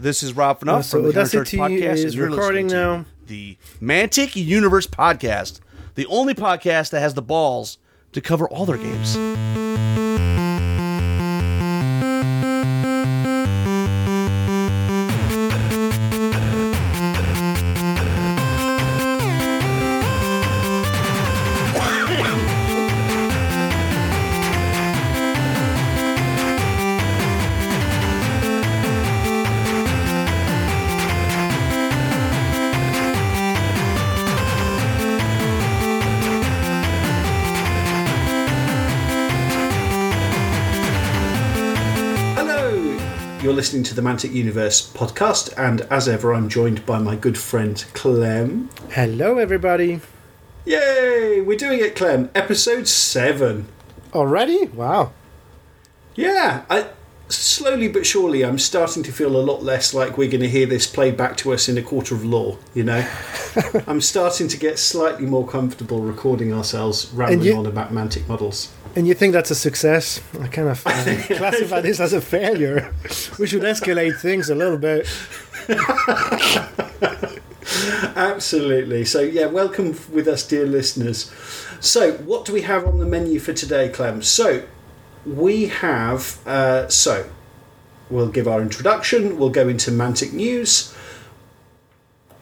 This is Rob Fnuff Uh, so from the Counter Audacity Podcast. is you're recording now. The Mantic Universe Podcast, the only podcast that has the balls to cover all their games. The Mantic Universe podcast, and as ever, I'm joined by my good friend Clem. Hello, everybody. Yay! We're doing it, Clem. Episode 7. Already? Wow. Yeah, I, slowly but surely, I'm starting to feel a lot less like we're going to hear this played back to us in a quarter of law, you know? I'm starting to get slightly more comfortable recording ourselves rambling you- on about Mantic models. And you think that's a success? I kind of uh, classify this as a failure. We should escalate things a little bit. Absolutely. So, yeah, welcome with us, dear listeners. So, what do we have on the menu for today, Clem? So, we have. Uh, so, we'll give our introduction, we'll go into Mantic news.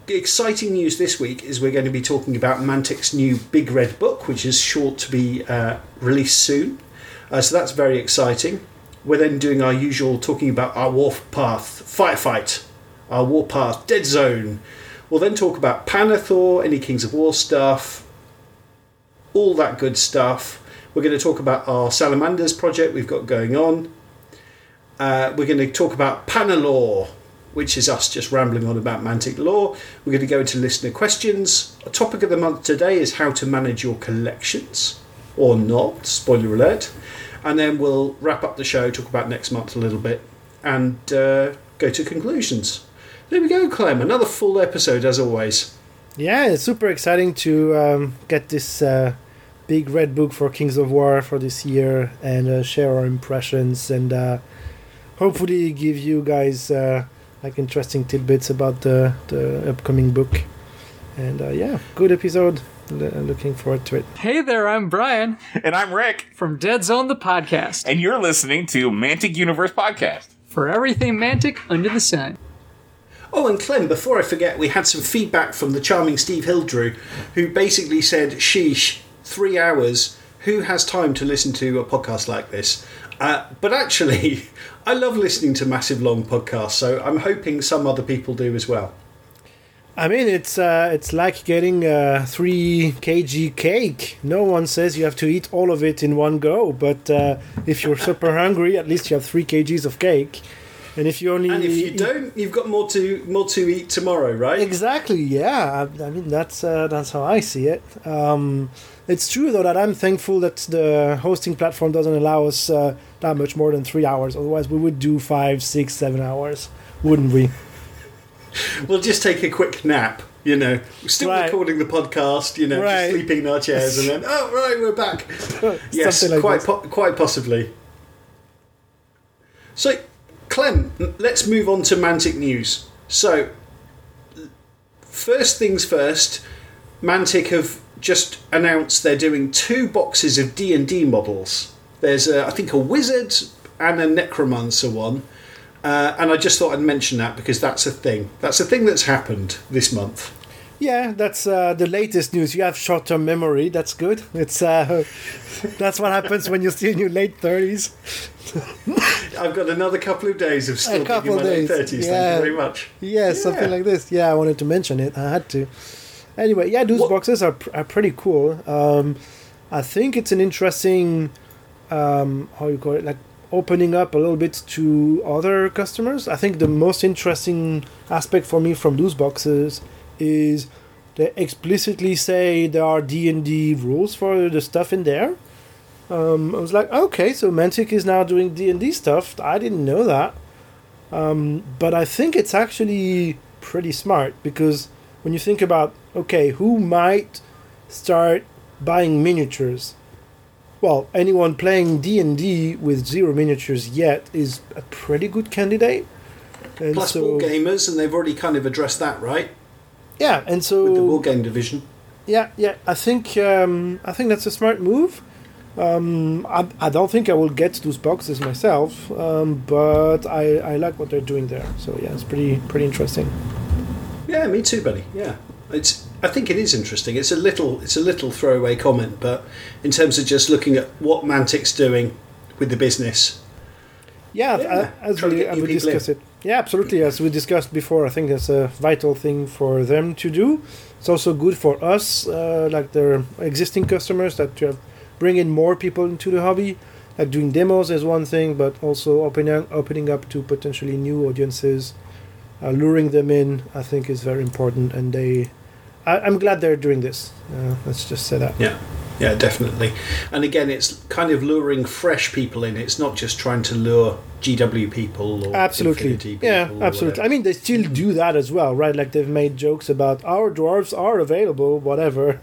Exciting news this week is we're going to be talking about Mantic's new Big Red Book, which is short to be uh, released soon. Uh, so, that's very exciting. We're then doing our usual talking about our Warpath Firefight, our Warpath Dead Zone. We'll then talk about Pannithor, any Kings of War stuff, all that good stuff. We're going to talk about our Salamanders project we've got going on. Uh, we're going to talk about Pannilore, which is us just rambling on about Mantic lore. We're going to go into listener questions. Our topic of the month today is how to manage your collections, or not, spoiler alert. And then we'll wrap up the show, talk about next month a little bit, and uh, go to conclusions. There we go, Clem. Another full episode as always. Yeah, it's super exciting to um, get this uh, big red book for Kings of War for this year and uh, share our impressions and uh, hopefully give you guys uh, like interesting tidbits about the, the upcoming book. And uh, yeah, good episode. L- looking forward to it. Hey there, I'm Brian And I'm Rick, from Dead Zone the podcast. and you're listening to Mantic Universe Podcast. For everything Mantic under the sun. Oh, and Clem, before I forget, we had some feedback from the charming Steve Hildrew, who basically said, Sheesh, three hours. Who has time to listen to a podcast like this? Uh, but actually, I love listening to massive long podcasts, so I'm hoping some other people do as well. I mean, it's uh, it's like getting a three kg cake. No one says you have to eat all of it in one go, but uh, if you're super hungry, at least you have three kgs of cake. And if you only And if you eat- don't, you've got more to more to eat tomorrow, right? exactly, yeah. I, I mean, that's uh, that's how I see it. Um, it's true though that I'm thankful that the hosting platform doesn't allow us uh, that much more than three hours. Otherwise, we would do five, six, seven hours, wouldn't we? We'll just take a quick nap. You know, We're still Right. recording the podcast. You know, Right. just sleeping in our chairs, and then oh right, we're back. Yes, like quite po- quite possibly. So, Clem, let's move on to Mantic news. So, first things first, Mantic have just announced they're doing two boxes of D and D models. There's, a, I think, a wizard and a necromancer one. Uh, and I just thought I'd mention that because that's a thing. That's a thing that's happened this month. Yeah, that's uh, the latest news. You have short-term memory. That's good. It's uh, that's what happens when you're still in your late thirties. I've got another couple of days of still being in my of late days, thirties. yeah. Thank you very much. Yeah, something like this. Yeah, I wanted to mention it. I had to. Anyway, yeah, those What- boxes are, pr- are pretty cool. Um, I think it's an interesting, um, how you call it, like opening up a little bit to other customers. I think the most interesting aspect for me from those boxes is they explicitly say there are D and D rules for the stuff in there. Um, I was like, okay, so Mantic is now doing D and D stuff. I didn't know that. Um, but I think it's actually pretty smart because when you think about okay, who might start buying miniatures? Well, anyone playing D and D with zero miniatures yet is a pretty good candidate. And Plus so, board gamers, and they've already kind of addressed that, right? Yeah, and so With the board game division. Yeah, yeah. I think um, I think that's a smart move. Um, I, I don't think I will get those boxes myself, um, but I, I like what they're doing there. So yeah, it's pretty pretty interesting. Yeah, me too, buddy. Yeah, it's. I think it is interesting. It's a little. It's a little throwaway comment, but in terms of just looking at what Mantic's doing with the business, Yeah, Yeah, uh, as we, as we people in. discussed it. Yeah, absolutely. As we discussed before, I think it's a vital thing for them to do. It's also good for us, uh, like their existing customers, that to have, bring in more people into the hobby. Like doing demos is one thing, but also opening opening up to potentially new audiences, uh, luring them in, I think is very important. And they, I, I'm glad they're doing this. Uh, let's just say that. yeah, yeah, definitely. And again, it's kind of luring fresh people in. It's not just trying to lure GW people or absolutely people yeah absolutely i mean they still do that as well right like they've made jokes about our dwarves are available whatever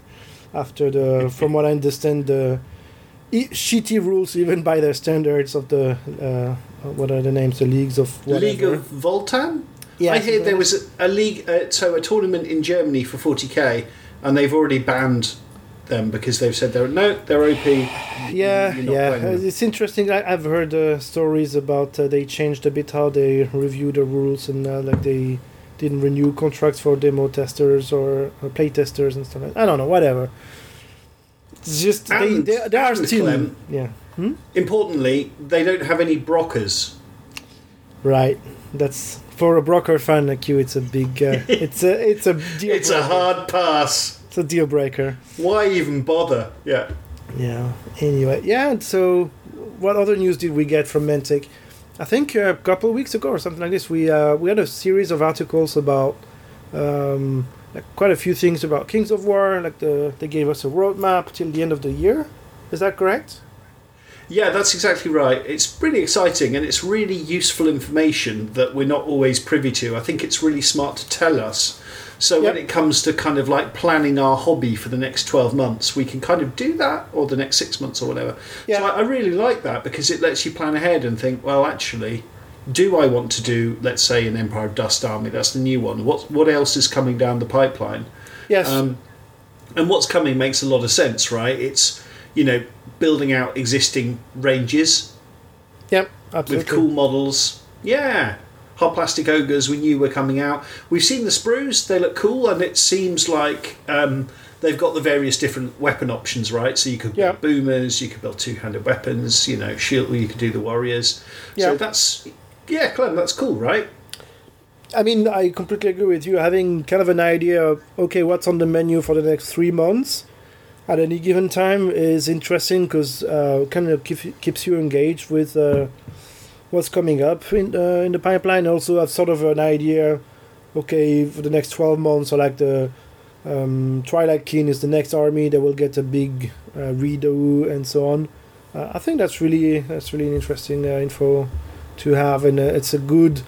after the from what i understand the e- shitty rules even by their standards of the uh, what are the names the leagues of whatever. League of Votann. Yeah. I hear there was a, a league, uh, so a tournament in Germany for 40k, and they've already banned them because they've said they're no, they're OP. yeah yeah. it's interesting. I, i've heard uh, stories about uh, they changed a bit how they review the rules and uh, like they didn't renew contracts for demo testers or, or play testers and stuff like i don't know whatever. It's just they, And- they, they are still Clem. yeah Importantly, they don't have any brokers. right. That's for a broker fan like you it's a big uh, it's a it's a deal It's a hard pass. it's a deal breaker Why even bother? Yeah. Yeah. Anyway, yeah. So, what other news did we get from Mantic? I think a couple of weeks ago or something like this, we uh, we had a series of articles about um, like quite a few things about Kings of War. Like the they gave us a roadmap till the end of the year. Is that correct? Yeah, that's exactly right. It's really exciting and it's really useful information that we're not always privy to. I think it's really smart to tell us. So when it comes to kind of like planning our hobby for the next 12 months, we can kind of do that or the next six months or whatever. Yeah. So I, I really like that because it lets you plan ahead and think, well, actually, do I want to do, let's say, an Empire of Dust army? That's the new one. What, what else is coming down the pipeline? Yes. Um, and what's coming makes a lot of sense, right? It's, you know, building out existing ranges yep. absolutely. with cool models. Yeah. Hot plastic ogres we knew were coming out. We've seen the sprues, they look cool, and it seems like um, they've got the various different weapon options, right? So you could build boomers, you could build two handed weapons, you know, shield, you could do the warriors. Yeah. So that's, yeah, Clem, that's cool, right? I mean, I completely agree with you. Having kind of an idea of okay, what's on the menu for the next three months at any given time is interesting because uh, kind of keep, keeps you engaged with uh, what's coming up in uh, in the pipeline. Also, have sort of an idea. Okay, for the next twelve months, or like the um, Twilight Kin is the next army that will get a big uh, redo and so on. Uh, I think that's really that's really interesting info to have, and it's a good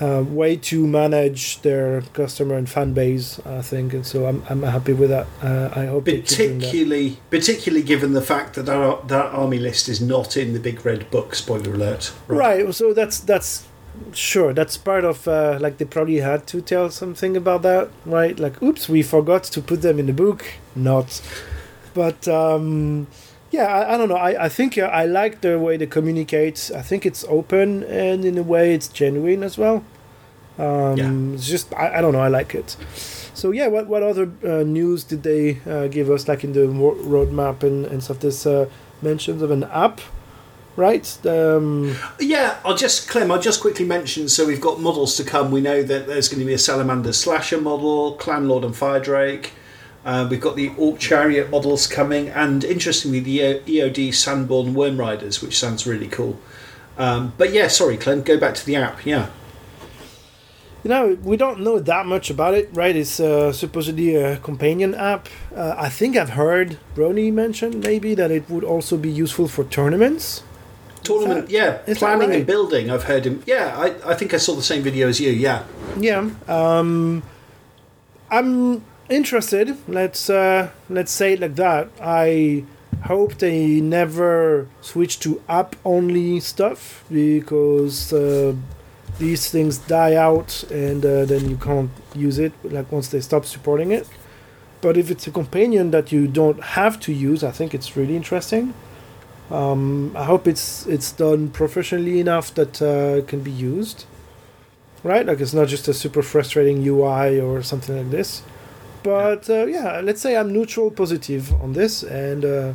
uh, way to manage their customer and fan base. I think, and so I'm I'm happy with that. Uh, I hope. Particularly, particularly given the fact that our, that army list is not in the big red book. Spoiler alert. Right. So that's that's sure that's part of uh, like they probably had to tell something about that, right? Like, oops, we forgot to put them in the book. Not, but um, yeah, I, I don't know. I I think uh, I like the way they communicate. I think it's open and in a way it's genuine as well. Um, Yeah. It's just I, I don't know. I like it. So yeah, what what other uh, news did they uh, give us like in the ro- roadmap and and stuff? There's uh, mentions of an app, right? Um, Yeah, I'll just Clem. I'll just quickly mention. So we've got models to come. We know that there's going to be a Salamander Slasher model, Clan Lord and Fire Drake. Uh, we've got the Orc Chariot models coming, and interestingly, the EOD Sandborn Worm Riders, which sounds really cool. Um, but yeah, sorry, Clem. Go back to the app. Yeah. You know, we don't know that much about it, right? It's uh, supposedly a companion app. Uh, I think I've heard Brony mention maybe that it would also be useful for tournaments. Tournament, that- yeah, planning right? and building. I've heard him. Yeah, I, I think I saw the same video as you. Yeah, Yeah, um, I'm interested. Let's uh, let's say it like that. I hope they never switch to app only stuff because uh, these things die out and uh, then you can't use it like once they stop supporting it. But if it's a companion that you don't have to use, I think it's really interesting. Um, I hope it's it's done professionally enough that uh, it can be used. Right, like it's not just a super frustrating UI or something like this. But uh, yeah, let's say I'm neutral, positive on this, and uh,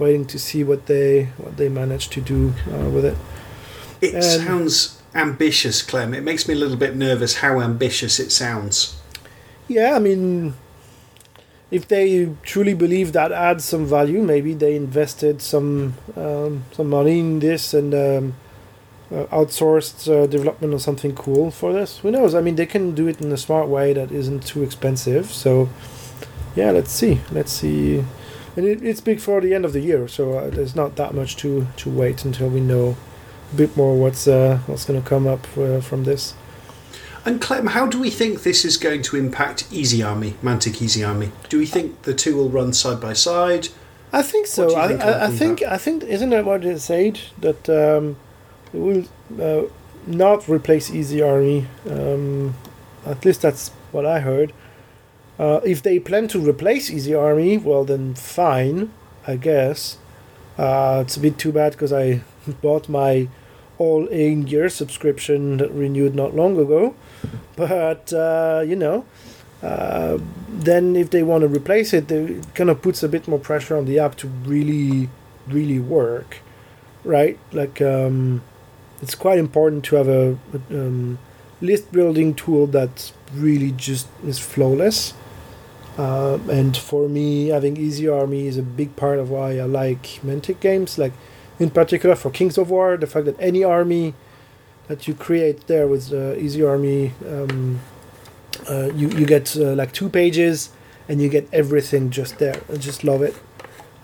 waiting to see what they what they manage to do uh, with it. It Um, sounds ambitious, Clem. It makes me a little bit nervous how ambitious it sounds. Yeah, I mean, if they truly believe that adds some value, maybe they invested some um, some money in this and um, uh, outsourced uh, development or something cool for this. Who knows? I mean, they can do it in a smart way that isn't too expensive. So, yeah, let's see. Let's see. And it, it's big for the end of the year, so uh, there's not that much to to wait until we know a bit more what's uh, what's going to come up uh, from this. And Clem, how do we think this is going to impact Easy Army, Mantic Easy Army? Do we think the two will run side by side? I think so. I, think I, I think I think isn't that what it said that um, it will uh, not replace Easy Army. Um, at least that's what I heard. Uh, if they plan to replace Easy Army, well then fine, I guess. Uh, it's a bit too bad because I bought my all in year subscription that renewed not long ago. But uh, you know, uh, then if they want to replace it, it kind of puts a bit more pressure on the app to really, really work, right? Like um, it's quite important to have a, um, list building tool that really just is flawless. Uh, and for me, having Easy Army is a big part of why I like Mantic games. Like, in particular for Kings of War, the fact that any army that you create there with uh, Easy Army, um, uh, you you get uh, like two pages, and you get everything just there. I just love it.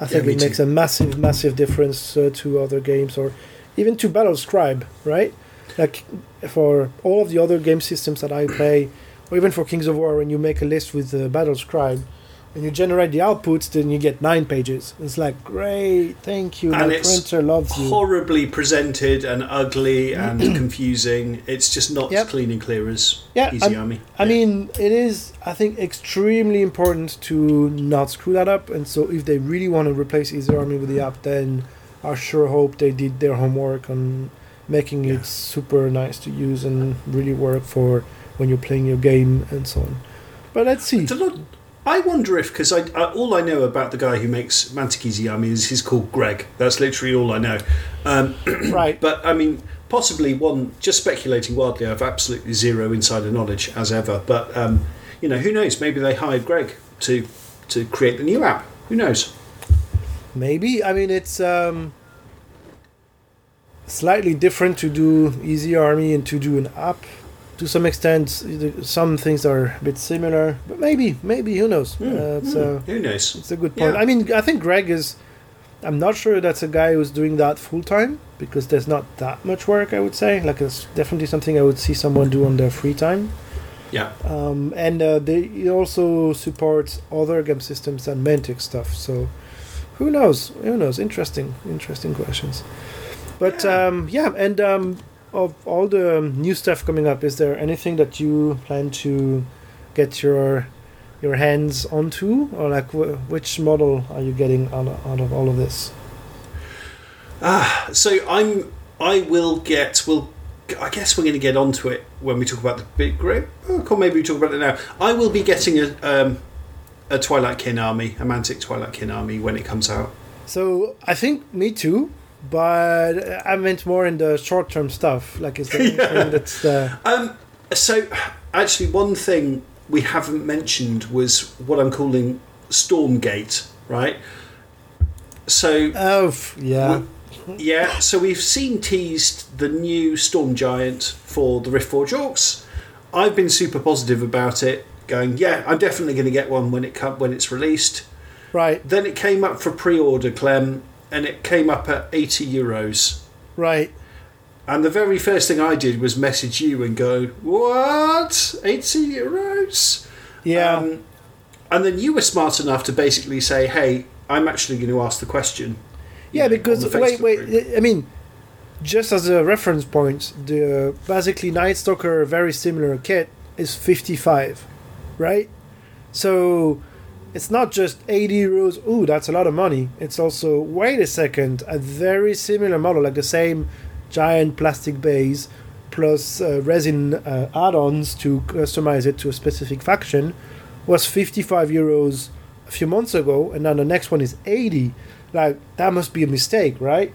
I think me it makes too. a massive, massive difference uh, to other games or even to BattleScribe, right? Like for all of the other game systems that I play, or even for Kings of War, when you make a list with uh, BattleScribe and you generate the outputs, then you get nine pages. It's like great, thank you. And My it's printer loves you. Horribly presented and ugly and confusing. It's just not Yep. as clean and clear as Yeah, Easy I'm- Army. I Yeah. mean, it is, I think, extremely important to not screw that up. And so, if they really want to replace Easy Army with the app, then I sure hope they did their homework on making Yeah. it super nice to use and really work for when you're playing your game and so on. But let's see. It's a lot- I wonder if because I, I all I know about the guy who makes Mantic Easy Army is he's called Greg. That's literally all I know. Um, right. but I mean, possibly one. Just speculating wildly. I have absolutely zero insider knowledge as ever. But um, you know, who knows? Maybe they hired Greg to to create the new app. Who knows? Maybe. I mean, it's um, slightly different to do Easy Army and to do an app. To some extent, some things are a bit similar, but maybe, maybe who knows? Uh, it's, uh, Who knows? it's a good point. Yeah. I mean, I think Greg is. I'm not sure that's a guy who's doing that full time because there's not that much work. I would say, like it's definitely something I would see someone do on their free time. Yeah. Um, and uh, they also supports other game systems and Mantic stuff. So who knows? Who knows? Interesting, interesting questions. But Yeah. um, yeah, and um, of all the um, new stuff coming up, is there anything that you plan to get your your hands onto, or like wh- which model are you getting out of, out of all of this? Ah, so I'm. I will get. Well, I guess we're going to get onto it when we talk about the big group. Or maybe we talk about it now. I will be getting a um, a Twilight Kin army, a Mantic Twilight Kin army when it comes out. So I think me too, but I meant more in the short term stuff. Like is there anything that's uh, Um, so, actually, one thing we haven't mentioned was what I'm calling Stormgate, right? So, oh yeah. yeah, so we've seen teased the new Storm Giant for the Riftforge Orcs. I've been super positive about it, going, yeah, I'm definitely going to get one when it come, when it's released. Right, Then it came up for pre-order, Clem, and it came up at 80 euros. right. And the very first thing I did was message you and go, "What? Eighty euros?" Yeah. Um, and then you were smart enough to basically say, "Hey, I'm actually going to ask the question." yeah, because wait, wait. group. I mean, just as a reference point, the basically Night Stalker very similar kit is 55, right? So it's not just 80 euros. Ooh, that's a lot of money. It's also wait a second, a very similar model, like the same giant plastic base plus uh, resin uh, add-ons to customize it to a specific faction was 55 euros a few months ago, and now the next one is 80. Like that must be a mistake, right?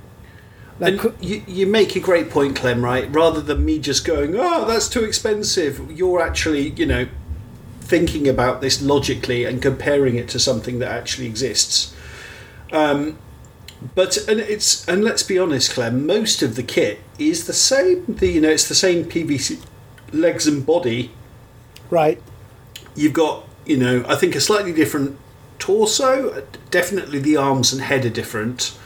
Like, And you, you make a great point, Clem, right? Rather than me just going, oh, that's too expensive, you're actually, you know, thinking about this logically and comparing it to something that actually exists. Um, but and it's and let's be honest, Clem, most of the kit is the same. The, you know, it's the same PVC legs and body. right. You've got, you know, I think a slightly different torso. Definitely the arms and head are different.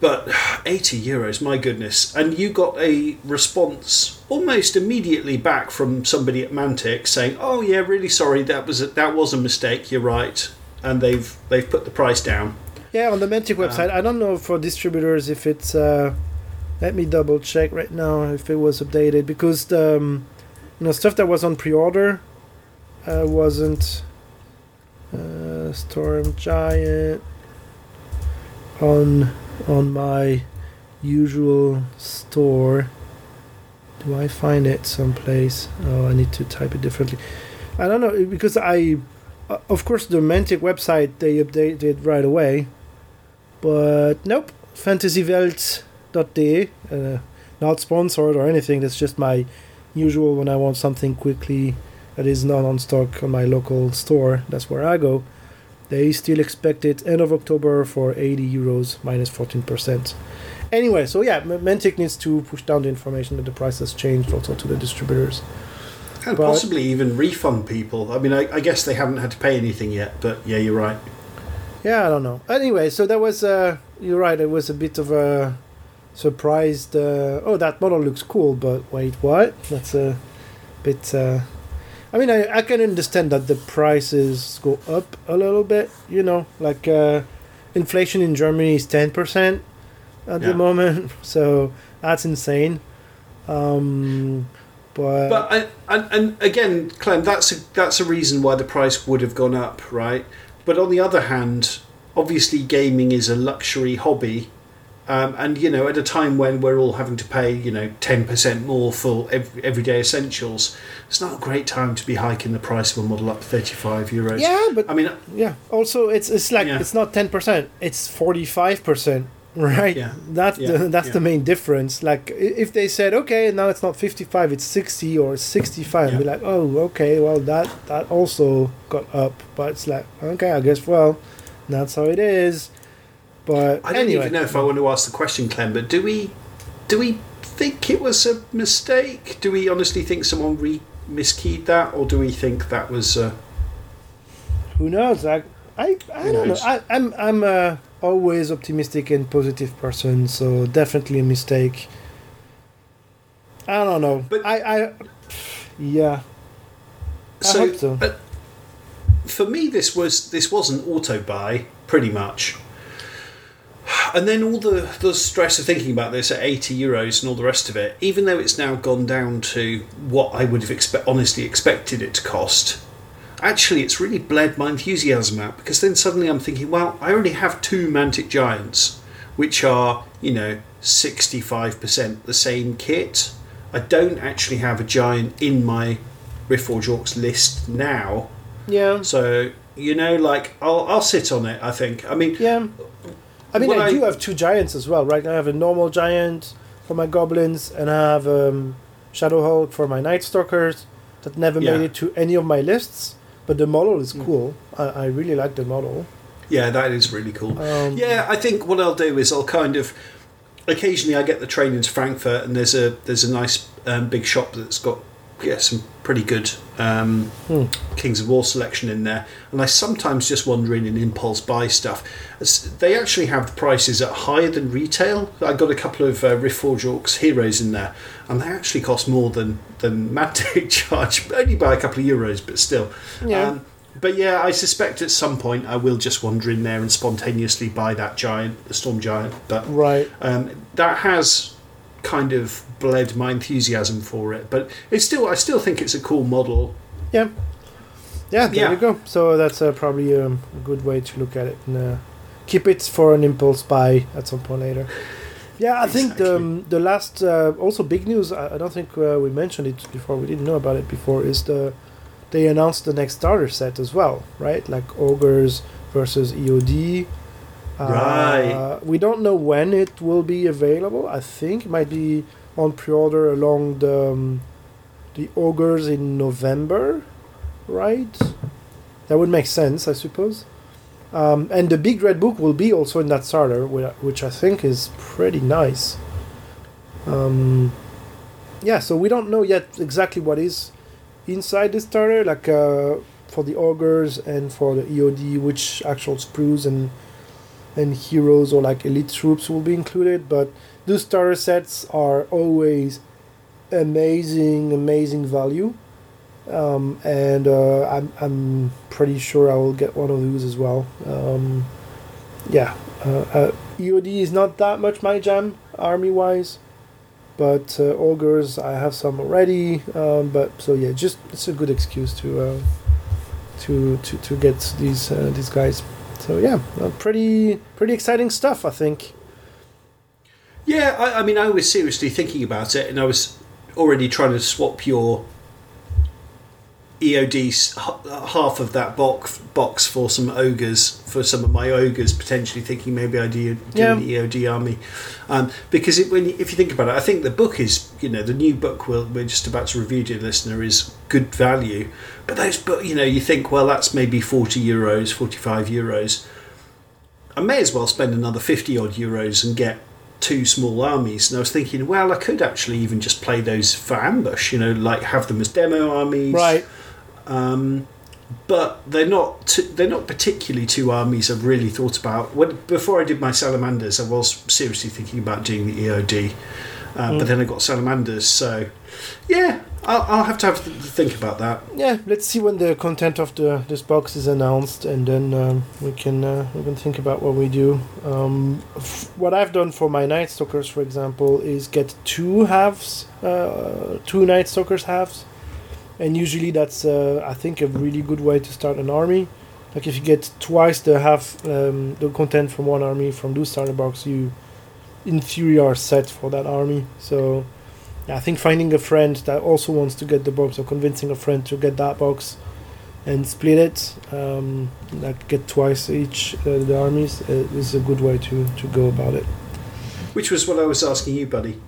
But 80 euros, my goodness. And you got a response almost immediately back from somebody at Mantic saying, "Oh yeah, really sorry, that was a, that was a mistake. You're right." And they've they've put the price down. Yeah, on the Mantic website. I don't know for distributors if it's. Uh, let me double check right now if it was updated because the um, you know stuff that was on pre-order uh, wasn't. Uh, Storm Giant on on my usual store. Do I find it someplace? Oh, I need to type it differently. I don't know because I, uh, of course, the Mantic website they updated right away, but nope. FantasyWelt.de, uh, not sponsored or anything. That's just my usual when I want something quickly that is not on stock on my local store. That's where I go. They still expect it end of October for 80 euros minus 14%. Anyway, so yeah, Mantic needs to push down the information that the price has changed also to the distributors. And But- possibly even refund people. I mean, I, I guess they haven't had to pay anything yet, but yeah, you're right. Yeah, I don't know. Anyway, so that was uh you're right, it was a bit of a surprised uh, oh that model looks cool, but wait, what? That's a bit uh I mean I, I can understand that the prices go up a little bit, you know, like uh inflation in Germany is ten percent at Yeah. the moment. So that's insane. Um but, But I, and, and again, Clem, that's a, that's a reason why the price would have gone up, right? But on the other hand, obviously, gaming is a luxury hobby, um, and you know, at a time when we're all having to pay, you know, ten percent more for ev- everyday essentials, it's not a great time to be hiking the price of a model up thirty-five euros. yeah, but I mean, Yeah. Also, it's it's like Yeah. it's not ten percent; it's forty five percent. Right. Yeah. That's Yeah. the that's the main difference. Like if they said, okay, now it's not fifty five, it's sixty or sixty five, Yeah. be like, oh, okay, well that that also got up, but it's like, okay, I guess well, that's how it is. But I don't anyway, even know if I want to ask the question, Clem. But do we do we think it was a mistake? Do we honestly think someone re- miskeyed that, or do we think that was? Uh, who knows? Like I I don't know. I, I'm I'm a always optimistic and positive person, so definitely a mistake. I don't know. But- I I yeah. I so, hope so. but for me, this was this was an auto buy, pretty much. And then all the, the stress of thinking about this at 80 euros and all the rest of it, even though it's now gone down to what I would have expect, honestly expected it to cost, actually it's really bled my enthusiasm out because then suddenly I'm thinking, well, I already have two Mantic Giants, which are, you know, 65% the same kit. I don't actually have a Giant in my Riftforge Orcs list now. Yeah. So, you know, like, I'll, I'll sit on it, I think. I mean, Yeah. I mean, I, I- do have two giants as well, right? I have a normal giant for my goblins, and I have um, Shadow Hulk for my Night Stalkers that never Yeah. made it to any of my lists. But the model is Mm. cool. I, I really like the model. yeah, that is really cool. Um, Yeah, I think what I'll do is I'll kind of occasionally I get the train into Frankfurt and there's a there's a nice um, big shop that's got yeah some pretty good um, Hmm. Kings of War selection in there, and I sometimes just wander in and impulse buy stuff. They actually have the prices at higher than retail. I got a couple of uh, Riftforge Orcs heroes in there, and they actually cost more than than Mantic charge, only by a couple of euros, but still. Yeah. Um, but yeah, I suspect at some point I will just wander in there and spontaneously buy that giant, the Storm Giant. But Right. um, that has kind of bled my enthusiasm for it. But it's still, I still think it's a cool model. Yeah. Yeah, there Yeah. you go. So that's uh, probably um, a good way to look at it. And, uh, keep it for an impulse buy at some point later. Yeah, I think the, um, the last, uh, also big news, I, I don't think uh, we mentioned it before, we didn't know about it before, is the they announced the next starter set as well, right? Like Ogres versus EOD. Right. Uh, we don't know when it will be available. I think it might be on pre-order along the um, the ogres in November, right? That would make sense, I suppose. Um, and the big red book will be also in that starter, which I think is pretty nice. Um, yeah, so we don't know yet exactly what is inside the starter, like uh, for the ogres and for the EOD, which actual sprues and and heroes or like elite troops will be included. But those starter sets are always amazing, amazing value. Um, and uh, I'm, I'm pretty sure I will get one of those as well. Um, yeah, uh, uh, EOD is not that much my jam, army wise, but uh, ogres I have some already. Um, but so yeah, just it's a good excuse to uh, to, to to get these uh, these guys. So yeah, pretty pretty exciting stuff, I think. Yeah, I, I mean, I was seriously thinking about it, and I was already trying to swap your EOD half of that box box for some ogres for some of my ogres potentially thinking maybe I do, do Yeah. an EOD army um, because it, when you, if you think about it I think the book is you know the new book we'll, we're just about to review dear listener is good value but those book you know you think well that's maybe 40 euros 45 euros I may as well spend another 50 odd euros and get two small armies. And I was thinking, well, I could actually even just play those for ambush, you know, like have them as demo armies. Right. Um, but they're not t- they're not particularly two armies I've really thought about. When, before I did my salamanders, I was seriously thinking about doing the EOD, uh, but then I got salamanders. So, yeah, I'll, I'll have to have to think about that. yeah, let's see when the content of the this box is announced, and then um, we can uh, we can think about what we do. Um, f- what I've done for my Night Stalkers, for example, is get two halves, uh, two Night Stalkers halves, and usually that's uh, I think a really good way to start an army. Like if you get twice the half um, the content from one army from those starter box, you in theory are set for that army. So. Yeah, I think finding a friend that also wants to get the box or convincing a friend to get that box and split it, um, like get twice each uh, the armies, uh, is a good way to, to go about it. Which was what I was asking you, buddy.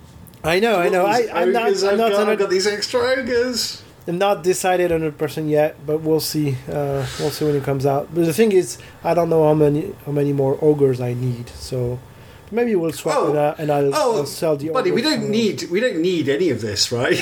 I know, I know. I, I'm not, I'm I've not, got, I've got these extra ogres. I'm not decided 100% yet, but we'll see. Uh, we'll see when it comes out. But the thing is, I don't know how many how many more ogres I need, so maybe we'll swap Oh, it out and I'll, oh, I'll sell the Buddy, we don't need we don't need any of this, right?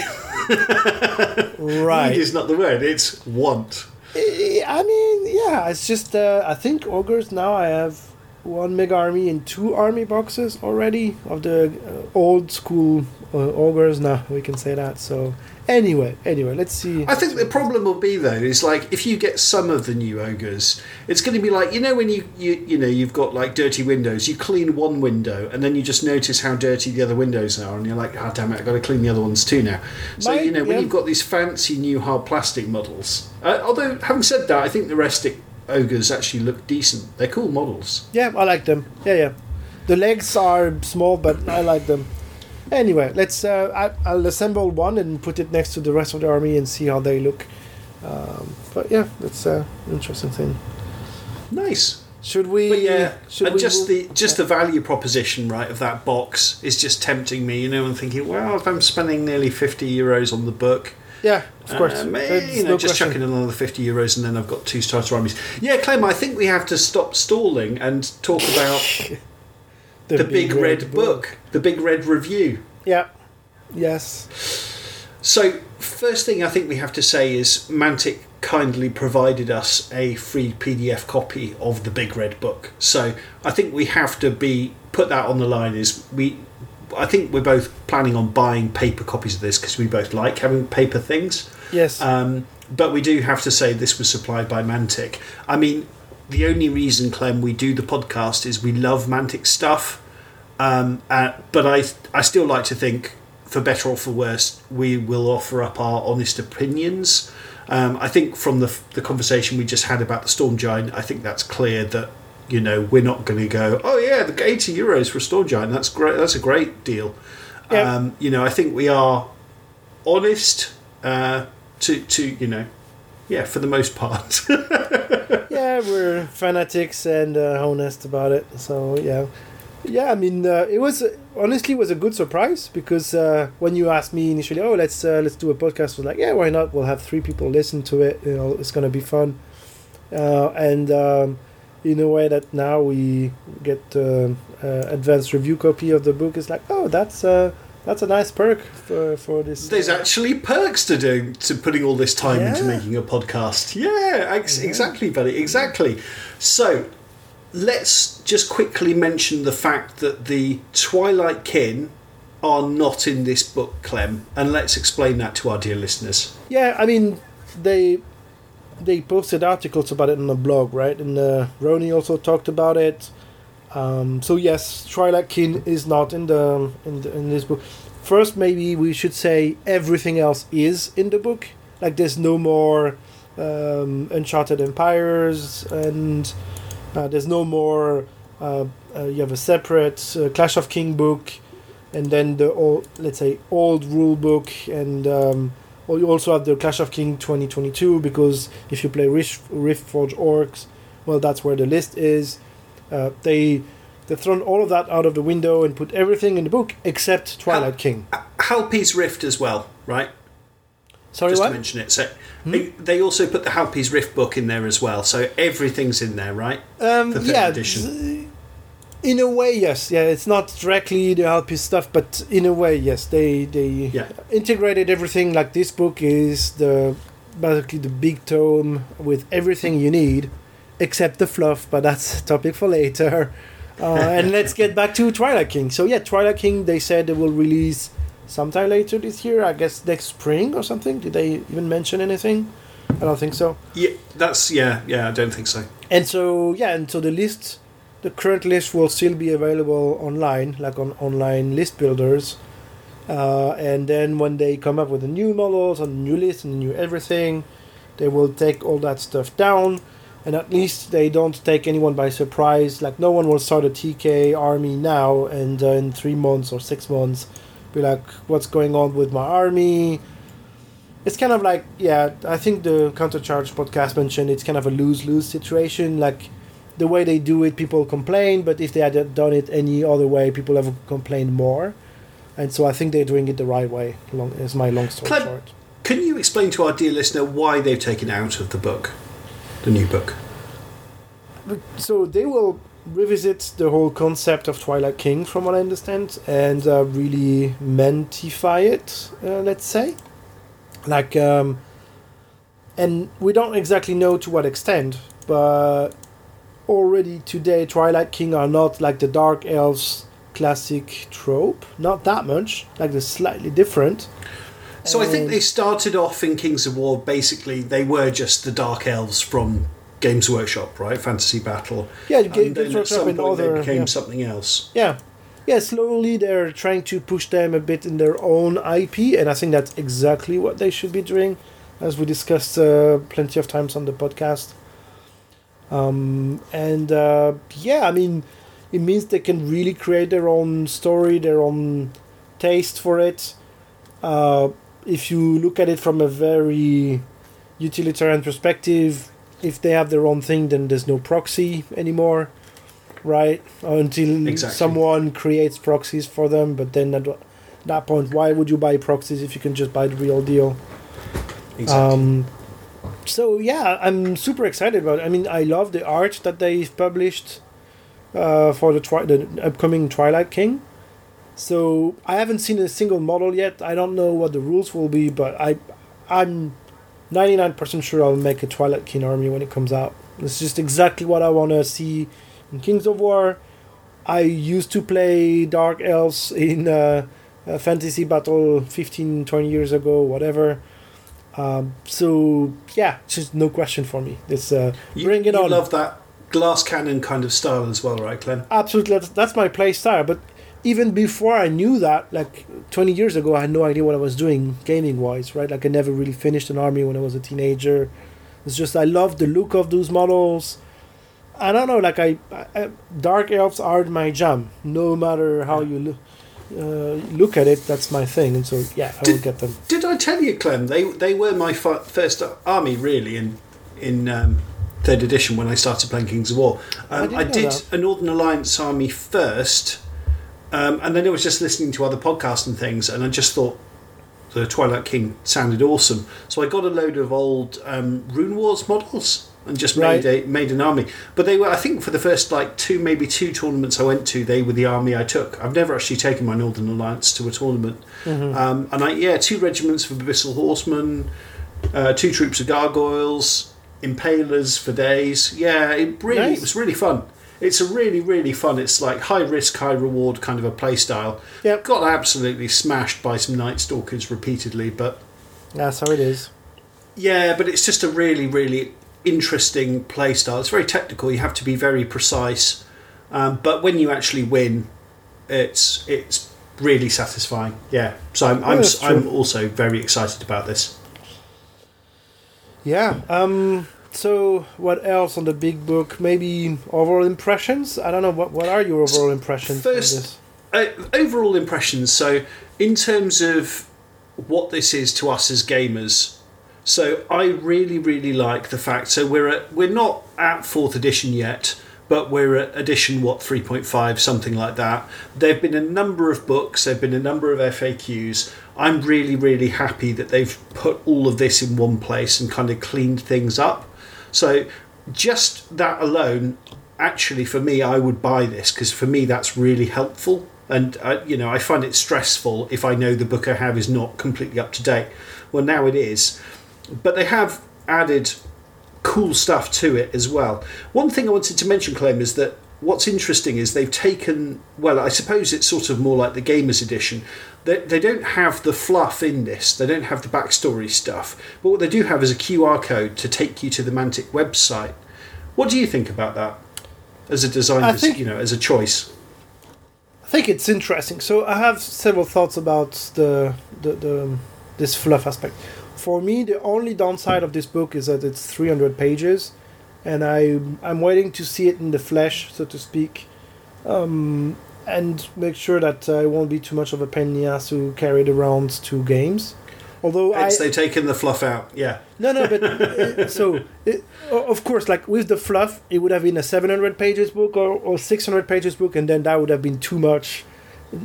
Right. Need is not the word; it's want. I mean, yeah, it's just uh, I think ogres now I have one mega army and two army boxes already of the uh, old school uh, ogres. Now we can say that. So anyway, anyway, let's see. I think the problem will be though is like if you get some of the new ogres, it's going to be like you know when you you you know you've got like dirty windows, you clean one window and then you just notice how dirty the other windows are, and you're like, oh damn it, I've got to clean the other ones too now. So Might- you know when yeah. you've got these fancy new hard plastic models. Uh, although having said that, I think the rustic ogres actually look decent. They're cool models. Yeah, I like them. Yeah, yeah. The legs are small, but I like them. Anyway, let's. Uh, I, I'll assemble one and put it next to the rest of the army and see how they look. Um, but yeah, that's an interesting thing. Nice. Should we? But yeah, should and we just move- the just the value proposition, right, of that box is just tempting me. You know, and thinking, well, if I'm spending nearly fifty euros on the book, Yeah, of course. Um, may- you know, no just question. chucking in another fifty euros, and then I've got two starter armies. Yeah, Clem, I think we have to stop stalling and talk about the, big, red, book, the big red review. Yeah. Yes. So, first thing I think we have to say is Mantic kindly provided us a free PDF copy of the Big Red Book. So, I think we have to be put that on the line. Is we, I think we're both planning on buying paper copies of this because we both like having paper things. Yes. Um, but we do have to say this was supplied by Mantic. I mean, the only reason, Clem, we do the podcast is we love Mantic stuff. Um, uh, but I I still like to think, for better or for worse, we will offer up our honest opinions. Um, I think from the the conversation we just had about the Storm Giant, I think that's clear that you know we're not going to go, oh yeah, the eighty euros for a Storm Giant, that's great, that's a great deal. Um, you know, I think we are honest uh, to to you know, yeah, for the most part. yeah, we're fanatics and uh, honest about it. So yeah, yeah. I mean, uh, it was honestly it was a good surprise because uh, when you asked me initially, oh, let's uh, let's do a podcast, I was like, yeah, why not? We'll have three people listen to it. You know, it's gonna be fun. Uh, and um, in a way that now we get uh, uh, advanced review copy of the book, it's like, oh, that's uh, that's a nice perk for for this. There's uh, actually perks to doing to putting all this time into making a podcast. Yeah, ex- exactly, buddy, exactly. So let's just quickly mention the fact that the Twilight Kin are not in this book, Clem, and let's explain that to our dear listeners. Yeah, I mean, they they posted articles about it on the blog, right? And uh, Ronnie also talked about it. Um, so yes, Twilight Kin is not in the in the, in this book. First, maybe we should say everything else is in the book. Like there's no more um, Uncharted Empires, and uh, there's no more. Uh, uh, you have a separate uh, Clash of King book, and then the old, let's say, old rule book, and um, well, you also have the Clash of King 2022 because if you play Rift, Rift Forge Orcs, well, that's where the list is. Uh, they they've thrown all of that out of the window and put everything in the book except Twilight Kin. Halpi's Rift as well, right? Sorry, Just what? to mention it. So they, they also put the Halpi's Rift book in there as well. So everything's in there, right? Um, yeah, edition. In a way, yes. Yeah, it's not directly the Halpi stuff, but in a way, yes. They they Yeah. integrated everything. Like this book is the basically the big tome with everything you need, except the fluff. But that's a topic for later. Uh, and let's get back to Twilight Kin. So yeah, Twilight Kin. They said they will release sometime later this year. I guess next spring or something. Did they even mention anything? I don't think so. Yeah, that's yeah, yeah. I don't think so. And so yeah, and so the list, the current list will still be available online, like on online list builders. Uh, and then when they come up with the new models and new list and new everything, they will take all that stuff down. And at least they don't take anyone by surprise. Like no one will start a TK army now and uh, in three months or six months, be like, "What's going on with my army?" it's kind of like yeah i think the countercharge podcast mentioned it's kind of a lose-lose situation like the way they do it people complain but if they had done it any other way people have complained more. And so i think they're doing it the right way long is my long story Clem- short. Can you explain to our dear listener why they've taken out of the book, the new book? So they will revisit the whole concept of twilight kin from what i understand and uh, really mentify it uh, let's say. Like um and we don't exactly know to what extent but already today twilight kin are not like the dark elves classic trope not that much like they're slightly different So I think they started off in Kings of War. Basically, they were just the Dark Elves from Games Workshop, right? Fantasy Battle. Yeah, and Games then at Workshop some point other- they became yeah. something else. Yeah. Yeah, slowly they're trying to push them a bit in their own IP, and I think that's exactly what they should be doing, as we discussed uh, plenty of times on the podcast. Um, and uh, yeah, I mean, it means they can really create their own story, their own taste for it. Uh, if you look at it from a very utilitarian perspective, if they have their own thing, then there's no proxy anymore, right? Until Exactly. someone creates proxies for them, but then at that point, why would you buy proxies if you can just buy the real deal? Exactly. Um, so yeah, I'm super excited about it. I mean, I love the art that they've published uh, for the, the upcoming Twilight Kin. So I haven't seen a single model yet. I don't know what the rules will be, but I, I'm 99% sure I'll make a Twilight Kin army when it comes out. It's just exactly what I want to see in Kings of War. I used to play Dark Elves in uh, Fantasy Battle 15, 20 years ago, whatever. Um, so yeah, just no question for me. It's uh, you bring it you on. love that glass cannon kind of style as well, right, Clem? Absolutely, that's, that's my play style. But even before I knew that, like 20 years ago, I had no idea what I was doing gaming wise, right? Like I never really finished an army when I was a teenager. It's just I love the look of those models. I don't know, like I, I dark elves are my jam. No matter how you look. Uh, look at it, that's my thing, and so yeah, I will get them. Did I tell you, Clem? They they were my fi- first army really in in um, third edition when I started playing Kings of War. Um, didn't I, did that. a Northern Alliance army first, um, and then I was just listening to other podcasts and things, and I just thought the Twilight Kin sounded awesome. So I got a load of old um, Rune Wars models and just made Right. a made an army. But they were, I think, for the first like two, maybe two tournaments I went to, they were the army I took. I've never actually taken my Northern Alliance to a tournament. Um, and I yeah, two regiments of Abyssal Horsemen, uh, two troops of gargoyles, impalers for days. Yeah, it really Nice. it was really fun. It's a really really fun. It's like high risk, high reward kind of a play style. Yep. Got absolutely smashed by some Night Stalkers repeatedly, but That's how it is. yeah, but it's just a really, really interesting play style. It's very technical. You have to be very precise, um, but when you actually win, it's it's really satisfying. Yeah. So I'm I'm, true. I'm also very excited about this. Yeah. Um. So, what else on the big book? Maybe overall impressions. I don't know. What What are your overall impressions? First- this? Uh, overall impressions. So, in terms of what this is to us as gamers, so I really, really like the fact. So we're at, we're not at fourth edition yet, but we're at edition what three point five, something like that. There've been a number of books. There've been a number of FAQs. I'm really, really happy that they've put all of this in one place and kind of cleaned things up. So just that alone, actually, for me, I would buy this because for me that's really helpful. And uh, you know, I find it stressful if I know the book I have is not completely up to date. Well, now it is, but they have added cool stuff to it as well. One thing I wanted to mention, Clem, is that what's interesting is they've taken, well, I suppose it's sort of more like the Gamers Edition. They, they don't have the fluff in this, they don't have the backstory stuff, but what they do have is a QR code to take you to the Mantic website. What do you think about that as a design, I think- you know, as a choice? I think it's interesting. So I have several thoughts about the the, the this fluff aspect. For me, the only downside of this book is that it's 300 pages, and I I'm waiting to see it in the flesh, so to speak, um, and make sure that it won't be too much of a pain in the ass to carry it around to games. Although I, Hence, they've taken the fluff out, yeah. no, no, but uh, so it, of course, like with the fluff, it would have been a 700 pages book or, or 600 pages book, and then that would have been too much.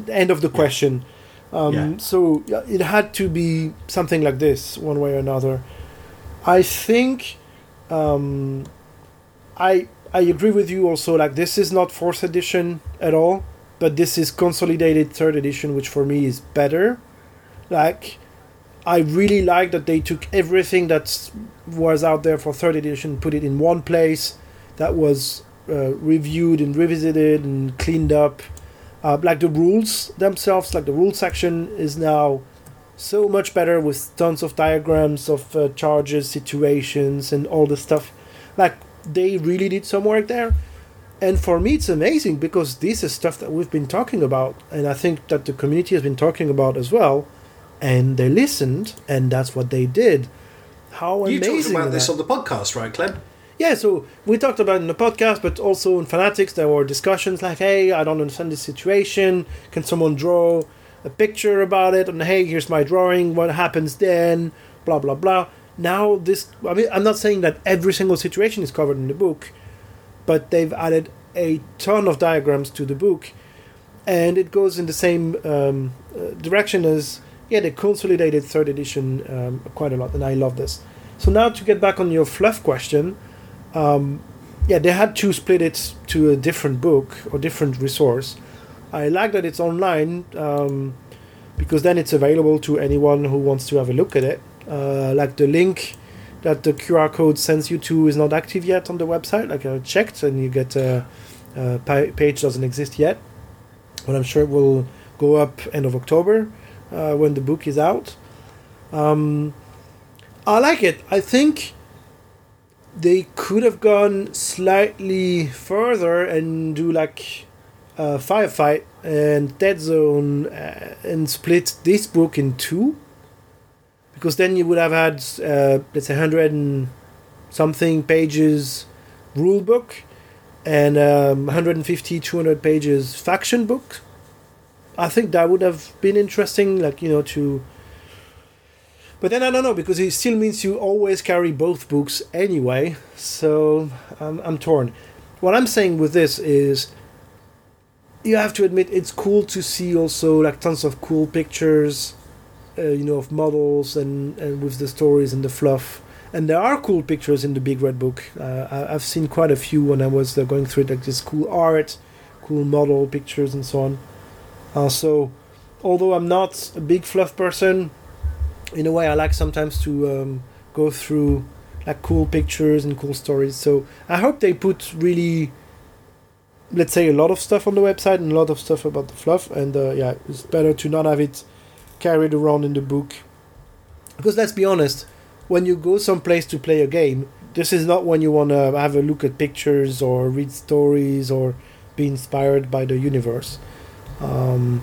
End of the question. Um, Yeah. So it had to be something like this, one way or another. I think um, I I agree with you also. Like this is not fourth edition at all, but this is consolidated third edition, which for me is better. Like I really like that they took everything that was out there for third edition, put it in one place that was uh, reviewed and revisited and cleaned up. Uh, like the rules themselves, like the rule section is now so much better with tons of diagrams of uh, charges, situations, and all the stuff. Like they really did some work there. And for me, it's amazing because this is stuff that we've been talking about, and I think that the community has been talking about as well. And they listened, and that's what they did. How You amazing! talked about this that? on the podcast, right, Clem? Yeah, so we talked about in the podcast, but also in Fanatics, there were discussions like, hey, I don't understand this situation. Can someone draw a picture about it? And hey, here's my drawing. What happens then? Blah, blah, blah. Now, this, I mean, I'm not saying that every single situation is covered in the book, but they've added a ton of diagrams to the book. And it goes in the same um, uh, direction as, yeah, the consolidated third edition um, quite a lot, and I love this. So now to get back on your fluff question, um, yeah, they had to split it to a different book or different resource. I like that it's online um, because then it's available to anyone who wants to have a look at it. Uh, like the link that the QR code sends you to is not active yet on the website. Like I checked, and you get a, a page doesn't exist yet, but I'm sure it will go up end of October uh, when the book is out. Um, I like it. I think they could have gone slightly further and do like uh, Firefight and Dead Zone uh, and split this book in two. Because then you would have had, uh, let's say, 100 and something pages rule book and um, 150, 200 pages faction book. I think that would have been interesting, like, you know, to. But then I don't know, because it still means you always carry both books anyway, so I'm, I'm torn. What I'm saying with this is you have to admit it's cool to see also like tons of cool pictures uh, you know of models and and with the stories and the fluff. And there are cool pictures in the big red book. Uh, I- i've seen quite a few when i was uh, going through it like this cool art cool model pictures and so on. Uh, so although i'm not a big fluff person in a way i like sometimes to um, go through like cool pictures and cool stories. So i hope they put really let's say a lot of stuff on the website and a lot of stuff about the fluff. And uh, yeah it's better to not have it carried around in the book. Because let's be honest when you go someplace to play a game this is not when you want to have a look at pictures or read stories or be inspired by the universe. Um,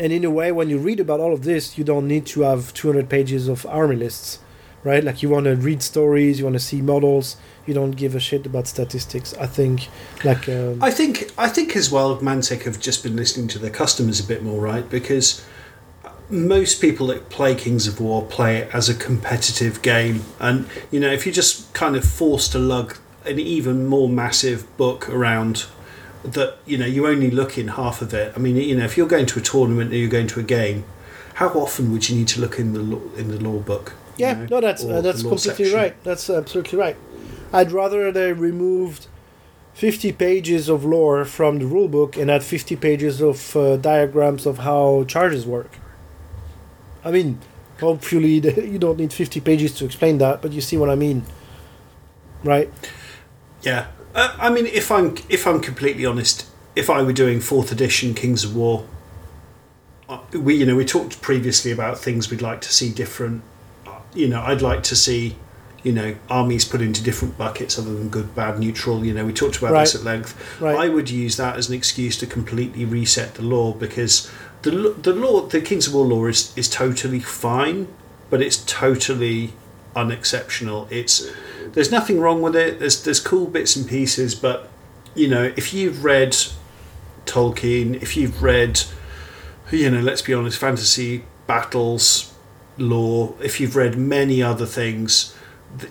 and in a way when you read about all of this you don't need to have 200 pages of army lists right? Like you want to read stories you want to see models you don't give a shit about statistics. I think like um, I think I think as well, Mantic have just been listening to their customers a bit more, right? Because most people that play Kings of War play it as a competitive game, and you know if you're just kind of forced to lug an even more massive book around that you know you only look in half of it. I mean, you know, if you're going to a tournament or you're going to a game, how often would you need to look in the lore, in the lore book? Yeah, know, no, that's uh, that's completely section? right. That's absolutely right. I'd rather they removed fifty pages of lore from the rulebook and add fifty pages of uh, diagrams of how charges work. I mean, hopefully the, you don't need fifty pages to explain that, but you see what I mean, right? Yeah, uh, I mean, if I'm if I'm completely honest, if I were doing fourth edition Kings of War, uh, we you know we talked previously about things we'd like to see different. Uh, You know, I'd like to see you know armies put into different buckets other than good, bad, neutral. You know, we talked about this at length. Right. I would use that as an excuse to completely reset the lore because the the lore, the Kings of War lore is is totally fine, but it's totally unexceptional. It's there's nothing wrong with it. There's there's cool bits and pieces, but you know if you've read Tolkien, if you've read, you know, let's be honest, fantasy battles, lore, if you've read many other things,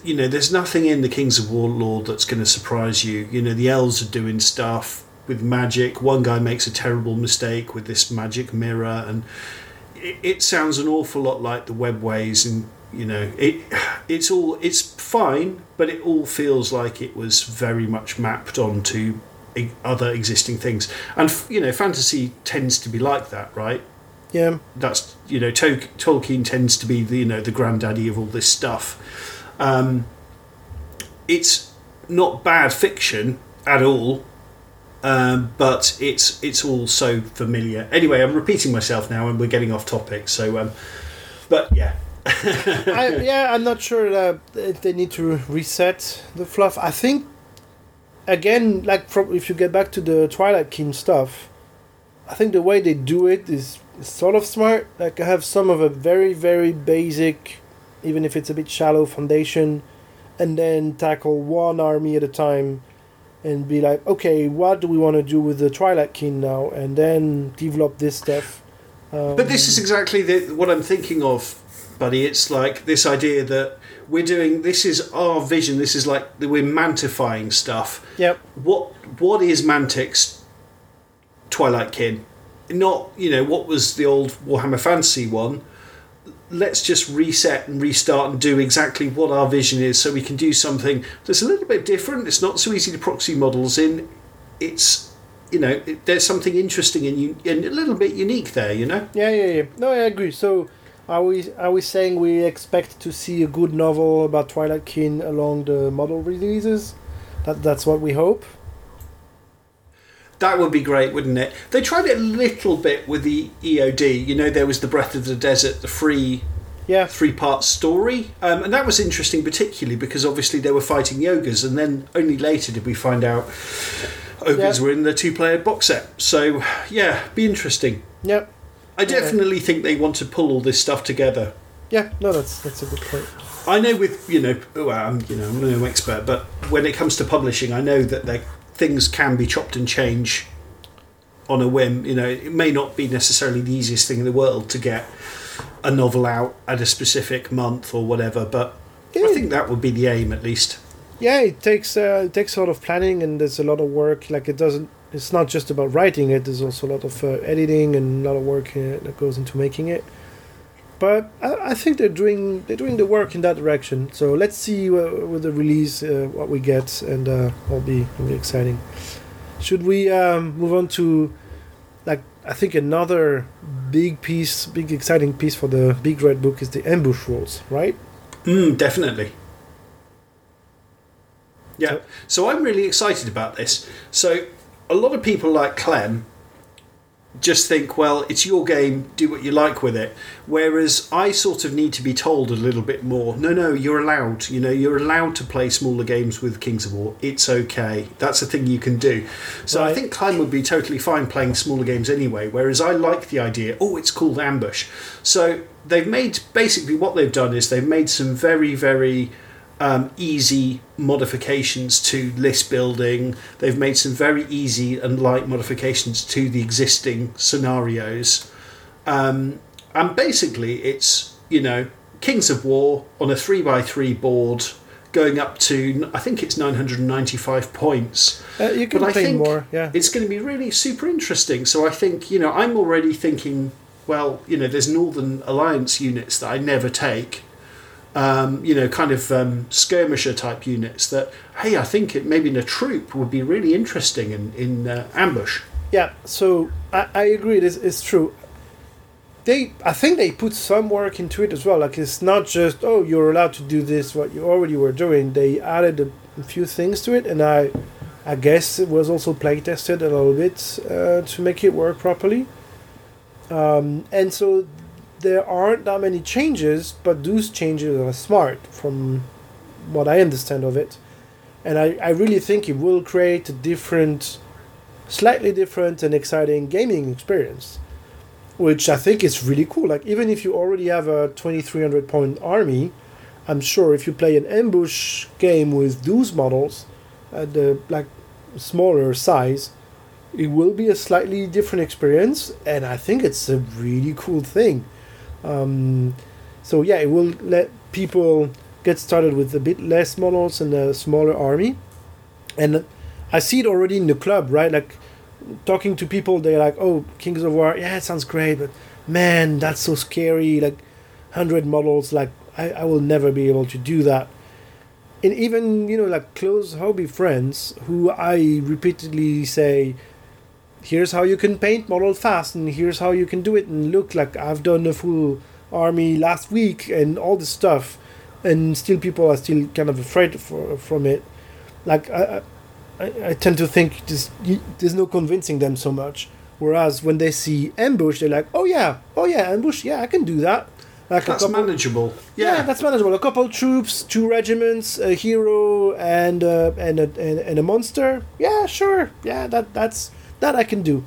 you know, there's nothing in the Kings of War lore that's going to surprise you. You know, the elves are doing stuff with magic. One guy makes a terrible mistake with this magic mirror, and it, it sounds an awful lot like the webways and you know it it's all it's fine but it all feels like it was very much mapped onto other existing things. And you know fantasy tends to be like that right? Yeah, that's you know Tol- Tolkien tends to be the you know the granddaddy of all this stuff. Um, it's not bad fiction at all um, but it's it's all so familiar. Anyway I'm repeating myself now and we're getting off topic so um, but yeah I, yeah, I'm not sure that if they need to reset the fluff. I think again, like from if you get back to the Twilight Kin stuff, I think the way they do it is, is sort of smart. Like I have some of a very very basic, even if it's a bit shallow foundation, and then tackle one army at a time, and be like, okay, what do we want to do with the Twilight Kin now, and then develop this stuff. Um, But this is exactly the, what I'm thinking of, buddy. It's like this idea that we're doing. This is our vision. This is like we're mantifying stuff. Yep. What What is Mantic's Twilight Kin? Not you know what was the old Warhammer Fantasy one. Let's just reset and restart and do exactly what our vision is, so we can do something that's a little bit different. It's not so easy to proxy models in. It's you know it, there's something interesting and, you, and a little bit unique there. You know. Yeah, yeah, yeah. No, I agree. So, are we are we saying we expect to see a good novel about Twilight Kin along the model releases? That that's what we hope. That would be great, wouldn't it? They tried it a little bit with the EOD. You know, there was the Breath of the Desert, the free Yeah, three part story. Um, and that was interesting, particularly because obviously they were fighting yogas, and then only later did we find out ogres Yeah. were in the two-player box set. So yeah, be interesting. Yeah, I definitely think they want to pull all this stuff together. yeah. No, that's that's a good point. I know with you know, well, I'm you know I'm no expert, but when it comes to publishing, I know that they, things can be chopped and changed on a whim. You know, it may not be necessarily the easiest thing in the world to get a novel out at a specific month or whatever, but I think that would be the aim at least. Yeah, it takes uh, it takes a lot of planning and there's a lot of work. Like it doesn't. It's not just about writing it. There's also a lot of uh, editing and a lot of work uh, that goes into making it. But I, I think they're doing they're doing the work in that direction. So let's see uh, with the release uh, what we get, and uh, it'll be it'll be exciting. Should we um, move on to like I think another big piece, big exciting piece for the big red book is the ambush rules, right? Mm, definitely. Yeah. So- So I'm really excited about this. So a lot of people like Clem just think, well, it's your game, do what you like with it. Whereas I sort of need to be told a little bit more. No, no, you're allowed. You know, you're allowed to play smaller games with Kings of War. It's okay. That's a thing you can do. So I think Clem would be totally fine playing smaller games anyway. Whereas I like the idea. Oh, it's called Ambush. So they've made basically what they've done is they've made some very very um, easy modifications to list building. They've made some very easy and light modifications to the existing scenarios. Um, and basically, it's, you know, Kings of War on a 3x3 board going up to, I think it's 995 points. Uh, you can But I play think more. Yeah. It's going to be really super interesting. So I think, you know, I'm already thinking, well, you know, there's Northern Alliance units that I never take. Um, you know, kind of um, skirmisher type units that, hey, I think it maybe in a troop would be really interesting in, in uh, ambush. Yeah, so I, I agree. It is it's true. They, I think they put some work into it as well. Like it's not just oh you're allowed to do this what you already were doing. They added a, a few things to it, and I, I guess it was also play tested a little bit uh, to make it work properly. Um, and so there aren't that many changes, but those changes are smart from what I understand of it. And I, I really think it will create a different slightly different and exciting gaming experience, which I think is really cool. Like even if you already have a twenty three hundred point army, I'm sure if you play an ambush game with those models at the like smaller size, it will be a slightly different experience, and I think it's a really cool thing. Um, so yeah, it will let people get started with a bit less models and a smaller army, and I see it already in the club, right? Like talking to people, they're like, "Oh, Kings of War, yeah, it sounds great, but man, that's so scary. Like, hundred models, like I, I will never be able to do that." And even you know, like close hobby friends who I repeatedly say, "Here's how you can paint model fast, and here's how you can do it, and look, like I've done a full army last week, and all this stuff." And still, people are still kind of afraid for, from it. Like I, I I, tend to think just there's no convincing them so much. Whereas when they see ambush, they're like, "Oh yeah, oh yeah, ambush, yeah, I can do that." Like That's couple, manageable. yeah. Yeah, that's manageable. A couple troops, two regiments, a hero, and uh, and a and, and a monster. Yeah, sure. Yeah, that that's that I can do.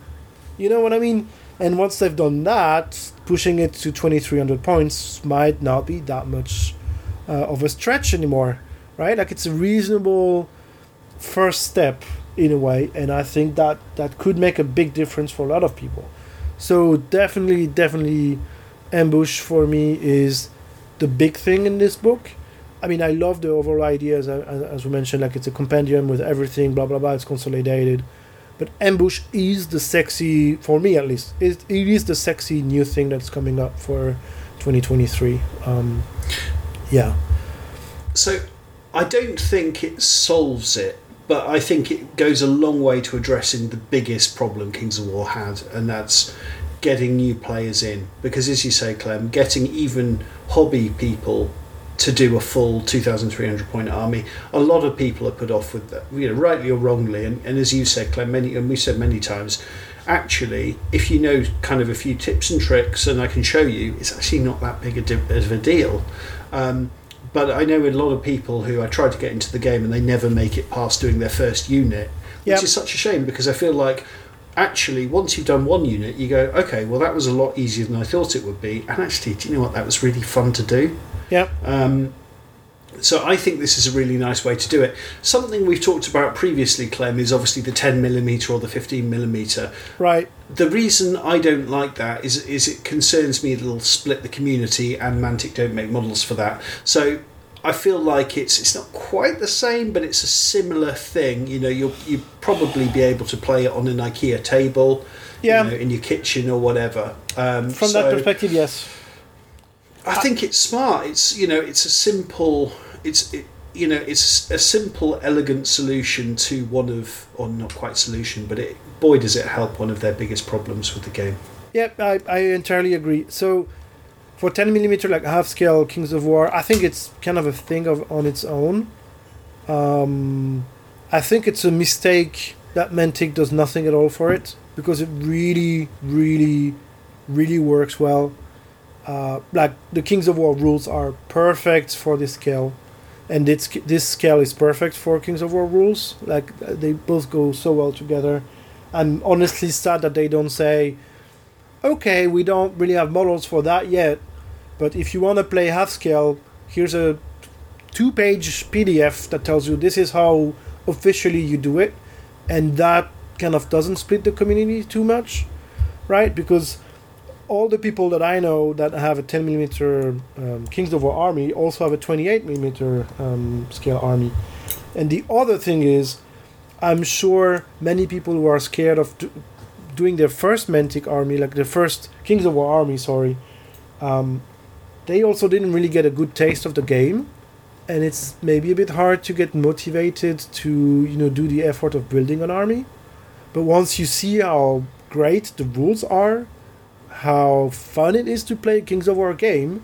You know what I mean? And once they've done that, pushing it to twenty three hundred points might not be that much uh, of a stretch anymore, right? Like it's a reasonable first step in a way, and I think that that could make a big difference for a lot of people. So definitely, definitely, ambush for me is the big thing in this book. I mean, I love the overall idea as, as we mentioned, like it's a compendium with everything, blah blah blah. It's consolidated, but ambush is the sexy for me at least. It, it is the sexy new thing that's coming up for 2023. Um, yeah. So I don't think it solves it, but I think it goes a long way to addressing the biggest problem Kings of War had, and that's getting new players in. Because as you say, Clem, getting even hobby people to do a full 2,300 point army, a lot of people are put off with that, you know, rightly or wrongly. And, and as you said, Clem, many and we said many times, actually, if you know kind of a few tips and tricks, and I can show you, it's actually not that big a di- of a deal. Um, but I know a lot of people who I try to get into the game and they never make it past doing their first unit, which is such a shame because I feel like actually once you've done one unit, you go, okay, well that was a lot easier than I thought it would be, and actually, do you know what? That was really fun to do. Yeah. Um, so I think this is a really nice way to do it. Something we've talked about previously, Clem, is obviously the 10 millimeter or the 15 millimeter. Right. The reason I don't like that is is it concerns me that it'll split the community, and Mantic don't make models for that. So I feel like it's it's not quite the same, but it's a similar thing. You know, you'll you probably be able to play it on an IKEA table, Yeah. you know, in your kitchen or whatever. Um, From so that perspective, yes. I think it's smart. It's you know, it's a simple. It's it, you know, it's a simple, elegant solution to one of, or not quite solution, but it boy does it help one of their biggest problems with the game. Yep, I, I entirely agree. So, for 10 millimeter like half scale Kings of War, I think it's kind of a thing of on its own. Um, I think it's a mistake that Mantic does nothing at all for it because it really, really, really works well. Uh, like the Kings of War rules are perfect for this scale, and it's, this scale is perfect for Kings of War rules. Like they both go so well together. I'm honestly sad that they don't say, okay, we don't really have models for that yet, but if you want to play half scale, here's a two page PDF that tells you this is how officially you do it, and that kind of doesn't split the community too much, right? Because all the people that I know that have a 10 millimeter um, Kings of War army also have a 28 millimeter um, scale army. And the other thing is, I'm sure many people who are scared of do- doing their first Mantic army, like the first Kings of War army, sorry, um, they also didn't really get a good taste of the game, and it's maybe a bit hard to get motivated to you know do the effort of building an army. But once you see how great the rules are, how fun it is to play a Kings of War game,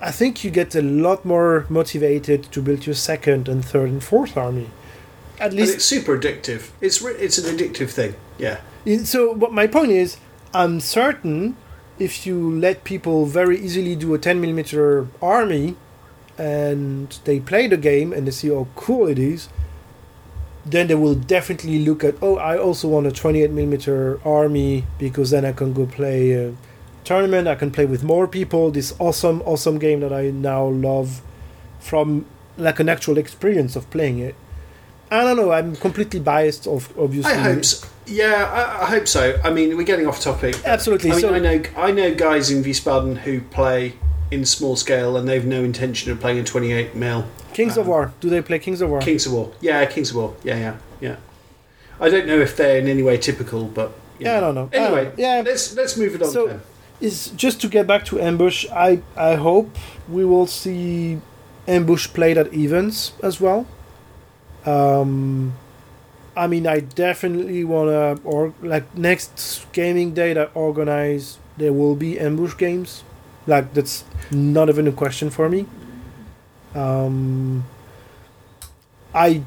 I think you get a lot more motivated to build your second and third and fourth army. At And least it's super addictive. It's re- it's an addictive thing. Yeah. So, what my point is, I'm certain if you let people very easily do a 10 millimeter army and they play the game and they see how cool it is, then they will definitely look at, oh, I also want a 28 millimeter army because then I can go play a tournament, I can play with more people, this awesome, awesome game that I now love from like an actual experience of playing it. I don't know, I'm completely biased, of obviously. I hope so. Yeah, I, I hope so. I mean, we're getting off topic. Absolutely. I mean, so, I know I know guys in Wiesbaden who play in small scale and they've no intention of playing a 28 mil Kings of um, War. Do they play Kings of War? Kings of War. Yeah, Kings of War. Yeah, yeah, yeah. I don't know if they're in any way typical, but Yeah, I don't know. I don't Anyway, know. Yeah. let's let's move it on. So- Is just to get back to ambush. I I hope we will see ambush played at events as well. Um, I mean, I definitely wanna or like next gaming day that I organize, there will be ambush games. Like that's not even a question for me. Um, I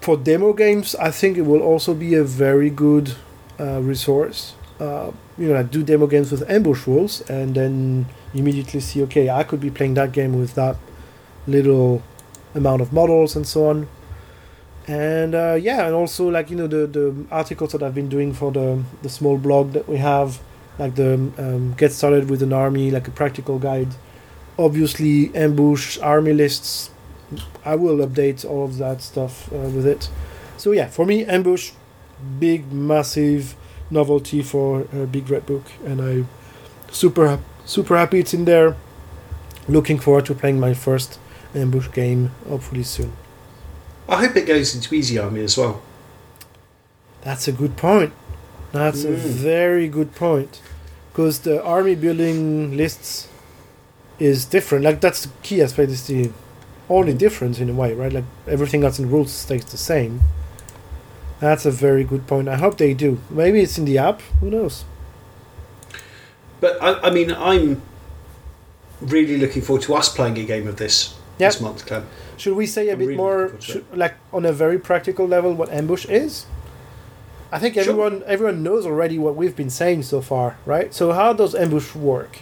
for demo games, I think it will also be a very good uh, resource. Uh, you know, like do demo games with ambush rules, and then immediately see, okay, I could be playing that game with that little amount of models and so on. And uh, yeah, and also like you know the the articles that I've been doing for the the small blog that we have, like the um, get started with an army, like a practical guide. Obviously, ambush army lists. I will update all of that stuff uh, with it. So yeah, for me, ambush, big, massive novelty for a big red book, and I super super happy it's in there. Looking forward to playing my first ambush game, hopefully soon. I hope it goes into Easy Army as well. That's a good point. That's a Mm. very good point. Because the army building lists is different. Like that's the key aspect. Is the only mm. difference in a way, right? Like everything else in rules stays the same. That's a very good point. I hope they do. Maybe it's in the app. Who knows? But I, I mean, I'm really looking forward to us playing a game of this Yep. this month, Clem. Should we say a I'm bit really more, looking forward to should, like on a very practical level, what ambush is? I think Sure. everyone everyone knows already what we've been saying so far, right? So how does ambush work?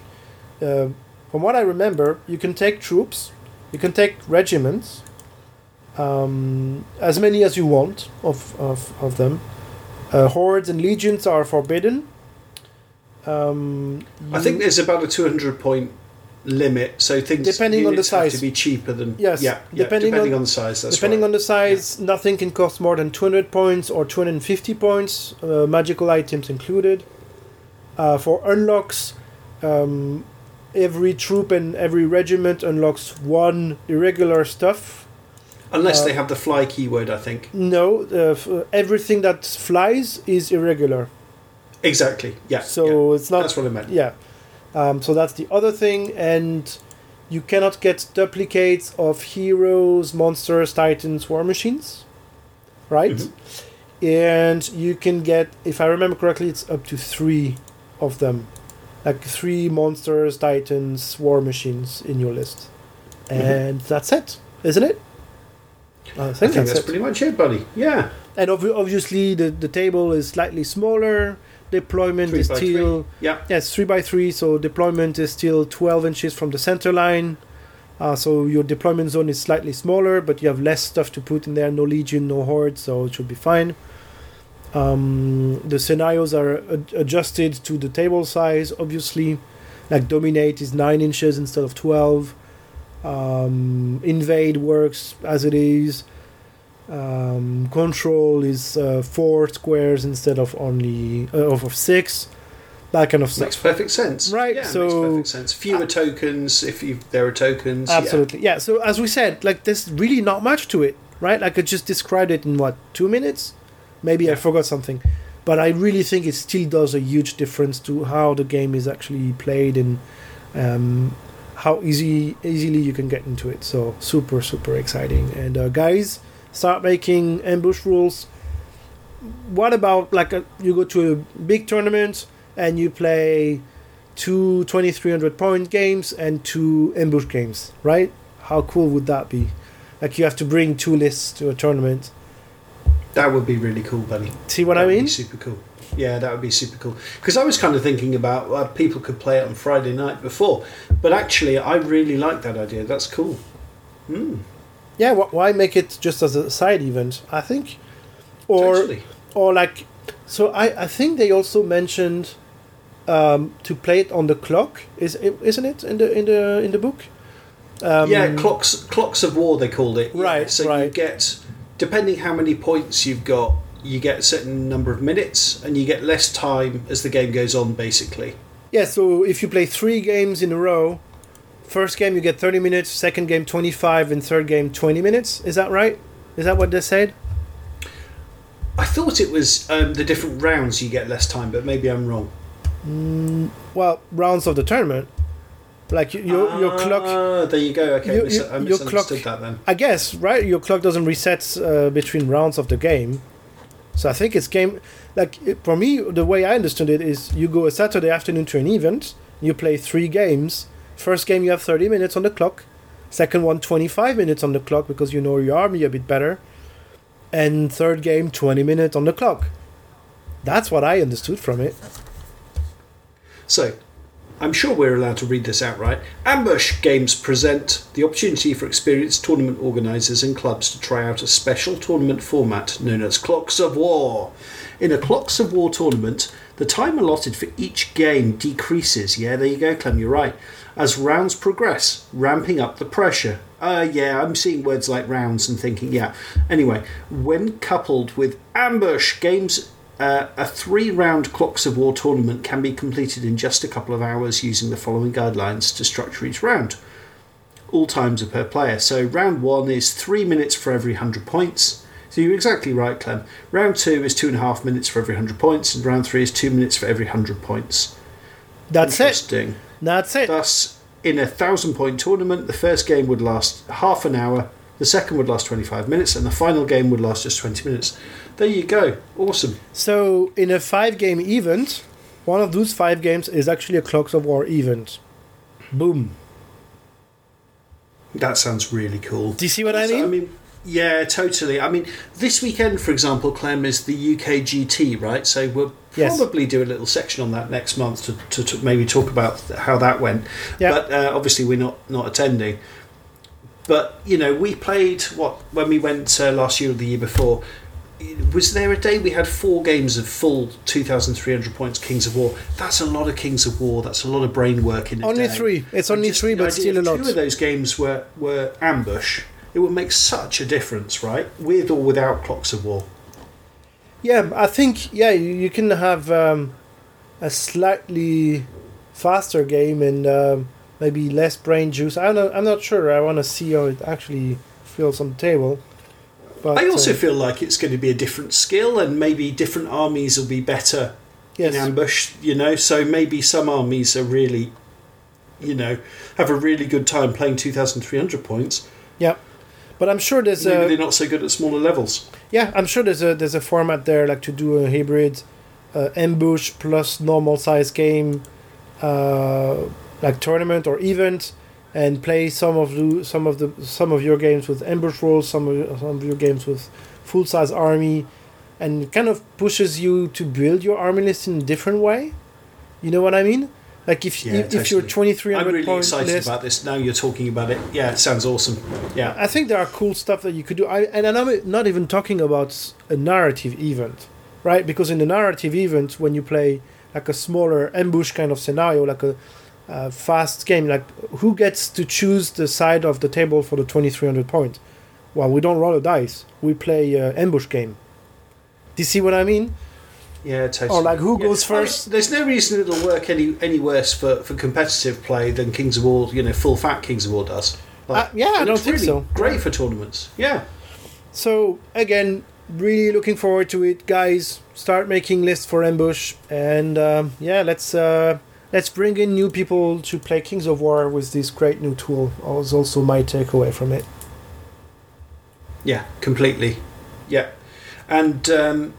Uh, from what I remember, you can take troops You can take regiments, um, as many as you want of, of, of them. Uh, hordes and legions are forbidden. Um, I think there's about a 200 point limit, so things Depending on the size. to be cheaper than Yes, yeah, yeah depending depending, on- on, the size. That's Depending right. on the size, nothing can cost more than 200 points or 250 points, uh, magical items included. Uh, for unlocks, um, every troop and every regiment unlocks one irregular stuff. unless uh, they have the fly keyword, I think. No, uh, f- everything that flies is irregular. Exactly. Yeah. So yeah. it's not. That's what I meant. Yeah. Um, so that's the other thing, and you cannot get duplicates of heroes, monsters, titans, war machines, right? Mm-hmm. And you can get, if I remember correctly, it's up to three of them, like three monsters, titans, war machines in your list, Mm-hmm. and that's it, isn't it? I I think, think that's, that's pretty much it, buddy. Yeah. And obvi- obviously, the the table is slightly smaller. Deployment Three is still three. Yeah. Yes, three by three. So deployment is still twelve inches from the center line. Uh, so your deployment zone is slightly smaller, but you have less stuff to put in there. No legion, no horde, so it should be fine. Um, the scenarios are ad- adjusted to the table size, obviously. Like dominate is nine inches instead of twelve. Um, invade works as it is. Um, control is uh, four squares instead of only uh, of of six. That kind of stuff. Makes perfect sense. Right, Yeah, so- makes perfect sense. Fewer tokens if you there are tokens. yeah. Absolutely. Yeah. So as we said, like there's really not much to it, right? Like I just described it in what two minutes. Maybe I forgot something, but I really think it still does a huge difference to how the game is actually played and um, how easy easily you can get into it. So super super exciting. And uh, guys, start making ambush rules. What about like a, you go to a big tournament and you play two 2300 point games and two ambush games, right? How cool would that be? Like you have to bring two lists to a tournament. That would be really cool, buddy. See what that I mean? Be super cool. Yeah, that would be super cool. Because I was kind of thinking about uh, people could play it on Friday night before, but actually, I really like that idea. That's cool. Mm, Yeah, wh- why make it just as a side event? I think, or or like, so I I think they also mentioned um, to play it on the clock. Is isn't it in the in the in the book? Um, yeah, clocks clocks of war they called it. Right, So you right. get depending how many points you've got, you get a certain number of minutes, and you get less time as the game goes on. Basically, Yeah, so if you play three games in a row, first game you get 30 minutes, second game 25, and third game 20 minutes. Is that right? Is that what they said? I thought it was um, the different rounds you get less time, but maybe I'm wrong. Well, rounds of the tournament. Like you- your your clock, Ah, there you go. Okay, Your- mis- your- I your clock- misunderstood that then. I guess, right? Your clock doesn't reset uh, between rounds of the game. So I think it's game. Like it- for me, the way I understood it is you go a Saturday afternoon to an event, you play three games. First game you have 30 minutes on the clock. Second one 25 minutes on the clock because you know your army a bit better. And third game 20 minutes on the clock. That's what I understood from it. So, I'm sure we're allowed to read this outright. Ambush Games present the opportunity for experienced tournament organisers and clubs to try out a special tournament format known as Clocks of War. In a Clocks of War tournament, the time allotted for each game decreases. Yeah, there you go, Clem, you're right. As rounds progress, ramping up the pressure. Uh, yeah, I'm seeing words like rounds and thinking, yeah. Anyway, when coupled with ambush games, uh, a three round Clocks of War tournament can be completed in just a couple of hours using the following guidelines to structure each round. All times are per player. So, round one is three minutes for every 100 points. So, you're exactly right, Clem. Round two is two and a half minutes for every 100 points, and round three is two minutes for every 100 points. That's it. That's it. Thus, in a thousand point tournament, the first game would last half an hour, the second would last 25 minutes, and the final game would last just 20 minutes. There you go. Awesome. So in a five game event, one of those five games is actually a Clocks of War event. Boom. That sounds really cool. Do you see what I mean? I mean, yeah, totally. I mean, this weekend, for example, Clem is the UK GT, right? So we'll Yes. probably do a little section on that next month to, to, to maybe talk about how that went. Yeah. But uh, obviously, we're not not attending. But you know, we played what when we went uh, last year or the year before. Was there a day we had four games of full 2,300 points Kings of War? That's a lot of Kings of War. That's a lot of brain work in Only day. three. It's only just three, but still a lot. Two of those games were were ambush. It would make such a difference, right? With or without Clocks of War. Yeah, I think yeah you, can have um, a slightly faster game and um maybe less brain juice. I don't. I'm not sure. I want to see how it actually feels on the table. But I also uh, feel like it's going to be a different skill, and maybe different armies will be better yes, in ambush. You know, so maybe some armies are really, you know, have a really good time playing two thousand three hundred points. yeah. But I'm sure there's Maybe a they're not so good at smaller levels. yeah I'm sure there's a there's a format there like to do a hybrid uh, ambush plus normal size game, uh, like tournament or event, and play some of the some of the some of your games with ambush rolls, some of some of your games with full size army, and kind of pushes you to build your army list in a different way. You know what I mean? Like if Yeah, if, if your totally. twenty three I'm really excited list, about this. Now you're talking about it. Yeah, it sounds awesome. Yeah, I think there are cool stuff that you could do. I, and I'm not even talking about a narrative event, right? Because in the narrative event, when you play like a smaller ambush kind of scenario, like a uh, fast game, like who gets to choose the side of the table for the 2300 point? Well, we don't roll a dice. We play uh, ambush game. Do you see what I mean? Yeah, totally. Or like who Yeah. goes I mean, first? there's no reason it'll work any any worse for, for competitive play than Kings of War. You know, full fat Kings of War does. Uh, yeah, I don't think really so. Great for tournaments. Yeah. So again, really looking forward to it, guys. Start making lists for ambush, and um, yeah, let's uh, let's bring in new people to play Kings of War with this great new tool. Was also my takeaway from it. Yeah, completely. Yeah, and um,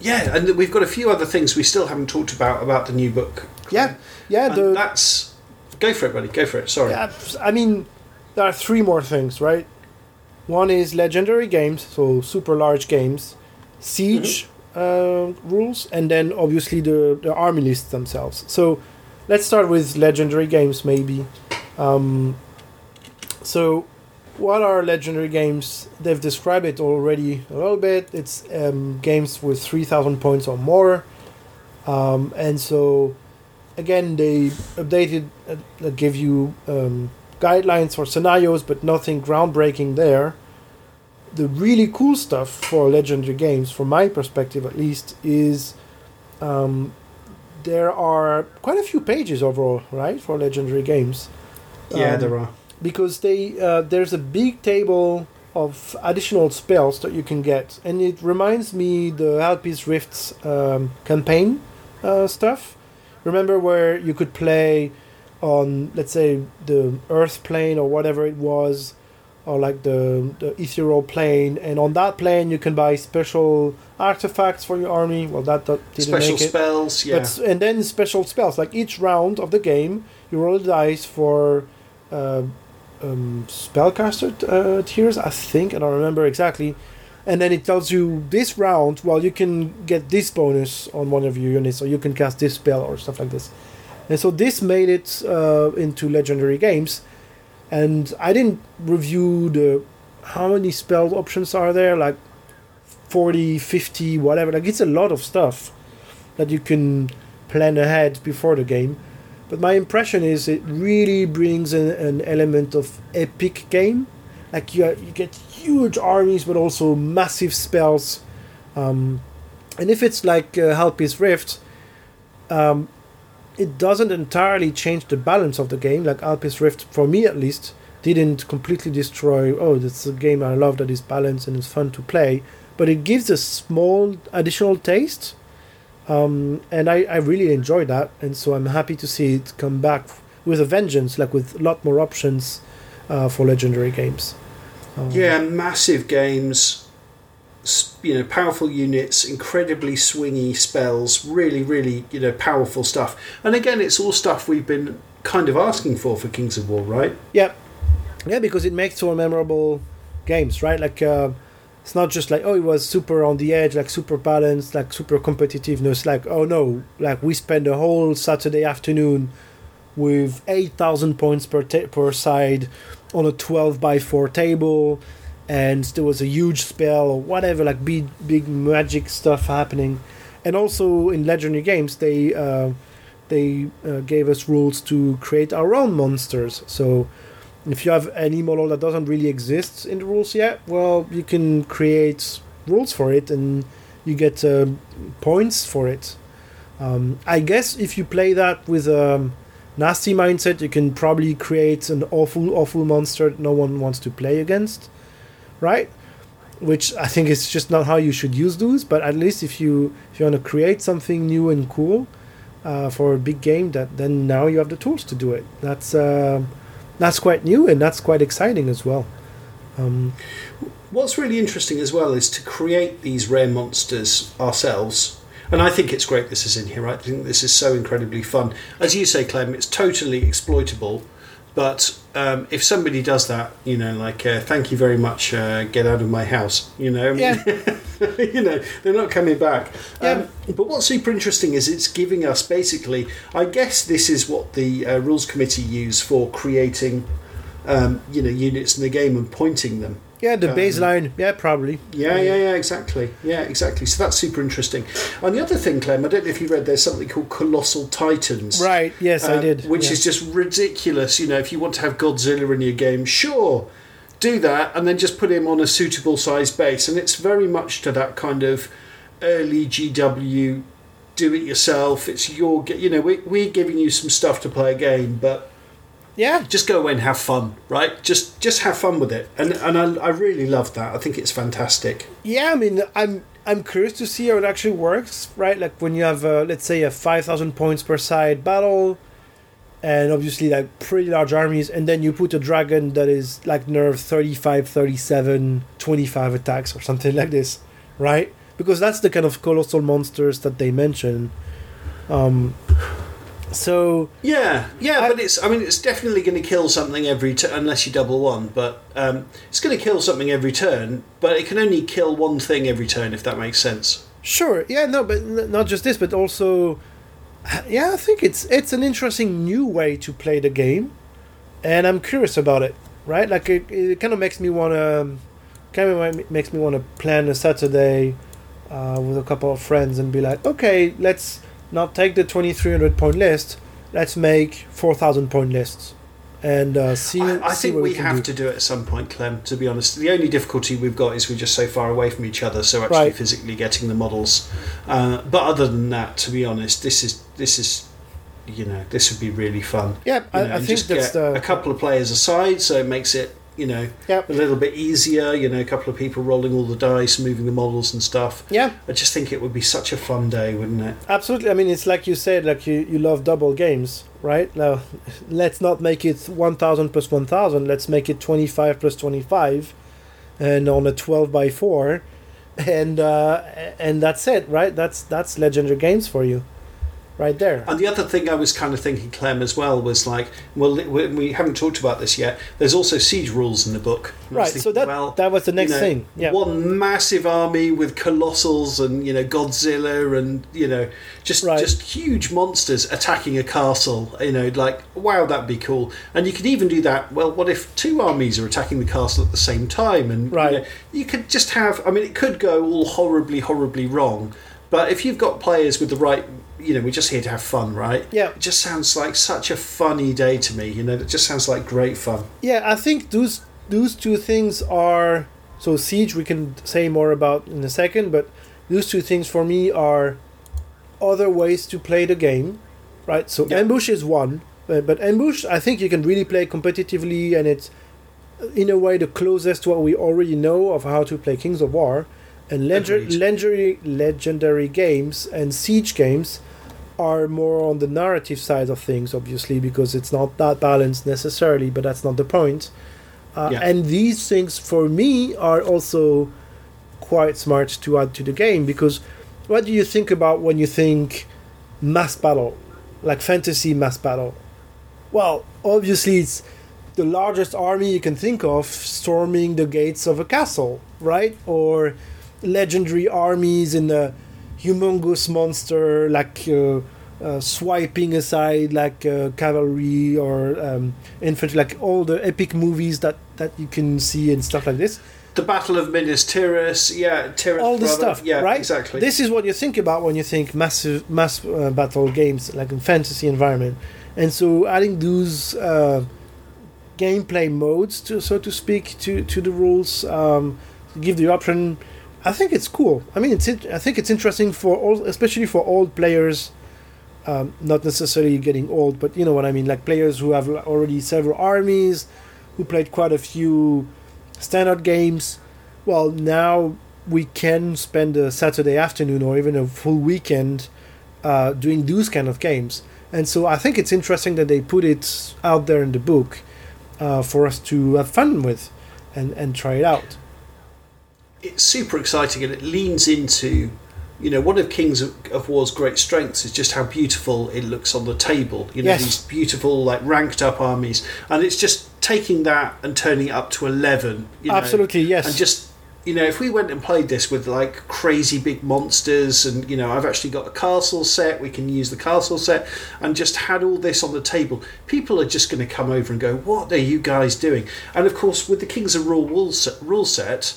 yeah, and we've got a few other things we still haven't talked about about the new book. Yeah, yeah. The that's go for it, buddy. Go for it. Sorry. yeah, I mean, there are three more things, right? One is legendary games, so super large games, siege uh, rules, and then obviously the the army lists themselves. So let's start with legendary games, maybe. Um, so, what are legendary games? They've described it already a little bit. It's um, games with three thousand points or more, um, and so again they updated uh, uh, give you um, guidelines for scenarios but nothing groundbreaking there the really cool stuff for legendary games from my perspective at least is um, there are quite a few pages overall right for legendary games yeah, Um, there are. Because they uh, there's a big table of additional spells that you can get, and it reminds me the Halpi's Rifts um, campaign uh, stuff. Remember where you could play on, let's say, the Earth plane or whatever it was, or like the the ethereal plane, and on that plane you can buy special artifacts for your army. Well, that, that didn't Special make it. spells. Yeah. But, and then special spells. Like each round of the game, you roll a dice for uh, um, spellcaster uh, tiers, I think. I don't remember exactly. And then it tells you this round, well, you can get this bonus on one of your units, or you can cast this spell, or stuff like this. And so this made it uh, into legendary games. And I didn't review the how many spell options are there, like 40, 50, whatever. Like it's a lot of stuff that you can plan ahead before the game. But my impression is it really brings an, an element of epic game. Like you, you get huge armies, but also massive spells. Um, and if it's like uh, Rift, um, it doesn't entirely change the balance of the game. Like Halpi's Rift, for me at least, didn't completely destroy. Oh, that's a game I love that is balanced and it's fun to play. But it gives a small additional taste um, and I, I really enjoy that and so i'm happy to see it come back with a vengeance like with a lot more options uh, for legendary games um, Yeah, massive games, you know, powerful units, incredibly swingy spells, really, really, you know, powerful stuff. And again, it's all stuff we've been kind of asking for for Kings of War, right? yeah yeah because it makes for memorable games right like uh, it's not just like oh it was super on the edge like super balanced like super competitiveness like oh no like we spent a whole saturday afternoon with 8000 points per ta- per side on a 12 by 4 table. And there was a huge spell or whatever like big big magic stuff happening. And also in legendary games they uh, they uh, gave us rules to create our own monsters. So if you have any model that doesn't really exist in the rules yet well you can create rules for it and you get uh, points for it. Um, i guess if you play that with a nasty mindset you can probably create an awful awful monster that no one wants to play against right? Which i think is just not how you should use those but at least if you if you want to create something new and cool uh, for a big game that then now you have the tools to do it. That's uh, that's quite new and that's quite exciting as well um, What's really interesting as well is to create these rare monsters ourselves. And I think it's great this is in here. I think this is so incredibly fun. As you say, Clem, it's totally exploitable. But um, if somebody does that, you know, like, uh, thank you very much, uh, get out of my house, you know, Yeah. you know, they're not coming back. Yeah. Um, but what's super interesting is it's giving us basically, I guess this is what the uh, rules committee use for creating, um, you know, units in the game and pointing them. Yeah the Um, baseline yeah probably Yeah, yeah, yeah, exactly. Yeah, exactly. So that's super interesting. And the other thing, Clem, I don't know if you read, there's something called Colossal Titans. right yes i um, did Which yeah. is just ridiculous. You know, if you want to have Godzilla in your game, sure, do that, and then just put him on a suitable size base. And it's very much to that kind of early GW, do it yourself. It's your, you know, we, we're giving you some stuff to play a game, but yeah just go away and have fun, right? Just just have fun with it. And and I, I really love that. I think it's fantastic. Yeah, I mean, I'm I'm curious to see how it actually works, right? Like when you have, uh, let's say, a five thousand points per side battle, and obviously like pretty large armies, and then you put a dragon that is like nerve 35, 37, 25 attacks or something like this, right? Because that's the kind of colossal monsters that they mention. Um, so Yeah, yeah, I- but it's. I mean, it's definitely going to kill something every turn, unless you double one. But um, it's going to kill something every turn. But it can only kill one thing every turn, if that makes sense. Sure. Yeah. No, but n- not just this, but also, yeah, I think it's it's an interesting new way to play the game, and I'm curious about it. Right? Like it, it kind of makes me want to, kind of makes me want to plan a Saturday, uh, with a couple of friends and be like, okay, let's not take the 2,300 point list. Let's make 4,000 point lists, and uh, see. I, I see think we, can have do. to do it at some point, Clem. To be honest, the only difficulty we've got is we're just so far away from each other. So actually, Right. physically getting the models. Uh, but other than that, to be honest, this is this is. You know, this would be really fun. Yeah, You I, know, I and think just that's get the a couple of players aside, so it makes it you know Yep. a little bit easier. You know, a couple of people rolling all the dice, moving the models and stuff. yeah. I just think it would be such a fun day, wouldn't it? Absolutely. I mean, it's like you said, like you, you love double games, right? Now, let's not make it 1000 plus 1000. Let's make it 25 plus 25 and on a 12 by 4. And uh, and that's it, right? That's that's legendary games for you, right there. And the other thing I was kind of thinking, Clem, as well, was like, well, we, we haven't talked about this yet. There's also siege rules in the book. And I was Right. So that well, that was the next you know, thing. Yeah. One massive army with colossals and you know Godzilla and you know just Right. just huge monsters attacking a castle. You know, like wow, that'd be cool. And you could even do that. Well, what if two armies are attacking the castle at the same time? And Right. you, know, you could just have. I mean, it could go all horribly, horribly wrong. But if you've got players with the right, you know, we're just here to have fun, right? Yeah. It just sounds like such a funny day to me. You know, it just sounds like great fun. Yeah, I think those those two things are so siege. We can say more about in a second, but those two things for me are other ways to play the game, right? So Yeah. ambush is one, but, but ambush I think you can really play competitively, and it's in a way the closest to what we already know of how to play Kings of War, and legendary legendary games and siege games are more on the narrative side of things, obviously, because it's not that balanced necessarily, but that's not the point. Uh, Yeah. And these things, for me, are also quite smart to add to the game because what do you think about when you think mass battle, like fantasy mass battle? Well, obviously, it's the largest army you can think of storming the gates of a castle, right? Or legendary armies in a humongous monster like uh, uh, swiping aside like uh, cavalry or um, infantry, like all the epic movies that that you can see and stuff like this. The Battle of Minas Tirith, yeah, Tirith. all this rather. stuff, yeah, right? exactly. This is what you think about when you think massive mass uh, battle games, like in fantasy environment, and so adding those uh, gameplay modes, to so to speak, to to the rules, um, give the option. I think it's cool. I mean, it's I think it's interesting for all, especially for old players. Um, not necessarily getting old, but you know what I mean, like players who have already several armies, who played quite a few standard games. Well, now we can spend a Saturday afternoon or even a full weekend uh, doing those kind of games. And so I think it's interesting that they put it out there in the book uh, for us to have fun with and, and try it out. It's super exciting and it leans into you know one of kings of, of war's great strengths is just how beautiful it looks on the table you know Yes. these beautiful like ranked up armies and it's just taking that and turning it up to 11 you know, Absolutely, yes. and just you know if we went and played this with like crazy big monsters and you know i've actually got a castle set we can use the castle set and just had all this on the table people are just going to come over and go what are you guys doing and of course with the kings of rule rule set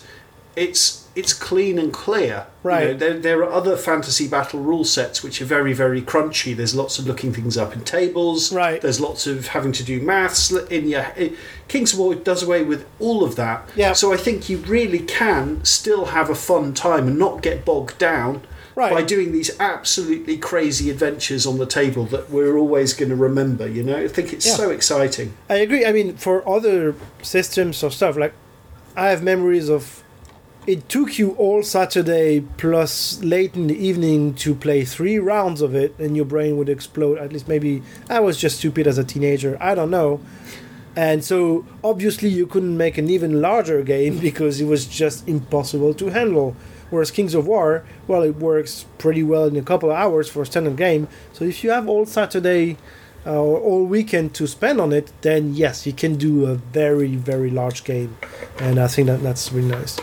it's it's clean and clear. You Right. know, there, there are other fantasy battle rule sets which are very very crunchy. There's lots of looking things up in tables. Right. There's lots of having to do maths in your. It, Kings of War does away with all of that. Yeah. So I think you really can still have a fun time and not get bogged down. Right. By doing these absolutely crazy adventures on the table that we're always going to remember, you know, I think it's Yeah. so exciting. I agree. I mean, for other systems or stuff, like I have memories of it took you all Saturday plus late in the evening to play three rounds of it, and your brain would explode. At least maybe I was just stupid as a teenager. I don't know. And so obviously you couldn't make an even larger game because it was just impossible to handle. Whereas Kings of War, well, it works pretty well in a couple of hours for a standard game. So if you have all Saturday uh, or all weekend to spend on it, then yes, you can do a very very large game, and I think that that's really nice.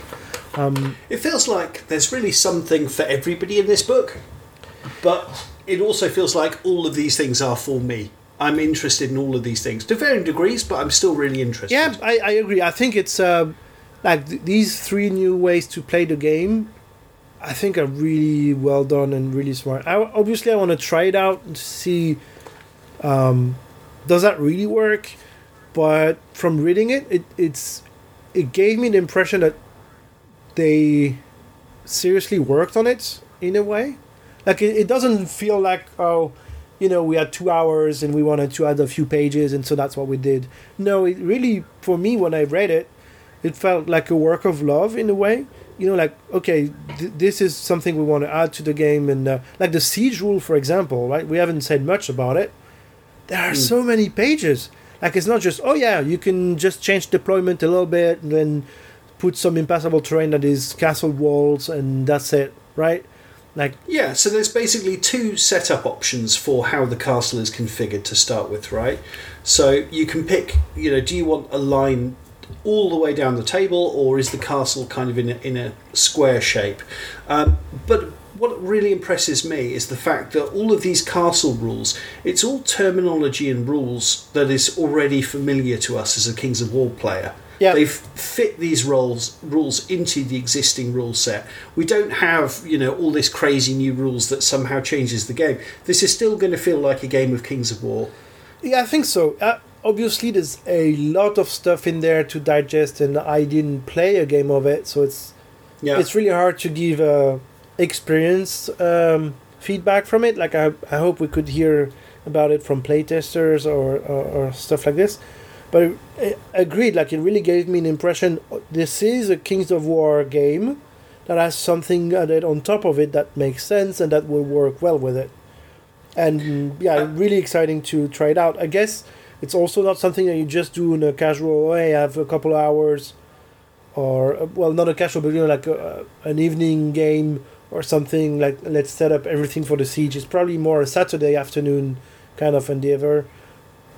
It feels like there's really something for everybody in this book, but it also feels like all of these things are for me. I'm interested in all of these things to varying degrees, but I'm still really interested. Yeah, I, I agree. I think it's uh, like th- these three new ways to play the game. I think are really well done and really smart. I, obviously, I want to try it out and see um, does that really work. But from reading it, it it's it gave me the impression that they seriously worked on it in a way. Like it, it doesn't feel like oh, you know, we had two hours and we wanted to add a few pages and so that's what we did. No, it really for me when I read it, it felt like a work of love in a way. You know, like okay, th- this is something we want to add to the game, and uh, like the siege rule, for example, right? We haven't said much about it. There are so many pages. Like it's not just oh yeah, you can just change deployment a little bit and then put some impassable terrain that is castle walls and that's it, right? Like Yeah, so there's basically two setup options for how the castle is configured to start with, right? So you can pick, you know, do you want a line all the way down the table, or is the castle kind of in a, in a square shape? Um, but what really impresses me is the fact that all of these castle rules, it's all terminology and rules that is already familiar to us as a Kings of War player. Yeah. They've fit these roles rules into the existing rule set. We don't have, you know, all this crazy new rules that somehow changes the game. This is still going to feel like a game of Kings of War. Yeah, I think so. Uh, obviously, there's a lot of stuff in there to digest, and I didn't play a game of it, so it's Yeah. it's really hard to give uh, experience um, feedback from it. Like I, I hope we could hear about it from playtesters or, or, or stuff like this. But I agreed. Like it really gave me an impression. This is a Kings of War game that has something added on top of it that makes sense and that will work well with it. And yeah, really exciting to try it out. I guess it's also not something that you just do in a casual way. I have a couple hours, or uh, well, not a casual, but you know, like a, an evening game or something. Like let's set up everything for the siege. It's probably more a Saturday afternoon kind of endeavor.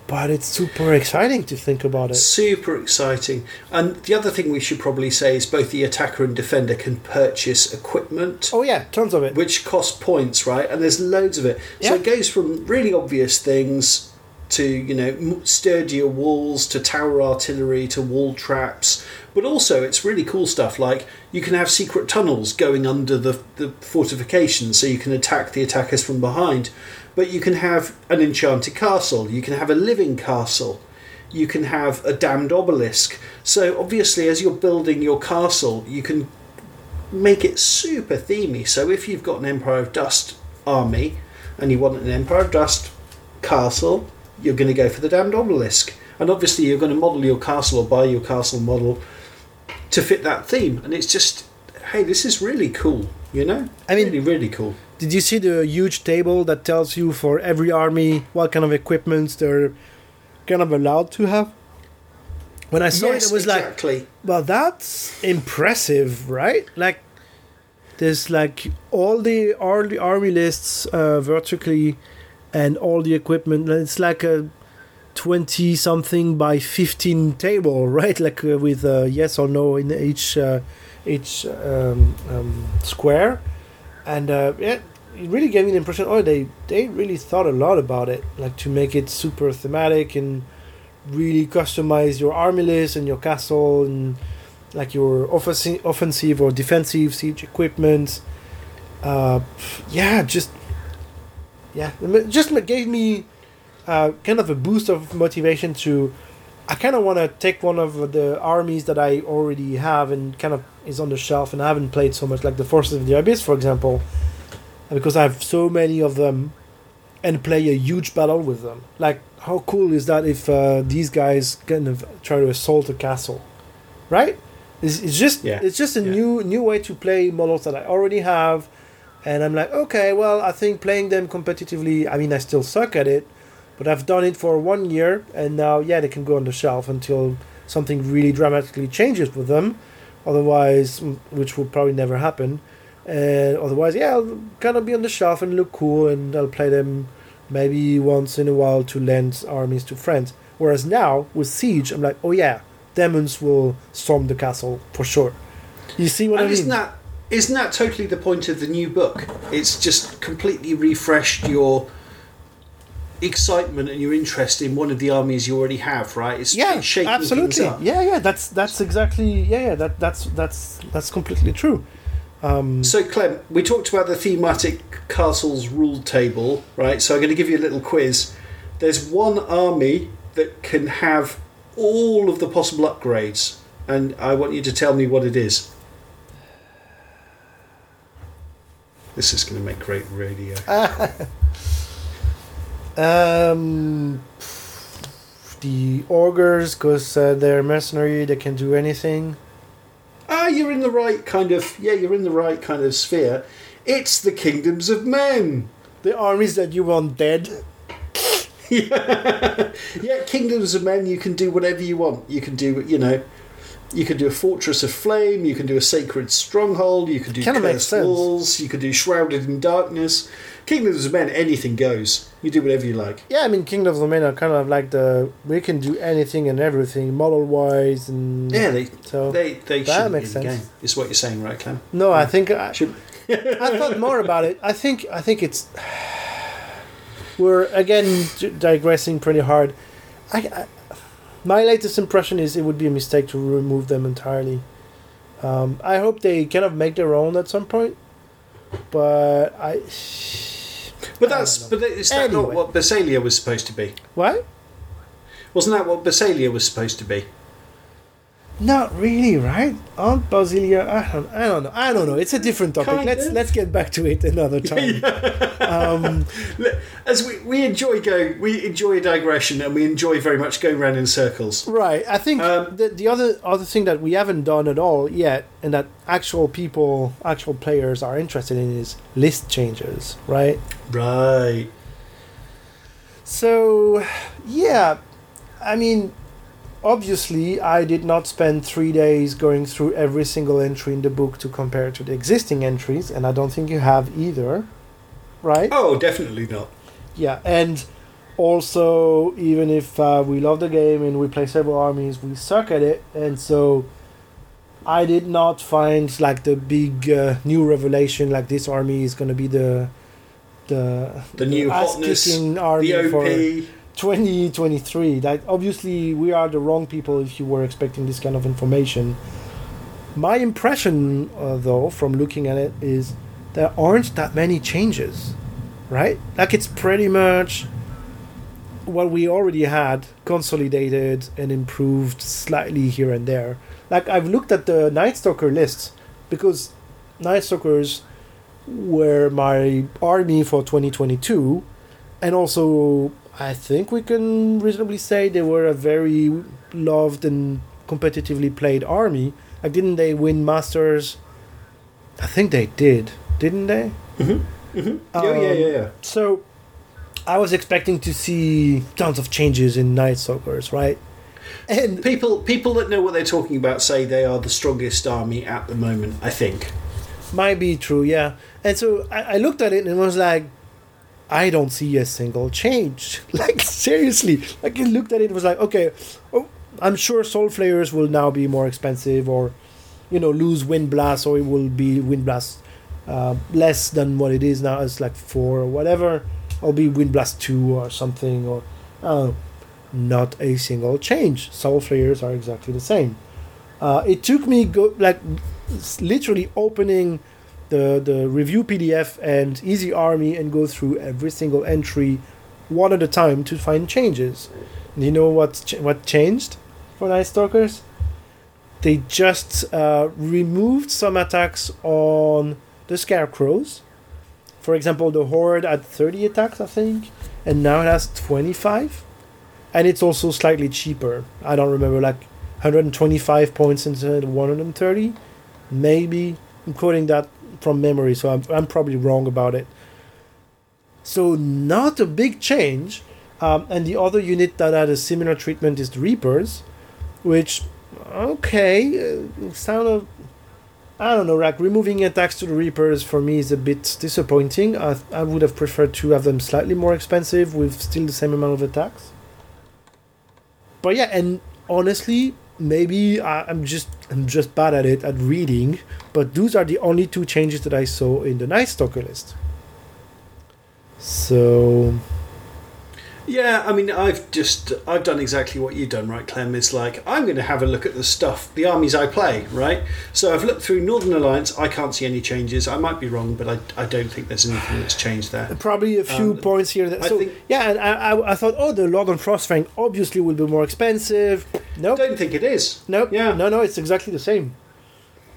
But it's super exciting to think about it. Super exciting. And the other thing we should probably say is both the attacker and defender can purchase equipment. Oh yeah, tons of it. which cost points, right? And there's loads of it. Yeah. So it goes from really obvious things to you know sturdier walls to tower artillery to wall traps, but also it's really cool stuff like you can have secret tunnels going under the the fortifications, so you can attack the attackers from behind. But you can have an enchanted castle. You can have a living castle. You can have a damned obelisk. So obviously, as you're building your castle, you can make it super themey. So if you've got an Empire of Dust army and you want an Empire of Dust castle, you're going to go for the damned obelisk. And obviously, you're going to model your castle or buy your castle model to fit that theme. And it's just, hey, this is really cool. You know, I mean- really, really cool. Did you see the huge table that tells you for every army what kind of equipment they're kind of allowed to have? When I saw it, it was like, well, that's impressive, right? Like, there's like all the all the army lists uh, vertically, and all the equipment. It's like a twenty something by fifteen table, right? Like uh, with uh, yes or no in each uh, each um, um, square, and uh, yeah, it really gave me the impression. Oh, they they really thought a lot about it, like to make it super thematic and really customize your army list and your castle and like your offensive, offensive or defensive siege equipment. Uh, yeah, just yeah, just gave me uh, kind of a boost of motivation to. I kind of want to take one of the armies that I already have and kind of is on the shelf and I haven't played so much, like the Forces of the Abyss, for example, because I have so many of them, and play a huge battle with them. Like, how cool is that if uh, these guys kind of try to assault a castle, right? It's, it's just Yeah. it's just a Yeah. new new way to play models that I already have, and I'm like, okay, well, I think playing them competitively. I mean, I still suck at it, but I've done it for one year, and now yeah, they can go on the shelf until something really dramatically changes with them. Otherwise, which will probably never happen. And otherwise, yeah, I'll kind of be on the shelf and look cool, and I'll play them maybe once in a while to lend armies to friends. Whereas now with Siege, I'm like, oh yeah, demons will storm the castle for sure. You see what And I mean? isn't that isn't that totally the point of the new book? It's just completely refreshed your excitement and your interest in one of the armies you already have, right? It's yeah, shaking absolutely. Yeah, yeah, that's that's exactly yeah, yeah. That that's that's that's completely true. Um, So, Clem, we talked about the thematic castles rule table, right? So, I'm going to give you a little quiz. There's one army that can have all of the possible upgrades, and I want you to tell me what it is. This is going to make great radio. um, the Ogres, because uh, they're mercenary, they can do anything. Ah, you're in the right kind of yeah, you're in the right kind of sphere. It's the kingdoms of men. The armies that you want dead. yeah, kingdoms of men. You can do whatever you want. You can do you know, you can do a fortress of flame. You can do a sacred stronghold. You can do cursed walls. You can do shrouded in darkness. Kingdoms of men. Anything goes. You do whatever you like. Yeah, I mean, Kingdom of the Men are kind of like the we can do anything and everything model wise and Yeah, they so they they that should makes be in the sense. game. Is what you're saying, right, Clem? no, I think I, Should I thought more about it. I think I think it's we're again digressing pretty hard. I, I my latest impression is it would be a mistake to remove them entirely. Um, I hope they kind of make their own at some point, but I But that's but is that not what Basilea was supposed to be? what? Wasn't that what Basilea was supposed to be? Not really, right? Aunt Basilea, I don't, I don't know. I don't know. It's a different topic. Kind let's of. let's get back to it another time. um, As we, we enjoy going, we enjoy a digression, and we enjoy very much going around in circles. right. I think Um, the the other other thing that we haven't done at all yet, and that actual people, actual players are interested in, is list changes, right? Right. So, yeah, I mean, obviously, I did not spend three days going through every single entry in the book to compare to the existing entries, and I don't think you have either, right? Oh, definitely not. Yeah, and also, even if uh, we love the game and we play several armies, we suck at it, and so I did not find like the big uh, new revelation like this army is going to be the the The new hotness, army the for OP. 2023. that obviously we are the wrong people if you were expecting this kind of information. My impression, uh, though, from looking at it, is there aren't that many changes, right? Like it's pretty much what we already had consolidated and improved slightly here and there. Like I've looked at the Night Stalker lists because Night Stalkers were my army for 2022, and also I think we can reasonably say they were a very loved and competitively played army. Like, didn't they win Masters? I think they did, didn't they? Oh, yeah, yeah, um, yeah. So, I was expecting to see tons of changes in Night Stalkers, right? And People, people that know what they're talking about say they are the strongest army at the moment. I think. might be true, yeah. And so I, I looked at it and was like, I don't see a single change. Like seriously, like I looked at it and was like, okay, oh, I'm sure Soul Flayers will now be more expensive, or you know, lose Wind Blast, or it will be Wind Blast uh, less than what it is now. It's like four or whatever. I'll be Wind Blast two or something, or uh, not a single change. Soul Flayers are exactly the same. Uh, it took me go like literally opening the the review PDF and Easy Army and go through every single entry one at a time to find changes. And you know what ch- what changed for Night Stalkers? They just uh, removed some attacks on the Scarecrows. For example, the Horde had 30 attacks, I think, and now it has 25. And it's also slightly cheaper. I don't remember, like 125 points instead of 130 maybe i'm quoting that from memory so i'm, I'm probably wrong about it. So not a big change um, and the other unit that had a similar treatment is the reapers which okay uh, sound of i don't know like removing attacks to the reapers for me is a bit disappointing. I, I would have preferred to have them slightly more expensive with still the same amount of attacks. But yeah and honestly maybe I, i'm just i'm just bad at it at reading but those are the only two changes that i saw in the night stalker list. So Yeah, I mean, I've just I've done exactly what you've done, right, Clem? It's like I'm going to have a look at the stuff, the armies I play, right? So I've looked through Northern Alliance. I can't see any changes. I might be wrong, but I, I don't think there's anything that's changed there. probably a few Um, points here that, so think- yeah and I, I, I thought oh the lord on frostfang obviously will be more expensive nope I don't think it is. nope Yeah. no no it's exactly the same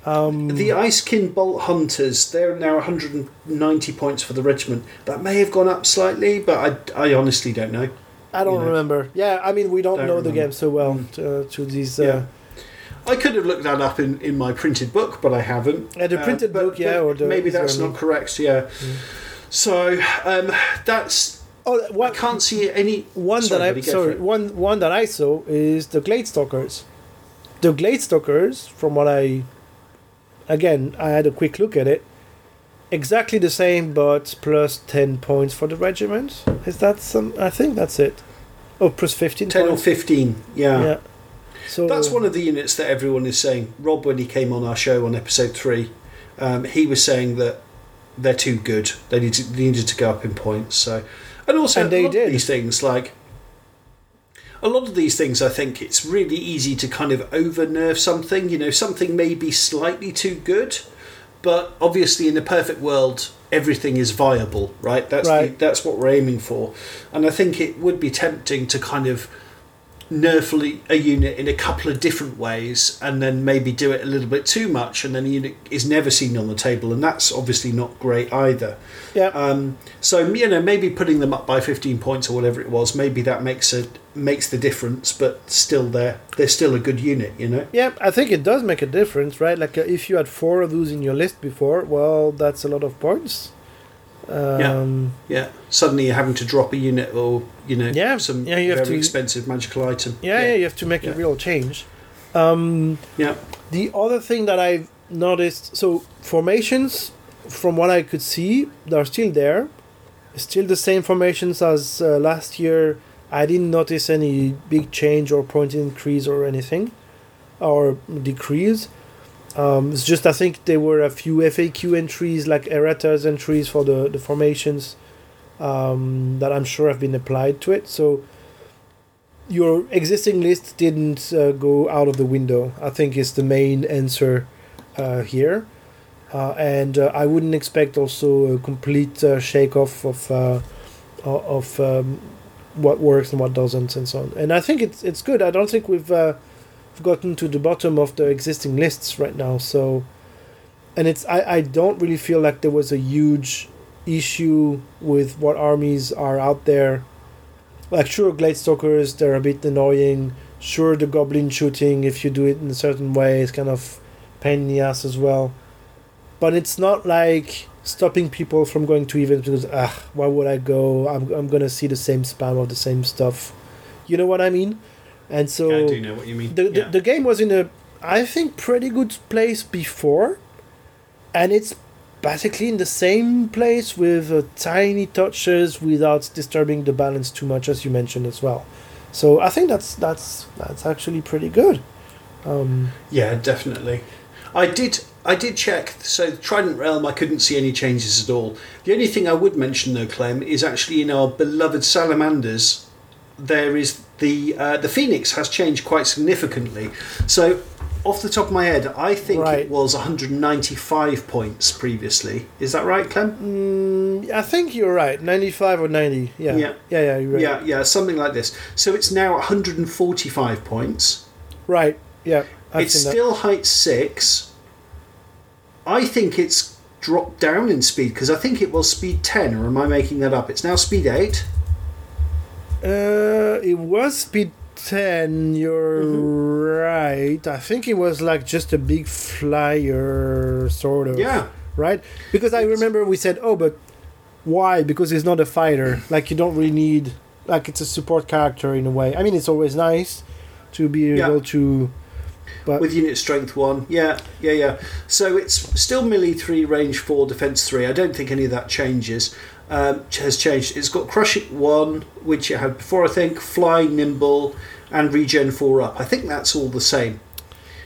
The Icekin Bolt Hunters, they're now 190 points for the regiment. That may have gone up slightly, but I, I honestly don't know. i don't You know. remember yeah i mean we don't, Don't know the game so well Mm. to, to these uh, Yeah. I could have looked that up in, in my printed book, but I haven't. Yeah, the Uh, printed but- book, yeah, or the- maybe that's not correct. Yeah. So um, that's oh I can't see any one sorry, that I sorry one one that I saw is the Gladestalkers. The Gladestalkers, from what I again I had a quick look at it, exactly the same but plus ten points for the regiment. Is that some? I think that's it. Oh, plus fifteen. 10 or 15. Yeah. Yeah. So That's one of the units that everyone is saying. Rob, when he came on our show on episode three, um, he was saying that they're too good. They, need to, they needed to go up in points. So, and also And they did. these things like a lot of these things. I think it's really easy to kind of over nerf something. You know, something may be slightly too good, but obviously in a perfect world. Everything is viable, right? That's Right. The, that's what we're aiming for, and I think it would be tempting to kind of nerf a unit in a couple of different ways and then maybe do it a little bit too much and then the unit is never seen on the table and that's obviously not great either yeah. um, so you know maybe putting them up by 15 points or whatever it was maybe that makes a makes the difference but still they're they're still a good unit you know Yeah, I think it does make a difference, right? Like uh, if you had four of those in your list before, well, that's a lot of points. Um, yeah suddenly you're having to drop a unit or you know Yeah, some yeah, you have to- expensive magical item yeah, yeah, you have to make a real change. Um, yeah The other thing that I've noticed, so formations, from what I could see, they're still there. Still the same formations as uh, last year. I didn't notice any big change or point increase or anything, or decrease. Um, it's just I think there were a few FAQ entries like erratas entries for the the formations um, that I'm sure have been applied to it. So your existing list didn't uh, go out of the window. I think is the main answer uh, here. Uh, and uh, I wouldn't expect also a complete uh, shake off of uh, of um, what works and what doesn't and so on. And I think it's it's good. I don't think we've we've gotten to the bottom of the existing lists right now. So, and it's I, I don't really feel like there was a huge issue with what armies are out there. Like sure, Gladestalkers they're a bit annoying. Sure, the goblin shooting if you do it in a certain way is kind of pain in the ass as well but it's not like stopping people from going to events because ah why would I go I'm I'm gonna see the same spam of the same stuff you know what I mean and so I do know what you mean. the, the, Yeah. the game was in a I think pretty good place before and it's basically in the same place with uh, tiny touches without disturbing the balance too much as you mentioned as well so I think that's that's that's actually pretty good um, Yeah, definitely. I did. I did check. So Trident Realm, I couldn't see any changes at all. The only thing I would mention, though, Clem, is actually in our beloved salamanders, there is the uh, the Phoenix has changed quite significantly. So, off the top of my head, I think Right. it was 195 points previously. Is that right, Clem? mm, I think you're right 95 or 90 yeah Yeah. yeah, yeah you're right Yeah, yeah, something like this. So it's now 145 points. Right. Yeah. I've it's still height six. I think it's dropped down in speed because I think it was speed ten, or am I making that up? It's now speed eight. Uh, it was speed ten. You're Mm-hmm. right. I think it was like just a big flyer, sort of. Yeah, Right. Because I remember we said, "Oh, but why? Because he's not a fighter. Like you don't really need. Like it's a support character in a way. I mean, it's always nice to be Yeah. able to. But with unit strength one. Yeah, yeah, yeah. So it's still melee three, range four, defense three. I don't think any of that changes. Um, has changed. It's got crush it one, which it had before. I think fly, nimble, and regen four up. I think that's all the same.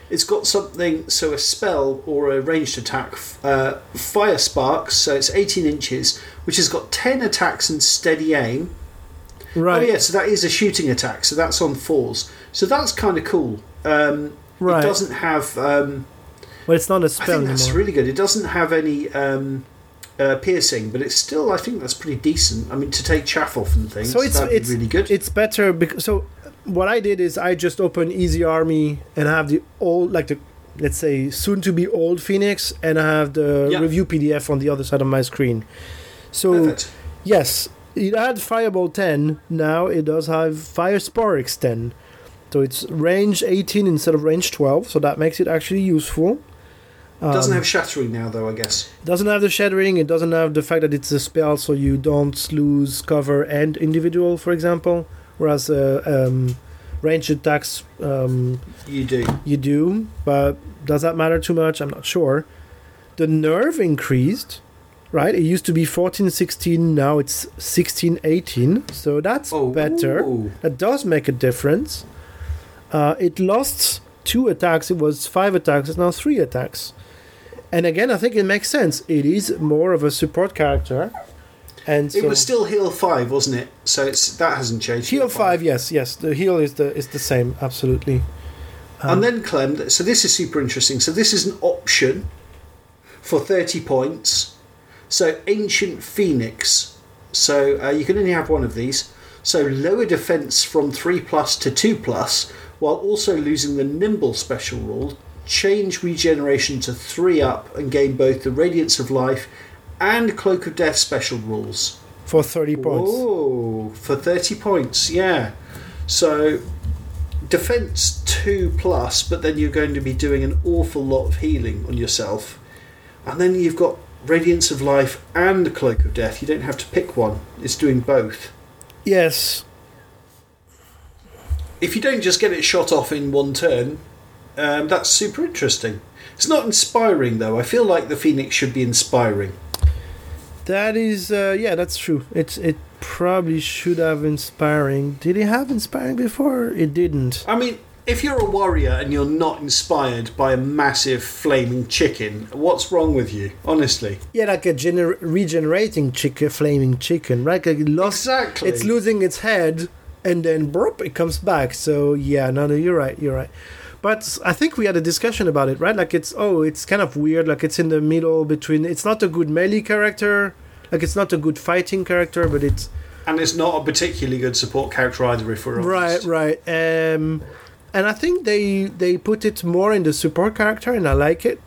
It's got something, so a spell or a ranged attack, uh, fire sparks, so it's 18 inches, which has got 10 attacks and steady aim. right. Oh, yeah, so that is a shooting attack, so that's on fours. So that's kind of cool. Um, Right. It doesn't have. Um, But it's not a spell I think that's anymore. really good. It doesn't have any um, uh, piercing, but it's still. I think that's pretty decent. I mean, to take chaff off and things, So it's it's really good. It's better because so what I did is I just open Easy Army and I have the old like the let's say soon to be old Phoenix and I have the Yeah. review PDF on the other side of my screen. So Perfect. yes, it had Fireball 10. Now it does have Fire Sparks 10. So it's range 18 instead of range 12. So that makes it actually useful. Doesn't Um, have shattering now, though. I guess. doesn't have the shattering. It doesn't have the fact that it's a spell so you don't lose cover and individual for example. Whereas uh, um, ranged attacks um, You do. you do but does that matter too much? I'm not sure. The nerve increased right? It used to be 14 16 now it's 16 18 so that's Oh, better. ooh. that does make a difference. Uh, it lost two attacks. It was five attacks. It's now three attacks and again i think it makes sense it is more of a support character and It was still heal five, wasn't it? So it's that hasn't changed. heal five yes yes the heal is the is the same absolutely Um, and then Clem. So this is super interesting. So this is an option for thirty points. So ancient phoenix. So uh, you can only have one of these. So lower defense from three plus to two plus, while also losing the nimble special rule. Change regeneration to three up and gain both the radiance of life and cloak of death special rules. for 30 points Oh, for 30 points, yeah. So, defense 2 plus, but then you're going to be doing an awful lot of healing on yourself. And then you've got Radiance of Life and Cloak of Death. You don't have to pick one, it's doing both. yes If you don't just get it shot off in one turn, um, that's super interesting. It's not inspiring though. I feel like the Phoenix should be inspiring. That is, uh, yeah, that's true. It's it probably should have inspiring. Did it have inspiring before? It didn't. I mean, if you're a warrior and you're not inspired by a massive flaming chicken, what's wrong with you? Honestly. Yeah, like a gener- regenerating chicken, flaming chicken, right? Like it lost, Exactly. It's losing its head, and then burp, it comes back. So yeah, no, no, you're right, you're right. But I think we had a discussion about it, right? Like it's oh, it's kind of weird. Like it's in the middle between. It's not a good melee character. Like it's not a good fighting character, but it's And it's not a particularly good support character either, if we're right, honest. right. Um, and I think they they put it more in the support character, and I like it.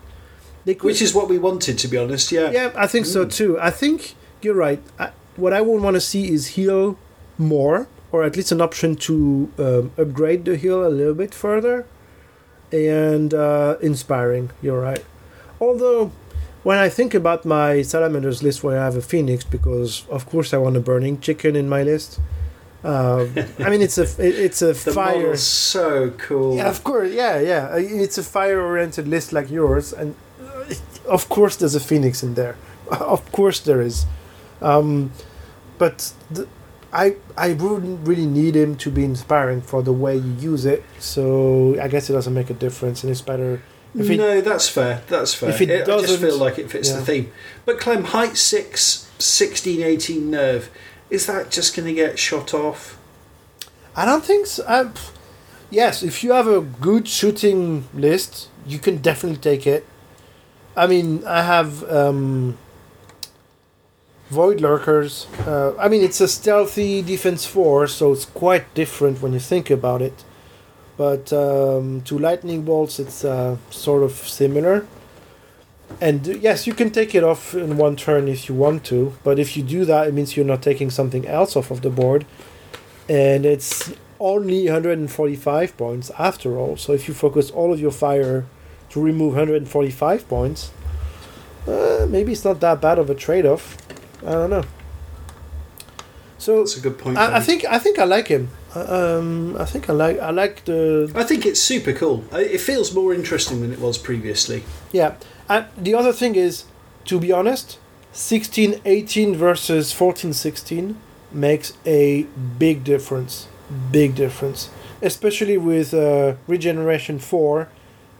Could, Which is what we wanted, to be honest, yeah. Yeah, I think so too. I think you're right. I, what I would want to see is heal more, or at least an option to um, upgrade the heal a little bit further, and uh, inspiring. You're right. Although, when I think about my salamanders list, where I have a phoenix, because of course I want a burning chicken in my list. Um, I mean, it's a it's a The fire. so cool. Yeah, of course. Yeah, yeah. It's a fire-oriented list like yours, and uh, of course there's a phoenix in there. of course there is. Um, but the, I I wouldn't really need him to be inspiring for the way you use it. So I guess it doesn't make a difference, and it's better. If it, no, that's fair. That's fair. if it I just doesn't- feel like it fits yeah. the theme. But Clem, height 6, 16, 18 nerve, is that just going to get shot off? I don't think so. Pff, yes, if you have a good shooting list, you can definitely take it. I mean, I have um, Void Lurkers. Uh, I mean, it's a stealthy defense 4, so it's quite different when you think about it. But um, to Lightning Bolts, it's uh, sort of similar. And uh, yes, you can take it off in one turn if you want to, but if you do that, it means you're not taking something else off of the board and it's only 145 points after all. So if you focus all of your fire to remove 145 points, uh, maybe it's not that bad of a trade-off. I don't know. So That's a good point. I, I think I think I like him. Um, I think I like I like the I think it's super cool. It feels more interesting than it was previously. yeah. And the other thing is, to be honest, 16 18 versus 14 16 makes a big difference. Big difference. Especially with uh, Regeneration 4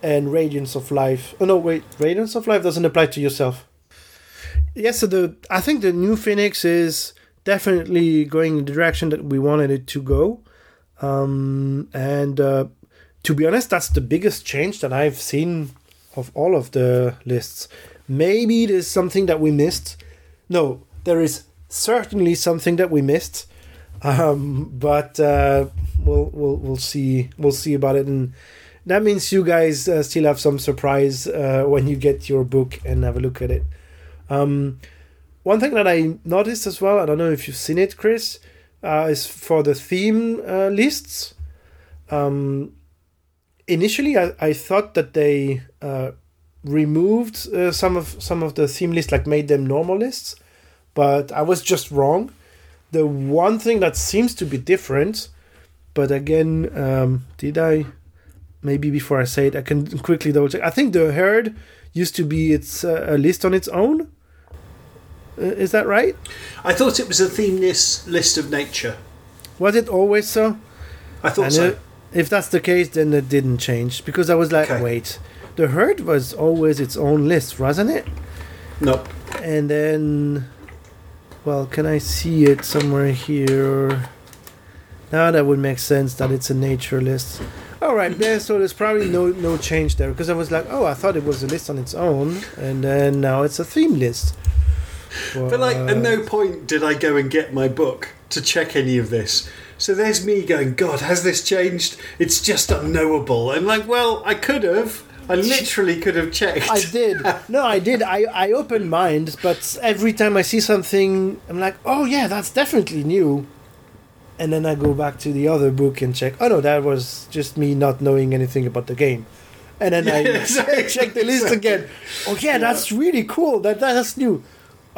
and Radiance of Life. Oh no, wait, Radiance of Life doesn't apply to yourself. Yes, so the I think the new Phoenix is definitely going in the direction that we wanted it to go. Um, and uh, to be honest, that's the biggest change that I've seen of all of the lists. Maybe there's something that we missed. No, there is certainly something that we missed. Um, but uh, we'll we'll we'll see we'll see about it, and that means you guys uh, still have some surprise uh, when you get your book and have a look at it. Um, one thing that I noticed as well, I don't know if you've seen it, Chris, uh, is for the theme uh, lists. Um, initially, I, I thought that they uh, removed uh, some of some of the theme lists, like made them normal lists, but I was just wrong. The one thing that seems to be different, but again, um, did I? Maybe before I say it, I can quickly double check. I think the herd used to be its uh, a list on its own. Is that right? I thought it was a theme list, list of nature. Was it always so? I thought And so. it- if that's the case, then it didn't change because I was like, Okay. wait, the herd was always its own list, wasn't it? no. And then, well, can I see it somewhere here? Now that would make sense that it's a nature list. All right, there. So there's probably no no change there because I was like, oh, I thought it was a list on its own, and then now it's a theme list. But like, at no point did I go and get my book to check any of this. So there's me going, God, has this changed? It's just unknowable. And like, well, I could have. I literally could have checked. I did. No, I did. I, I opened mind, but every time I see something, I'm like, oh yeah, that's definitely new. And then I go back to the other book and check. Oh no, that was just me not knowing anything about the game. And then I exactly. check the list again. Oh yeah, that's really cool. That that's new.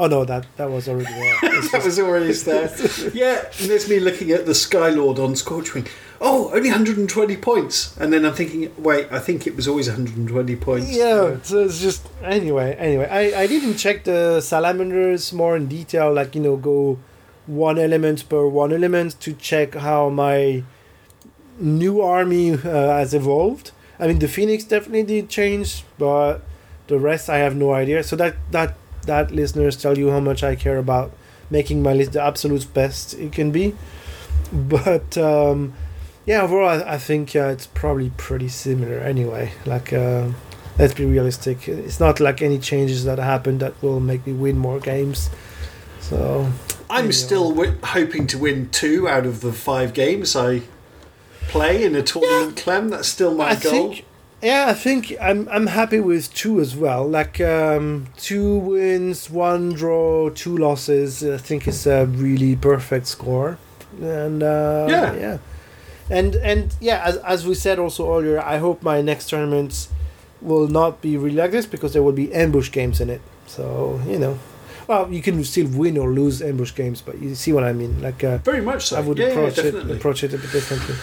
Oh no, that that was already there. That was already there. yeah, and there's me looking at the Skylord on Scorchwing. Oh, only 120 points. And then I'm thinking, wait, I think it was always 120 points. yeah, so it's just anyway. Anyway, I I didn't check the salamanders more in detail. Like you know, go one element per one element to check how my new army uh, has evolved. I mean, the phoenix definitely did change, but the rest I have no idea. So that that that listeners tell you how much I care about making my list the absolute best it can be. But um, yeah, overall, I, I think uh, it's probably pretty similar anyway. Like, uh, let's be realistic. It's not like any changes that happen that will make me win more games. So I'm Yeah. still w- hoping to win two out of the five games I play in a tournament, Clem. That's still my I goal. think, yeah, I think I'm I'm happy with two as well. Like um, two wins, one draw, two losses. I think is a really perfect score. And uh, Yeah. yeah, and and yeah, as as we said also earlier, I hope my next tournaments will not be really like this because there will be ambush games in it. So you know. Well, you can still win or lose ambush games, but you see what I mean. Like, uh, Very much so. I would yeah, yeah, approach it approach it a bit differently.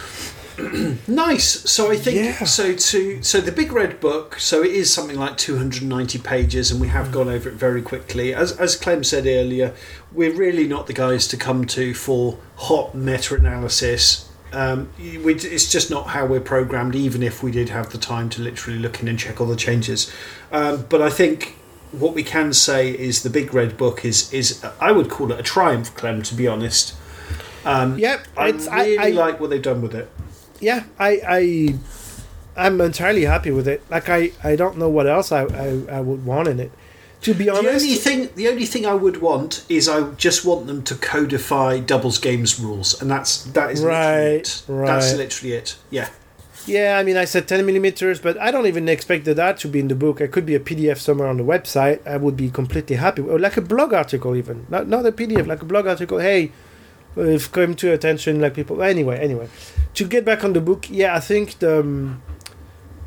Nice. So I think Yeah. so. To so the big red book. So it is something like 290 pages, and we have gone over it very quickly. As as Clem said earlier, we're really not the guys to come to for hot meta analysis. Um, we, it's just not how we're programmed. Even if we did have the time to literally look in and check all the changes, um, but I think what we can say is the big red book is is I would call it a triumph, Clem. To be honest. Um, Yeah, I it's really I, I, like what they've done with it. Yeah, I, I, I'm entirely happy with it. Like I, I don't know what else I, I, I would want in it. To be honest, The only thing, the only thing I would want is I just want them to codify doubles games rules, and that's that is Right, it. right. That's literally it. Yeah, yeah, I mean, I said 10 millimeters, but I don't even expect that to be in the book. It could be a PDF somewhere on the website. I would be completely happy, or like a blog article, even not not a PDF, like a blog article. Hey, we've come to attention, like people. Anyway, anyway, to get back on the book, yeah, I think the. Um,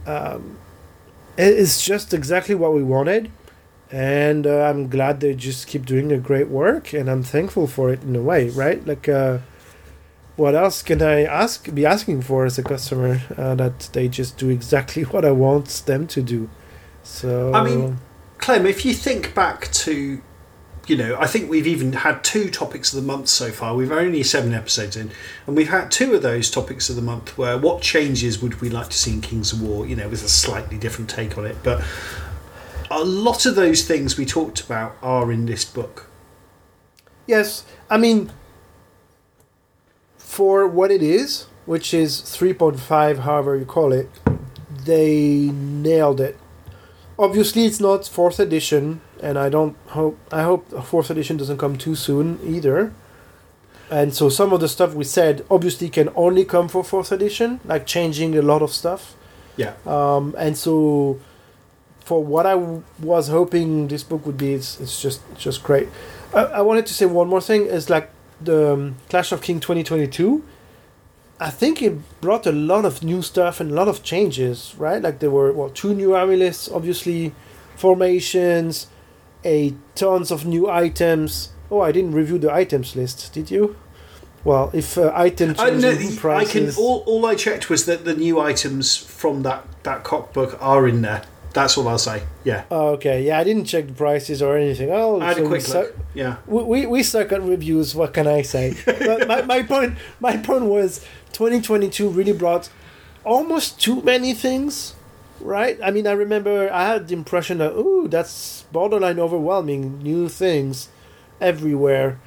um, it's just exactly what we wanted and uh, i'm glad they just keep doing a great work and i'm thankful for it in a way right like uh, what else can i ask be asking for as a customer uh, that they just do exactly what i want them to do so I mean, Clem, if you think back to, you know, I think we've even had two topics of the month so far. We've only seven episodes in, and we've had two of those topics of the month where what changes would we like to see in Kings of War? You know, with a slightly different take on it, but a lot of those things we talked about are in this book. yes i mean for what it is which is 3.5 however you call it they nailed it obviously it's not fourth edition and i don't hope i hope fourth edition doesn't come too soon either and so some of the stuff we said obviously can only come for fourth edition like changing a lot of stuff Yeah. um, and so for what I w- was hoping this book would be it's, it's just just great I, I wanted to say one more thing is like the um, clash of king 2022 I think it brought a lot of new stuff and a lot of changes, right? Like there were well two new army lists, obviously, formations, a tons of new items. Oh, I didn't review the items list, did you? Well, if uh, item I, no, changing I can. All, all I checked was that the new items from that that CoK book are in there. That's all I'll say. Yeah, Oh, okay, yeah, I didn't check the prices or anything. Oh, I had so a quick suck- look. Yeah, we, we, we suck at reviews. What can I say? but my, my point my point was 2022 really brought almost too many things, right? I mean, I remember I had the impression that ooh, that's borderline overwhelming. New things everywhere.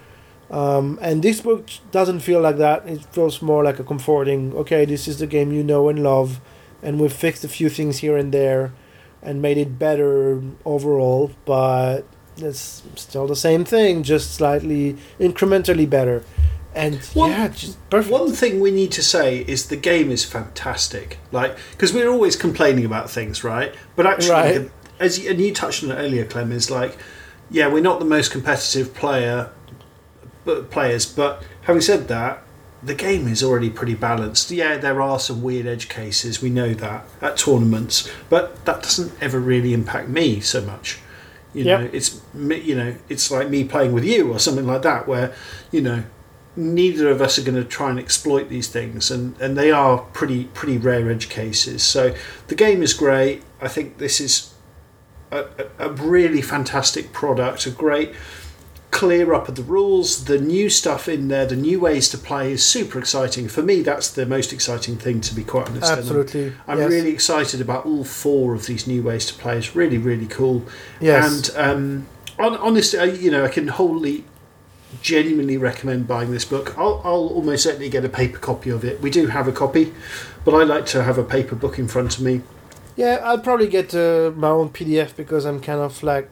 Um, and this book doesn't feel like that. It feels more like a comforting. Okay, this is the game you know and love, and we've fixed a few things here and there, and made it better overall. But it's still the same thing, just slightly incrementally better. And One- yeah, just perfect. One thing we need to say is the game is fantastic. Like, because we're always complaining about things, right? But actually, Right. as you, and you touched on it earlier, Clem, is like, yeah, we're not the most competitive player, but players. But having said that, the game is already pretty balanced. Yeah, there are some weird edge cases. We know that at tournaments, but that doesn't ever really impact me so much. You Yep. know, it's you know, it's like me playing with you or something like that, where you know, neither of us are going to try and exploit these things, and and they are pretty pretty rare edge cases. So the game is great. I think this is a, a really fantastic product, a great clear up of the rules, the new stuff in there, the new ways to play is super exciting. For me, that's the most exciting thing, to be quite honest. I'm- Absolutely. I'm yes. really excited about all four of these new ways to play. It's really, really cool. Yes. And um, on, honestly, you know, I can wholly, genuinely recommend buying this book. I'll, I'll almost certainly get a paper copy of it. We do have a copy, but I like to have a paper book in front of me. Yeah, I'll probably get uh, my own PDF because I'm kind of like,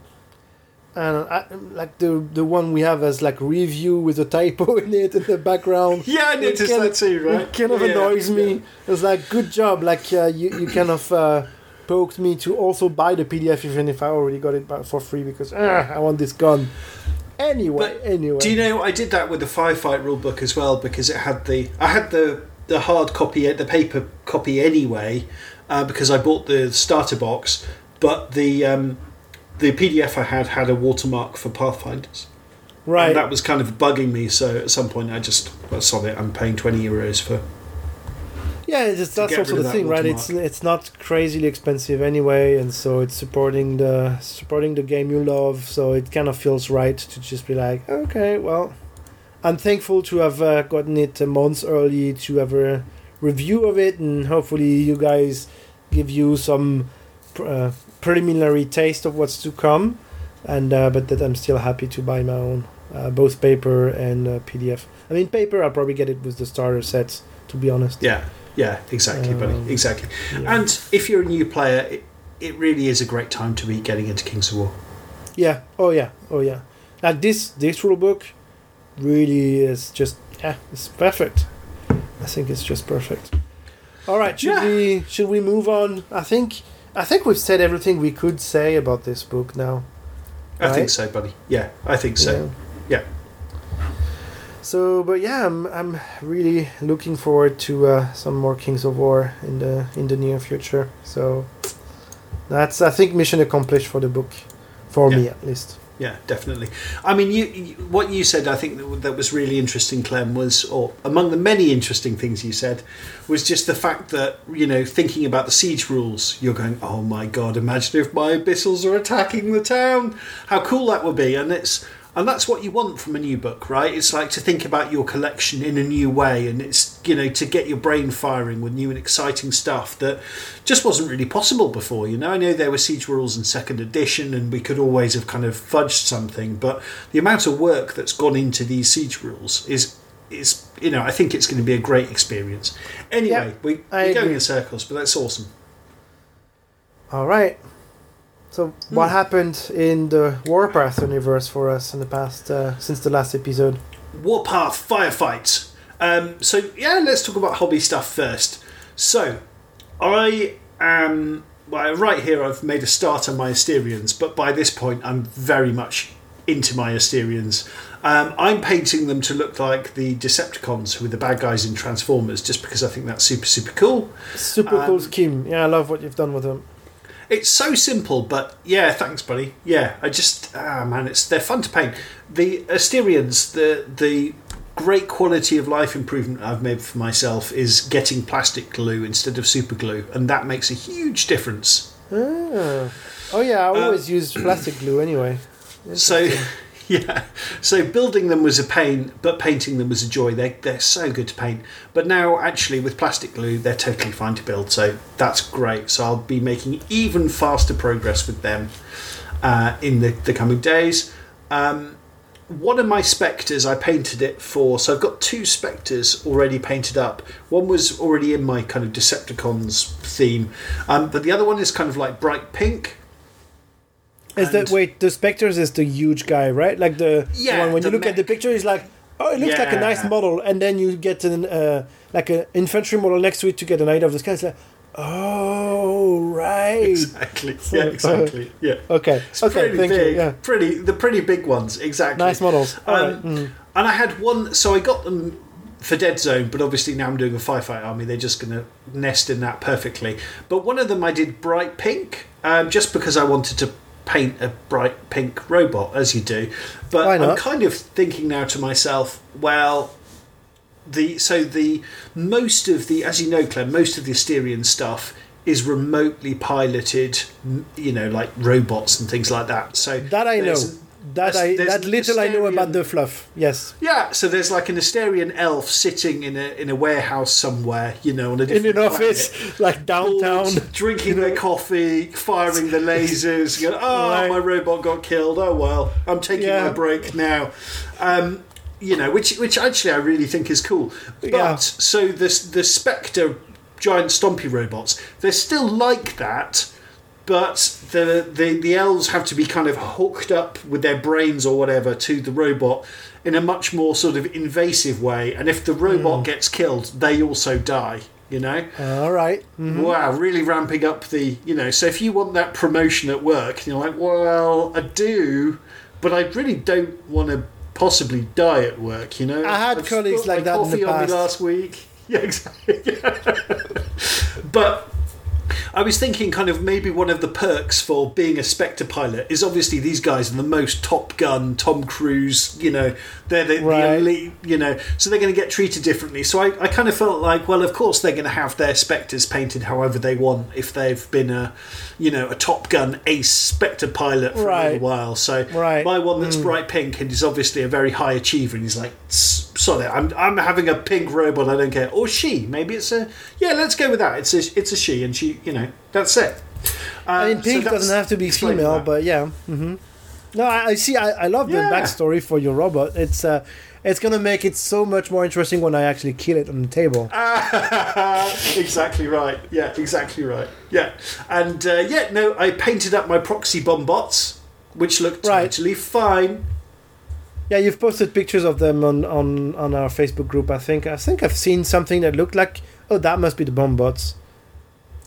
and I, like the the one we have as like review with a typo in it in the background. Yeah, I It noticed kind that of- too, right? It kind of Yeah, annoys me. yeah. It's like good job, like uh, you you kind of uh, poked me to also buy the PDF even if I already got it for free because ah, I want this gun. Anyway, But anyway. Do you know I did that with the firefight rule book as well because it had the I had the the hard copy the paper copy anyway uh, because I bought the starter box, but the um, the PDF I had had a watermark for Pathfinders. right? And that was kind of bugging me. So at some point I just well, sod it. I'm paying twenty euros for. Yeah, it's, that's also of the that thing, right? It's it's not crazily expensive anyway, and so it's supporting the supporting the game you love. So it kind of feels right to just be like, okay, well, I'm thankful to have uh, gotten it a month early to have a review of it, and hopefully you guys give you some pr- uh, preliminary taste of what's to come. And uh, but that I'm still happy to buy my own, uh, both paper and uh, PDF. I mean, paper I'll probably get it with the starter sets. To be honest. Yeah, yeah, exactly, Um, buddy, exactly. Yeah. And if you're a new player, it, it really is a great time to be getting into Kings of War. Yeah. Oh yeah. Oh yeah. Like this this rule book really is just yeah, it's perfect. I think it's just perfect. All right, should Yeah. we should we move on? I think I think we've said everything we could say about this book now. I think so, buddy. Yeah, I think so. Yeah. So, but yeah, I'm I'm really looking forward to uh, some more Kings of War in the in the near future. So that's I think mission accomplished for the book, for me at least. Yeah, definitely. I mean, you, you what you said, I think that, that was really interesting, Clem, was, or among the many interesting things you said, was just the fact that, you know, thinking about the siege rules, you're going, oh my god, imagine if my abyssals are attacking the town. How cool that would be. And it's, and that's what you want from a new book, right? It's like to think about your collection in a new way, and it's you know to get your brain firing with new and exciting stuff that just wasn't really possible before. You know, I know there were siege rules in second edition, and we could always have kind of fudged something, but the amount of work that's gone into these siege rules is is you know I think it's going to be a great experience. Anyway, Yep, we, we're going agree. in circles, but that's awesome. All right. So, what happened in the Warpath universe for us in the past uh, since the last episode? Warpath firefights. Um, so yeah, let's talk about hobby stuff first. So I am well, right here. I've made a start on my Asterians, but by this point, I'm very much into my Asterians. Um, I'm painting them to look like the Decepticons, who are the bad guys in Transformers, just because I think that's super super cool. Super cool Um, scheme. Yeah, I love what you've done with them. It's so simple, but yeah, thanks, buddy. Yeah, I just ah man, it's they're fun to paint. The Asterians, the the great quality of life improvement I've made for myself is getting plastic glue instead of super glue, and that makes a huge difference. Ah. Oh yeah, I always use plastic glue anyway. So yeah, so building them was a pain, but painting them was a joy. They they're so good to paint. But now actually with plastic glue, they're totally fine to build. So that's great. So I'll be making even faster progress with them uh, in the, the coming days. Um, one of my spectres, I painted it for. So I've got two spectres already painted up. One was already in my kind of Decepticons theme, um, but the other one is kind of like bright pink. Is that wait? The Spectres is the huge guy, right? Like the, the Yeah, one when you the look at the picture, he's like, oh, it looks like a nice model, and then you get an uh, like an infantry model next to it to get an idea of the sky. It's like, oh right, Exactly. Yeah, exactly. Yeah. okay, It's okay, pretty thank big. you. Yeah, Pretty the pretty big ones, exactly. nice models. Um, right. Mm. And I had one so I got them for Deadzone, but obviously now I'm doing a firefight army, they're just gonna nest in that perfectly. But one of them I did bright pink, um, just because I wanted to paint a bright pink robot as you do. But I'm kind of thinking now to myself, well, the so the most of the as you know, Clem, most of the Asterian stuff is remotely piloted, you know, like robots and things like that. So That I know. That I that little I know about the fluff. Yes. yeah, so there's like an Asterian elf sitting in a in a warehouse somewhere, you know, on a In an office, like downtown. bored, drinking their coffee, firing the lasers. Going, oh, Right. my robot got killed. Oh well, I'm taking Yeah. my break now. Um, you know, which which actually I really think is cool. But Yeah. so this the Spectre giant stompy robots, they're still like that. But the, the the elves have to be kind of hooked up with their brains or whatever to the robot in a much more sort of invasive way. And if the robot gets killed, they also die. You know. All right. Mm. Wow, really ramping up the, you know, so if you want that promotion at work, you're like, well, I do, but I really don't want to possibly die at work, you know? I had I've colleagues like that in the coffee on me past. last week. Yeah, exactly. but I was thinking kind of maybe one of the perks for being a Spectre pilot is obviously these guys are the most Top Gun, Tom Cruise, you know, they're the, Right. the elite, you know, so they're going to get treated differently. So I, I kind of felt like, well, of course they're going to have their Spectres painted however they want if they've been a, you know, a Top Gun ace Spectre pilot for a little while. So Right. my one that's bright pink and is obviously a very high achiever and he's like, sorry, I'm, I'm having a pink robot, I don't care. Or she, maybe it's a, yeah, let's go with that. It's a, it's a she and she, you know, that's it. Uh, I mean, pink that's- doesn't have to be female, but yeah. hmm No, I, I see. I, I love Yeah. the backstory for your robot. It's uh, it's gonna make it so much more interesting when I actually kill it on the table. exactly right. Yeah, exactly right. Yeah, and uh, yeah, no, I painted up my proxy bomb bots, which looked Right. totally fine. Yeah, you've posted pictures of them on, on, on our Facebook group. I think I think I've seen something that looked like oh that must be the bomb bots.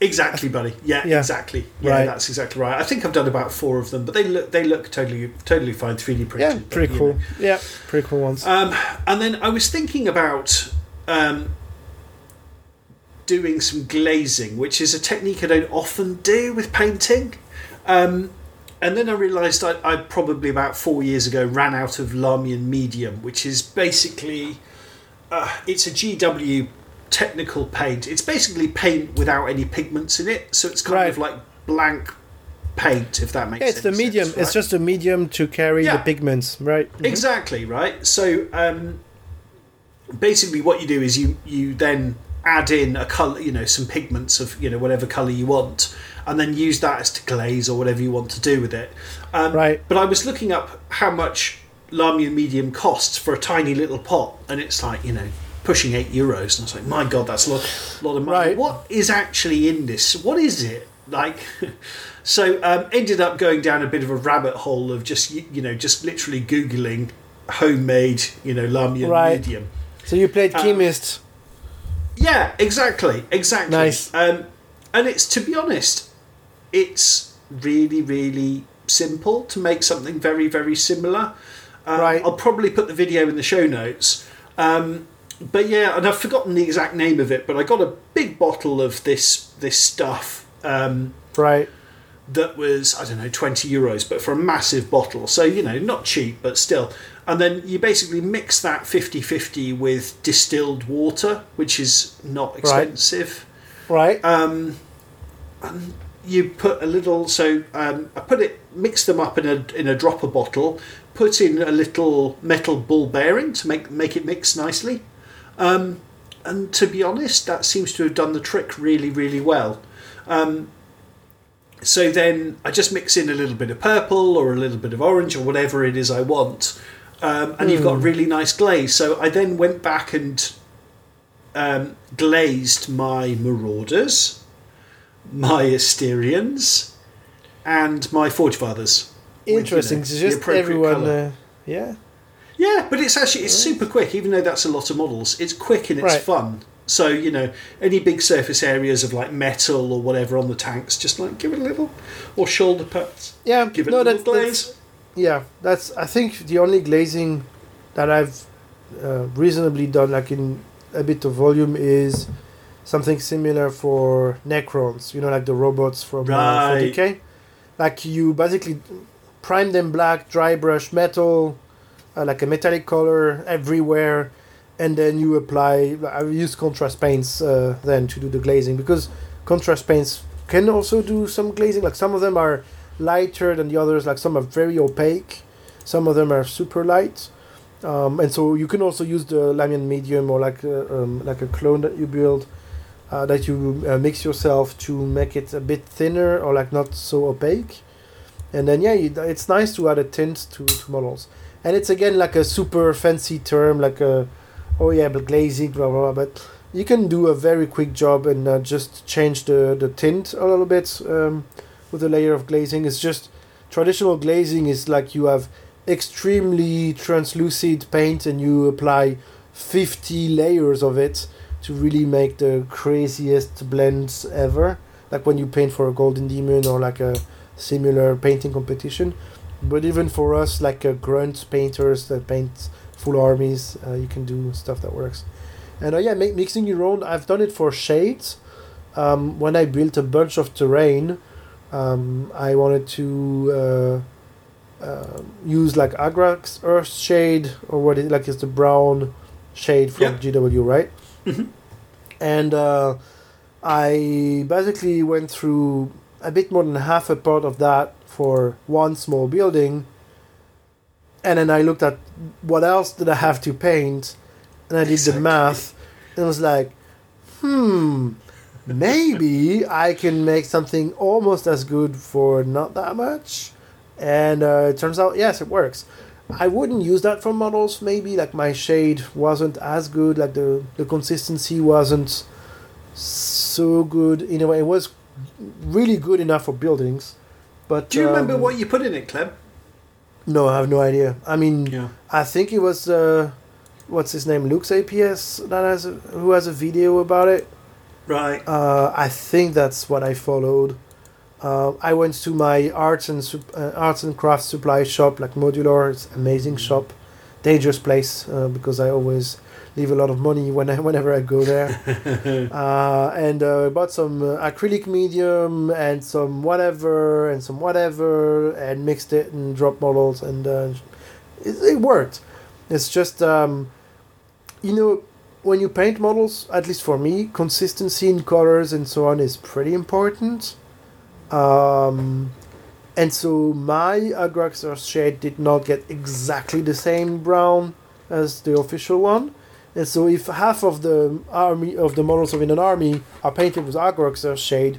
Exactly, buddy. Yeah, Yeah. exactly. Yeah, Right. that's exactly right. I think I've done about four of them, but they look they look totally totally fine, three D printed. Yeah, pretty you cool. know. Yeah, pretty cool ones. Um, and then I was thinking about um, doing some glazing, which is a technique I don't often do with painting. Um, and then I realised I, I probably about four years ago ran out of Lahmian Medium, which is basically uh, it's a GW technical paint. It's basically paint without any pigments in it, so it's kind Right. of like blank paint, if that makes yeah, it's any the medium. sense, It's just a medium to carry Yeah. the pigments, right? Exactly right. So um, basically, what you do is you you then add in a color, you know, some pigments of you know whatever color you want, and then use that as to glaze or whatever you want to do with it. Um, Right. But I was looking up how much Lahmian medium costs for a tiny little pot, and it's like you know pushing eight euros, and I was like, my god, that's a lot, lot of money. Right. What is actually in this? What is it like? So um, ended up going down a bit of a rabbit hole of just you, know just literally googling homemade you know Lahmian Right. medium. So you played Um, chemist. Yeah, exactly, exactly. Nice. Um, and it's to be honest, it's really really simple to make something very very similar. Um, Right. I'll probably put the video in the show notes. Um, but yeah, and I've forgotten the exact name of it, but I got a big bottle of this this stuff. Um, Right. that was I don't know twenty euros, but for a massive bottle. So you know, not cheap, but still. And then you basically mix that 50-50 with distilled water, which is not expensive. Right. Um, and you put a little. So um, I put it, mix them up in a in a dropper bottle. Put in a little metal ball bearing to make make it mix nicely. Um, and to be honest, that seems to have done the trick really, really well. Um, so then I just mix in a little bit of purple or a little bit of orange or whatever it is I want, um, and you've got a really nice glaze. So I then went back and um, glazed my Marauders, my Asterians, and my Forge Fathers. with, you know, Interesting. Just everyone. Uh, yeah. Yeah, but it's actually it's super quick, even though that's a lot of models. It's quick and it's Right. fun. So you know, any big surface areas of like metal or whatever on the tanks, just like give it a little, or shoulder pads, Yeah. give it no, a little that's, that's glaze. yeah. That's I think the only glazing that I've uh, reasonably done, like in a bit of volume, is something similar for Necrons. You know, like the robots from uh, Right. 40k. like you basically prime them black, dry brush metal, uh, like a metallic color everywhere, and then you apply. I use contrast paints uh, then to do the glazing because contrast paints can also do some glazing. Like some of them are lighter than the others. Like some are very opaque, some of them are super light. Um, and so you can also use the Lahmian medium or like a, um, like a clone that you build uh, that you uh, mix yourself to make it a bit thinner or like not so opaque. And then yeah, you, it's nice to add a tint to, to models. And it's again like a super fancy term, like a oh yeah, but glazing, blah blah. blah. But you can do a very quick job and uh, just change the the tint a little bit um, with a layer of glazing. It's just traditional glazing is like you have extremely translucent paint and you apply 50 layers of it to really make the craziest blends ever like when you paint for a golden demon or like a similar painting competition but even for us like uh, grunt painters that paint full armies uh, you can do stuff that works and uh, yeah mi- mixing your own i've done it for shades um, when i built a bunch of terrain um, i wanted to uh, uh, use like Agrax Earthshade or what is like is the brown shade from Yeah. GW, right? Mhm. And uh, I basically went through a bit more than half a part of that for one small building, and then I looked at what else did I have to paint, and I did Exactly. the math, and was like, hmm. Maybe I can make something almost as good for not that much and uh, it turns out yes it works i wouldn't use that for models maybe like my shade wasn't as good like the the consistency wasn't so good in a way it was really good enough for buildings but Do you remember um, what you put in it, Clem? no i have no idea i mean Yeah. i think it was uh what's his name Luke's APS that has a, who has a video about it Right. uh, I think that's what I followed. Uh, I went to my arts and sup- uh, arts and crafts supply shop, like Modulor. It's an amazing shop, dangerous place uh, because I always leave a lot of money when I, whenever I go there. uh, and uh, bought some uh, acrylic medium and some whatever and some whatever and mixed it and dropped models and uh, it, it worked. It's just um, you know when you paint models, at least for me, consistency in colors and so on is pretty important. Um, and so my Agrax Earthshade did not get exactly the same brown as the official one. And so if half of the army of the models within an army are painted with Agrax Earthshade,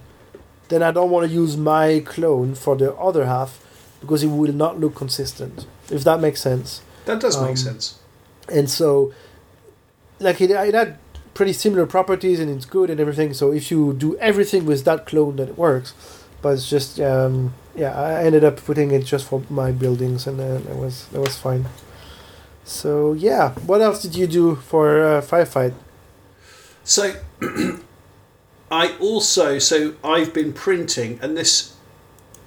then I don't want to use my clone for the other half because it will not look consistent. If that makes sense That does make um, sense. and so like it, it had pretty similar properties and it's good and everything so if you do everything with that clone then it works but it's just um, yeah i ended up putting it just for my buildings and then it was it was fine so yeah what else did you do for uh, firefight So, I also so I've been printing, and this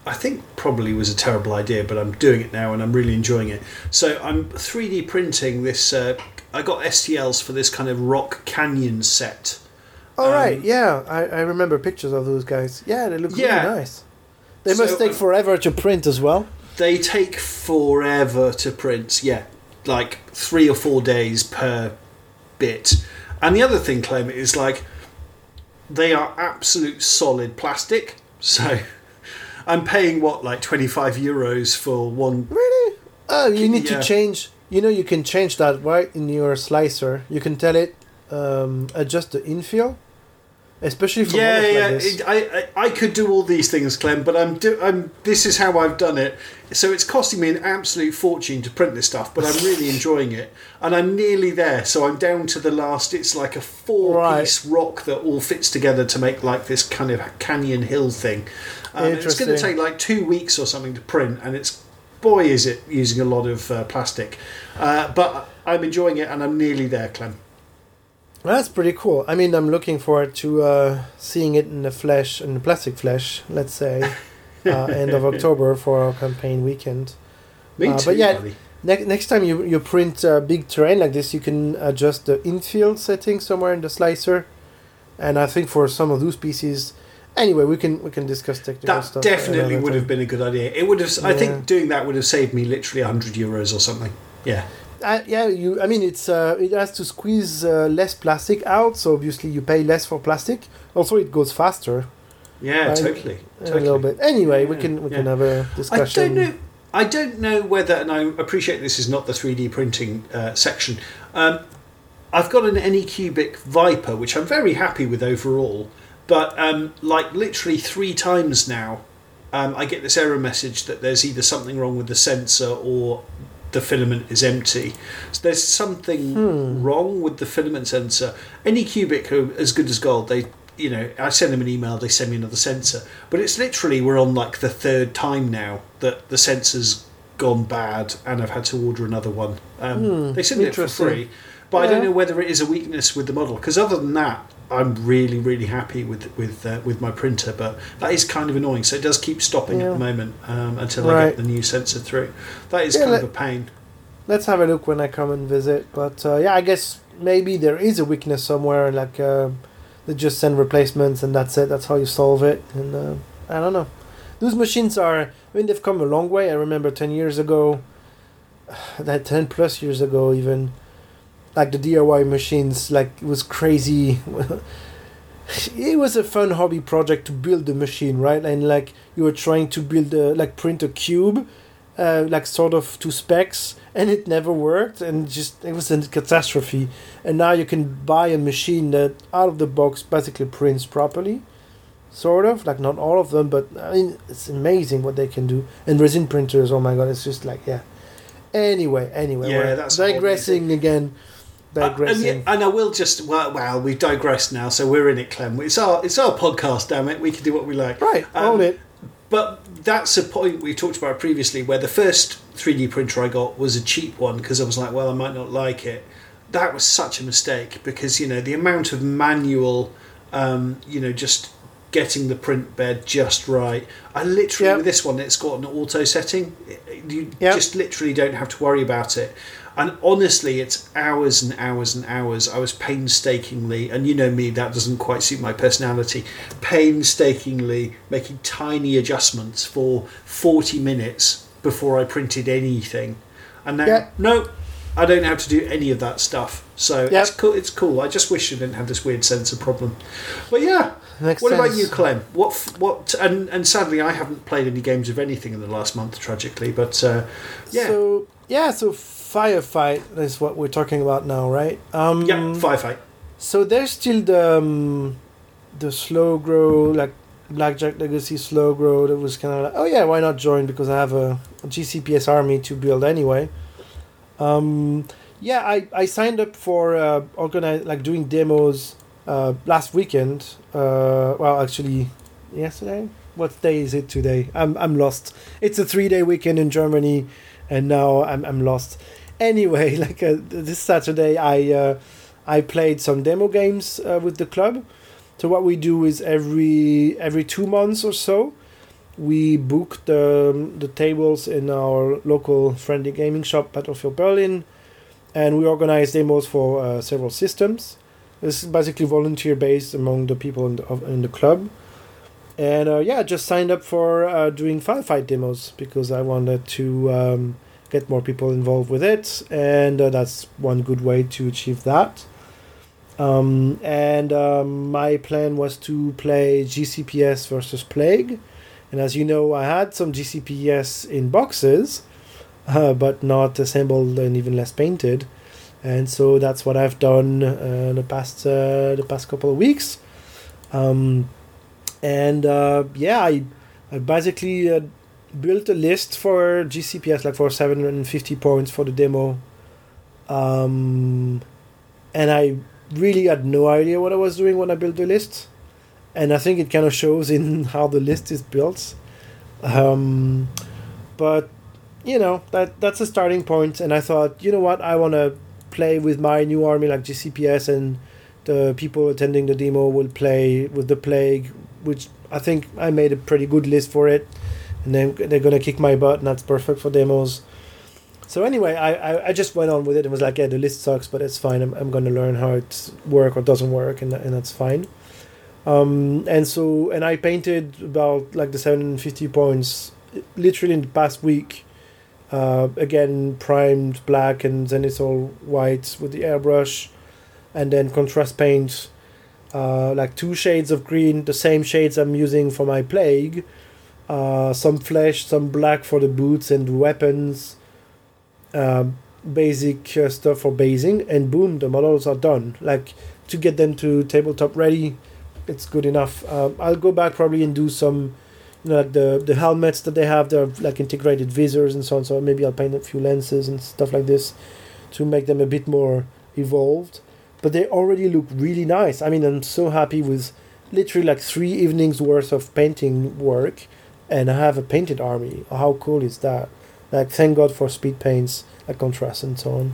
I think probably was a terrible idea, but I'm doing it now, and I'm really enjoying it. So I'm 3D printing this. Uh, I got STLs for this kind of rock canyon set. all right Um, yeah I, I remember pictures of those guys yeah they look Yeah. really nice they So, must take um, forever to print as well They take forever to print. Yeah, like three or four days per bit. And the other thing, Clem, is like they are absolute solid plastic. So I'm paying what, like 25 euros for one. Really? Oh, you need Yeah. to change. You know, you can change that right in your slicer. You can tell it um, adjust the infill, especially for Yeah, yeah. it- I, I I could do all these things, Clem, but I'm do, I'm. This is how I've done it. So it's costing me an absolute fortune to print this stuff, but I'm really enjoying it, and I'm nearly there. So I'm down to the last. It's like a four-piece rock that all fits together to make like this kind of canyon hill thing. Um, it's going to take like two weeks or something to print, and it's boy is it using a lot of uh, plastic. Uh, but I'm enjoying it, and I'm nearly there, Clem. That's pretty cool. I mean, I'm looking forward to uh, seeing it in the flesh, in the plastic flesh. Let's say uh, end of October for our campaign weekend. Me Uh, too, but yeah. Ne- next time you you print uh, big terrain like this, you can adjust the infill setting somewhere in the slicer, and I think for some of those pieces, anyway, we can we can discuss technical That stuff. definitely another would have been a good idea. It would have. I think doing that would have saved me literally hundred euros or something. Yeah. Uh, yeah, you. I mean, it's uh, it has to squeeze uh, less plastic out, so obviously you pay less for plastic. Also, it goes faster Yeah. Right. Totally. a little bit. Anyway, we can we yeah. can have a discussion. I don't know. I don't know whether, and I appreciate this is not the 3D printing uh, section. Um, I've got an Anycubic Vyper, which I'm very happy with overall, but um, like literally three times now, um, I get this error message that there's either something wrong with the sensor or the filament is empty. So there's something Hmm. wrong with the filament sensor. Anycubic are as good as gold. They, you know, I send them an email, they send me another sensor. But it's literally we're on like the third time now that the sensor's gone bad, and I've had to order another one. Um, Hmm, they send it for free, but I don't know whether it is a weakness with the model. Because other than that, I'm really, really happy with with uh, with my printer. But that is kind of annoying. So it does keep stopping at the moment um, until I get the new sensor through. That is Yeah, kind let- of a pain. Let's have a look when I come and visit. But uh, yeah, I guess maybe there is a weakness somewhere. Like uh, they just send replacements and that's it. That's how you solve it. And uh, I don't know. Those machines are. I mean, they've come a long way. I remember ten years ago, that ten plus years ago even, like the DIY machines. Like it was crazy. it was a fun hobby project to build the machine, right? And like you were trying to build a like print a cube uh, like sort of to specs and it never worked and just it was a catastrophe and now you can buy a machine that out of the box basically prints properly sort of like not all of them but i mean it's amazing what they can do and resin printers oh my god it's just like yeah anyway anyway Yeah, we're that's a whole new digressing Uh, and, and I will just well, well, we've digressed now, so we're in it, Clem. It's our it's our podcast, damn it. We can do what we like. right Um, own it But that's a point we talked about previously, where the first 3D printer I got was a cheap one because I was like, well, I might not like it. That was such a mistake because you know the amount of manual, um, you know, just getting the print bed just right. I literally Yep. with this one, it's got an auto setting. You Yep. just literally don't have to worry about it. And honestly, it's hours and hours and hours. I was painstakingly, and you know me, that doesn't quite suit my personality, painstakingly making tiny adjustments for 40 minutes before I printed anything. And now, Yeah. no, I don't have to do any of that stuff. So Yep. it's cool. It's cool. I just wish I didn't have this weird sensor problem. But yeah, Makes what about you, Clem? What what? And and sadly, I haven't played any games of anything in the last month, tragically. But uh, yeah, so yeah so firefight is what we're talking about now right um yeah, firefight. So there's still the um, the slow grow like Blackjack Legacy slow grow that was kind of like oh yeah why not join because I have a, a GCPS army to build anyway. Um, yeah, I, I signed up for uh, organize like doing demos uh, last weekend. Uh, well, actually, yesterday. What day is it today? I'm I'm lost. It's a three day weekend in Germany, and now I'm I'm lost. Anyway, like uh, this Saturday, I uh, I played some demo games uh, with the club. So what we do is every every two months or so, we book the the tables in our local friendly gaming shop, Battlefield Berlin, and we organize demos for uh, several systems. This is basically volunteer based among the people in the, of, in the club. And uh, yeah, just signed up for uh, doing firefight demos because I wanted to um, get more people involved with it, and uh, that's one good way to achieve that. Um, and um, my plan was to play GCPS versus Plague. And as you know, I had some GCPS in boxes, uh, but not assembled and even less painted. And so that's what I've done uh, the past uh, the past couple of weeks. Um, and uh, yeah, I I basically uh, built a list for GCPS, like for 750 points for the demo. Um, and I really had no idea what I was doing when I built the list. And I think it kind of shows in how the list is built. Um, but you know that that's a starting point, and I thought, you know what, I want to play with my new army like GCPS, and the people attending the demo will play with the plague, which I think I made a pretty good list for it, and then they're gonna kick my butt, and that's perfect for demos. So anyway, I, I, I just went on with it and was like, yeah, the list sucks, but it's fine. I'm, I'm gonna learn how it work or doesn't work, and and that's fine. Um, and so, and I painted about like the 750 points literally in the past week. Uh, again, primed black and then it's all white with the airbrush, and then contrast paint, uh, like two shades of green, the same shades I'm using for my plague. Uh, some flesh, some black for the boots and weapons. Uh, basic uh, stuff for basing, and boom, the models are done. Like to get them to tabletop ready, it's good enough. Um, I'll go back probably and do some, you know, like the the helmets that they have. They're like integrated visors and so on. So maybe I'll paint a few lenses and stuff like this, to make them a bit more evolved. But they already look really nice. I mean, I'm so happy with literally like three evenings worth of painting work, and I have a painted army. How cool is that? Like, thank God for speed paints, like contrast and so on.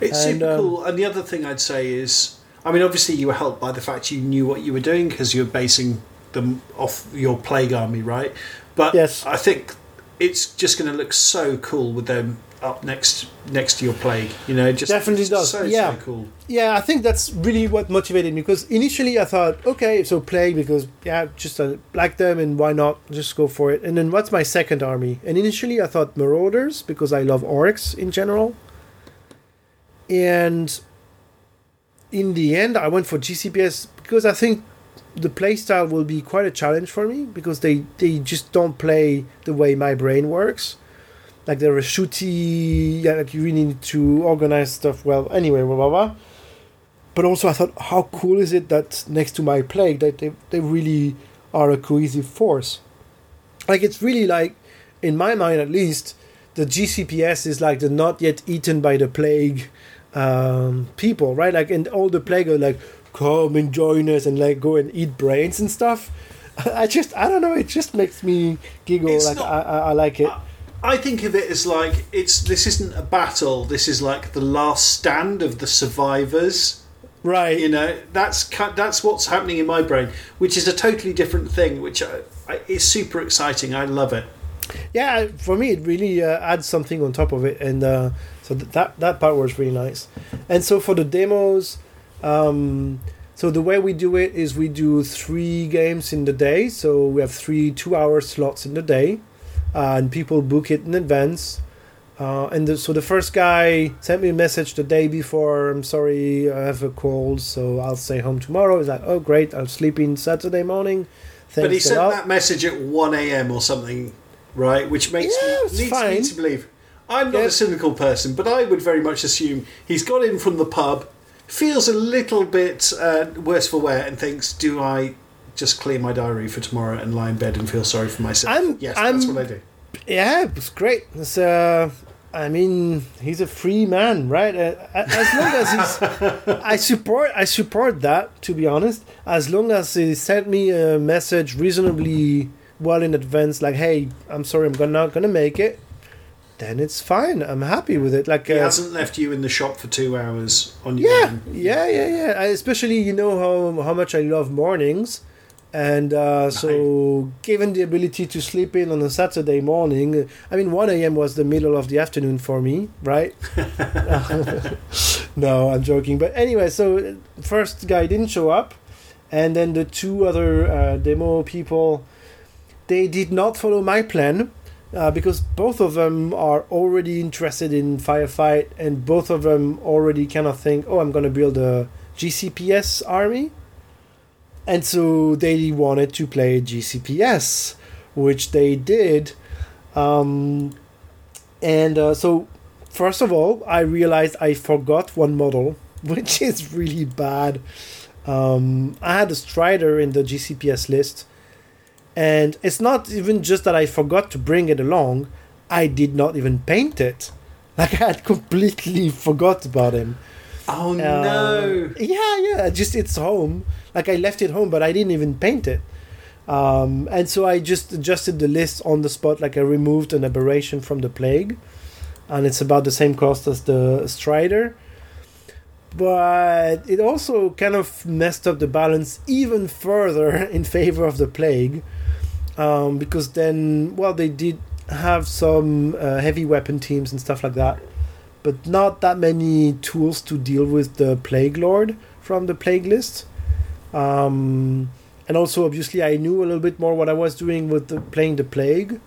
It's And, super um, cool. And the other thing I'd say is, I mean, obviously you were helped by the fact you knew what you were doing because you were basing them off your plague army, right? But Yes. I think it's just going to look so cool with them up next next to your plague. You know, just Definitely does, So, yeah. so cool. Yeah, I think that's really what motivated me because initially I thought, okay, so plague because yeah, just uh, like them and why not just go for it. And then what's my second army? And initially I thought Marauders because I love orcs in general. And in the end, I went for GCPS because I think the playstyle will be quite a challenge for me because they they just don't play the way my brain works. Like they're a shooty, yeah, like you really need to organize stuff well. Anyway, blah blah blah. But also, I thought, how cool is it that next to my plague, that they, they really are a cohesive force. Like it's really like, in my mind at least, the GCPS is like the not yet eaten by the plague um, people, right? Like, and all the plague are like, come and join us and like go and eat brains and stuff. I just, I don't know, it just makes me giggle. It's like, not- I, I, I like it. I think of it as like it's this isn't a battle. This is like the last stand of the survivors. right. You know, that's that's what's happening in my brain, which is a totally different thing. Which I, I, is super exciting. I love it. yeah for me it really uh, adds something on top of it and uh, so th- that that part was really nice and so for the demos um, so the way we do it is we do three games in the day so we have three two hour slots in the day uh, and people book it in advance uh, and the, so the first guy sent me a message the day before i'm sorry i have a cold so i'll stay home tomorrow he's like oh great i'll sleep in saturday morning Thanks but he sent lot. that message at one a.m. or something, right? Which makes Yeah, me leads fine. me to believe. I'm not a cynical person, but I would very much assume he's got in from the pub, feels a little bit uh, worse for wear, and thinks, "Do I just clear my diary for tomorrow and lie in bed and feel sorry for myself?" I'm- yes, I'm- that's what I do. Yeah, it's great. It's, uh, I mean, he's a free man, right? Uh, as long as he's, I support, I support that. To be honest, as long as he sent me a message reasonably well in advance, like, "Hey, I'm sorry, I'm not gonna make it," then it's fine. I'm happy with it. Like, He uh, hasn't left you in the shop for two hours on your yeah, own. yeah, yeah, yeah. I, especially, you know how how much I love mornings, and uh, so given the ability to sleep in on a Saturday morning, I mean, one a.m. was the middle of the afternoon for me, right? no, I'm joking. But anyway, so first guy didn't show up, and then the two other uh, demo people, they did not follow my plan. Uh, because both of them are already interested in firefight, and both of them already kind of think, "Oh, I'm going to build a GCPS army," and so they wanted to play GCPS, which they did. Um, and uh, so, first of all, I realized I forgot one model, which is really bad. Um, I had a Strider in the GCPS list, and it's not even just that I forgot to bring it along, I did not even paint it. Like I had completely forgot about him. Oh Uh, no! Yeah, yeah. Just it's home. Like I left it home, but I didn't even paint it. Um, and so I just adjusted the list on the spot. Like I removed an aberration from the plague, and it's about the same cost as the Strider. But it also kind of messed up the balance even further in favor of the plague, um, because then, well, they did have some uh, heavy weapon teams and stuff like that but not that many tools to deal with the plague lord from the plague list Um, and also, obviously, I knew a little bit more what I was doing with the, playing the plague.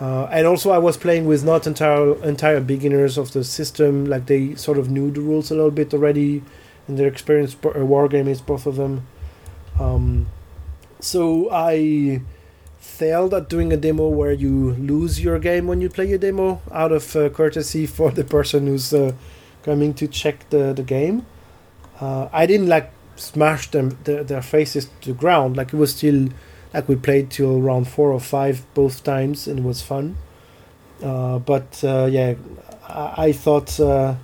Uh, and also, I was playing with not entire entire beginners of the system. Like they sort of knew the rules a little bit already, and their experience uh, wargaming both of them. Um, so I failed at doing a demo where you lose your game when you play a demo out of uh, courtesy for the person who's uh, coming to check the, the game. Uh, I didn't like smash them their, their faces to the ground. Like it was still like we played till round four or five both times and it was fun. Uh, but uh, yeah, I, I thought uh,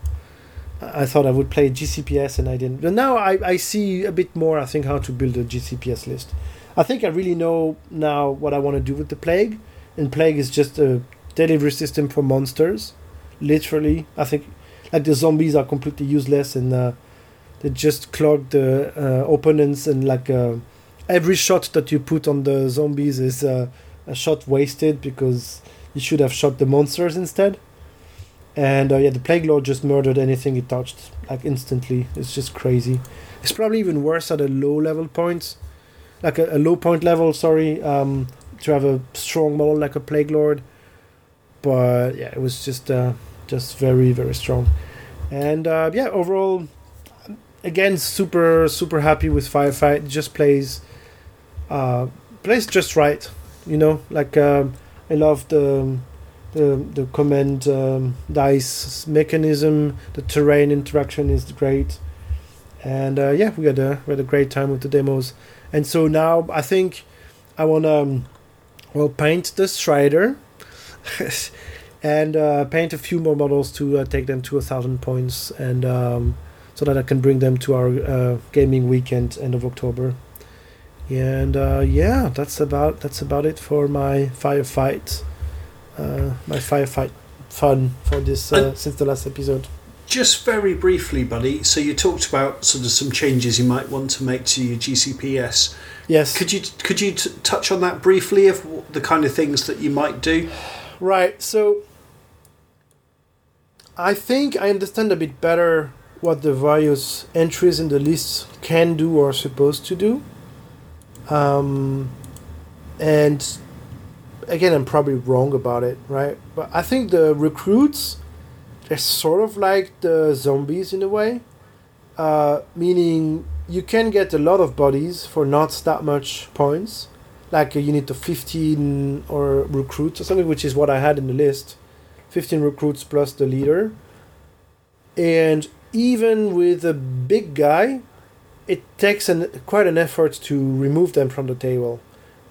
I thought I would play GCPS and I didn't. But now I, I see a bit more. I think how to build a GCPS list. I think I really know now what I want to do with the plague. And plague is just a delivery system for monsters. Literally, I think like the zombies are completely useless and uh, they just clog the uh, opponents and like uh, every shot that you put on the zombies is uh, a shot wasted because you should have shot the monsters instead. And uh, yeah, the plague lord just murdered anything he touched like instantly. It's just crazy. It's probably even worse at a low level points, like a, a low point level. Sorry, um, to have a strong model like a plague lord. But yeah, it was just uh, just very very strong. And uh, yeah, overall, again, super super happy with firefight. It just plays uh, plays just right. You know, like um, I love the the the command um, dice mechanism. The terrain interaction is great, and uh, yeah, we had a we had a great time with the demos. And so now I think I want to um, well paint the Strider. and uh, paint a few more models to uh, take them to a thousand points, and um, so that I can bring them to our uh, gaming weekend end of October. And uh, yeah, that's about that's about it for my firefight, uh, my firefight fun for this uh, since the last episode. Just very briefly, buddy. So you talked about sort of some changes you might want to make to your GCPS. Yes, Could you could you t- touch on that briefly of the kind of things that you might do? Right. So I think I understand a bit better what the various entries in the list can do or are supposed to do. Um, and again, I'm probably wrong about it, right? But I think the recruits, they're sort of like the zombies in a way. Uh, meaning you can get a lot of bodies for not that much points. Like uh, you need to 15 or recruits or something which is what i had in the list. 15 recruits plus the leader. And even with a big guy it takes an, quite an effort to remove them from the table.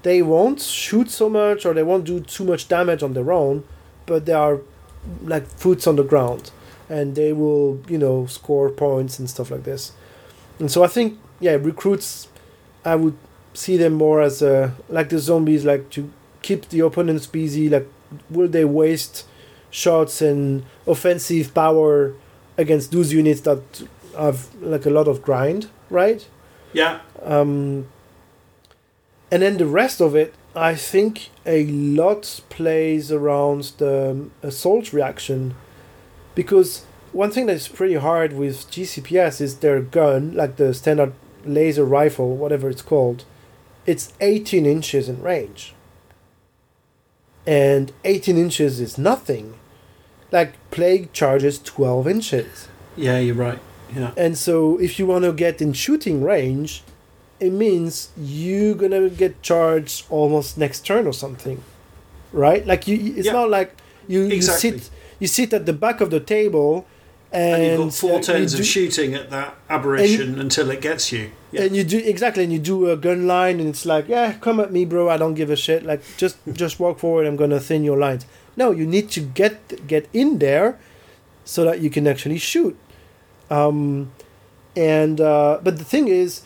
They won't shoot so much or they won't do too much damage on their own but they are like foots on the ground and they will you know score points and stuff like this and so i think yeah recruits i would see them more as uh, like the zombies, like to keep the opponents busy. Like, will they waste shots and offensive power against those units that have like a lot of grind, right? Yeah. Um, and then the rest of it, I think a lot plays around the assault reaction, because one thing that's pretty hard with GCPS is their gun, like the standard laser rifle, whatever it's called. It's 18 inches in range. And 18 inches is nothing. Like Plague charges 12 inches. Yeah, you're right. Yeah. And so if you want to get in shooting range, it means you're gonna get charged almost next turn or something, right? Like you, it's Yeah. not like you, Exactly. you sit you sit at the back of the table, and, And, you've got four uh, turns do- of shooting at that aberration until it gets you. Yeah. and you do exactly, and you do a gun line, and it's like, yeah, come at me, bro. I don't give a shit. Like just just walk forward. I'm gonna thin your lines. No, you need to get get in there, so that you can actually shoot. Um, and uh, but the thing is,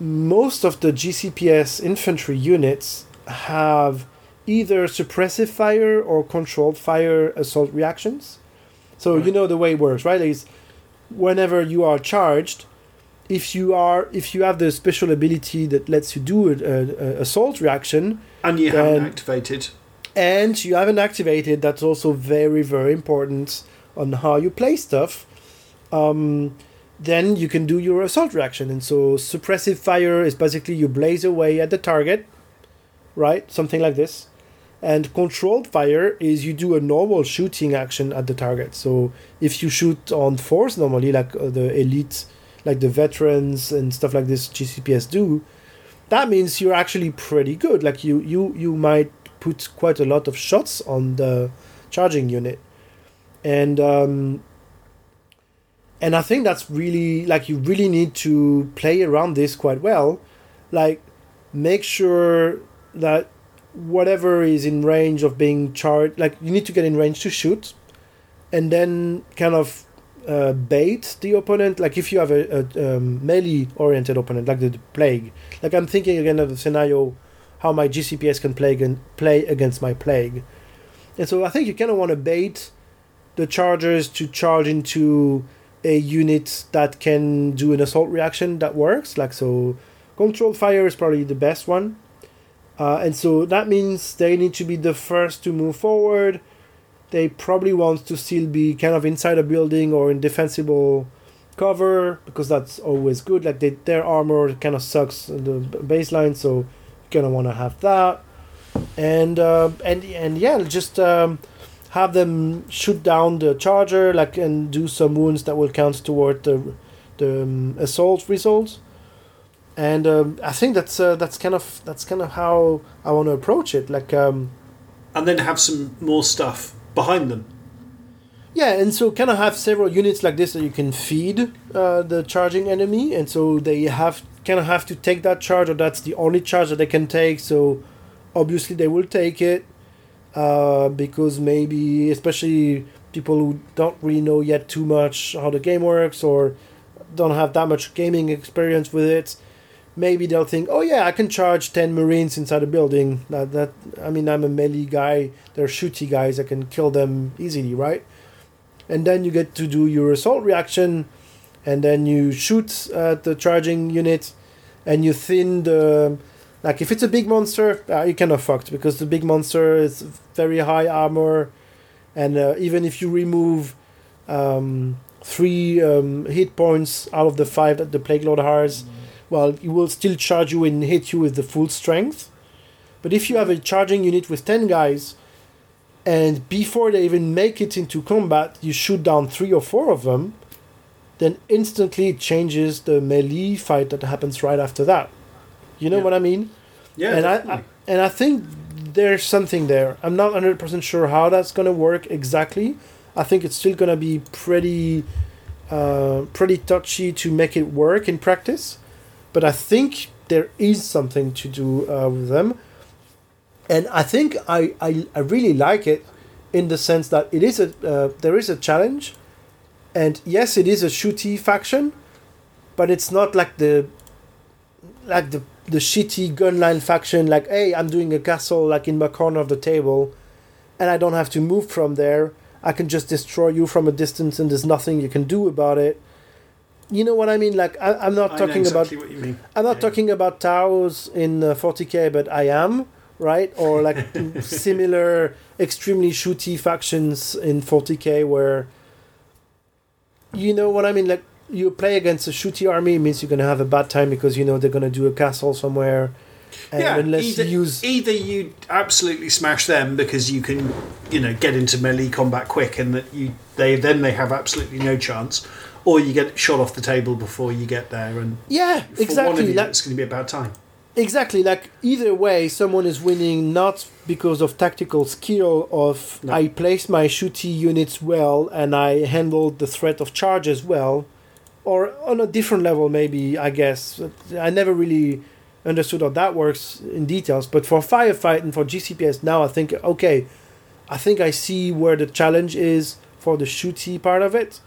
most of the GCPS infantry units have either suppressive fire or controlled fire assault reactions. So you know the way it works, right? Is whenever you are charged, if you are if you have the special ability that lets you do an a, assault reaction and you haven't activated. and you haven't activated, that's also very very important on how you play stuff. Um, then you can do your assault reaction. And so suppressive fire is basically you blaze away at the target, right? Something like this. And controlled fire is you do a normal shooting action at the target. So if you shoot on force normally, like uh, the elite, like the veterans and stuff like this GCPS do, that means you're actually pretty good. Like you you you might put quite a lot of shots on the charging unit, and um, and I think that's really like you really need to play around this quite well, like make sure that whatever is in range of being charged, like you need to get in range to shoot, and then kind of uh, bait the opponent. Like if you have a, a um, melee oriented opponent, like the, the plague. Like I'm thinking again of the scenario how my GCPS can play against, play against my plague, and so I think you kind of want to bait the chargers to charge into a unit that can do an assault reaction that works. Like so, controlled fire is probably the best one. Uh, and so that means they need to be the first to move forward. They probably want to still be kind of inside a building or in defensible cover because that's always good. Like they, their armor kind of sucks the baseline, so you kind of want to have that. And uh, and and yeah, just um, have them shoot down the charger, like and do some wounds that will count toward the the um, assault results and um, I think that's uh, that's kind of that's kind of how I want to approach it. Like, um, and then have some more stuff behind them. yeah, and so kind of have several units like this that you can feed uh, the charging enemy, and so they have kind of have to take that charge, or that's the only charge that they can take. So obviously they will take it uh, because maybe especially people who don't really know yet too much how the game works or don't have that much gaming experience with it maybe they'll think, oh yeah, I can charge ten Marines inside a building. That that I mean, I'm a melee guy. They're shooty guys. I can kill them easily, right? And then you get to do your assault reaction, and then you shoot at the charging unit, and you thin the. Like if it's a big monster, uh, you kind of fucked because the big monster is very high armor, and uh, even if you remove um, three um, hit points out of the five that the plague lord has well, it will still charge you and hit you with the full strength. But if you have a charging unit with 10 guys, and before they even make it into combat, you shoot down three or four of them, then instantly it changes the melee fight that happens right after that. You know Yeah. what I mean? Yeah, and I, I and I think there's something there. I'm not 100% sure how that's going to work exactly. I think it's still going to be pretty uh, pretty touchy to make it work in practice but I think there is something to do uh, with them. And I think I, I, I really like it in the sense that it is a uh, there is a challenge, and yes, it is a shooty faction, but it's not like the like the the shitty gunline faction. Like, hey, I'm doing a castle like in my corner of the table, and I don't have to move from there. I can just destroy you from a distance, and there's nothing you can do about it. You know what I mean? Like, I, I'm not I know talking exactly about what you mean. I'm not Yeah. talking about Taus in uh, 40k, but I am right, or like similar extremely shooty factions in 40k where you know what I mean. Like you play against a shooty army it means you're gonna have a bad time because you know they're gonna do a castle somewhere, and yeah, unless either, you use either you absolutely smash them because you can, you know, get into melee combat quick, and that you they then they have absolutely no chance, or you get shot off the table before you get there, and yeah for one of exactly you, like it's going to be a bad time. Exactly, like either way, someone is winning not because of tactical skill of No. I placed my shooty units well and I handled the threat of charges well, or on a different level maybe I guess. I never really understood how that works in details, but for firefighting for GCPS now I think okay, I think I see where the challenge is for the shooty part of it,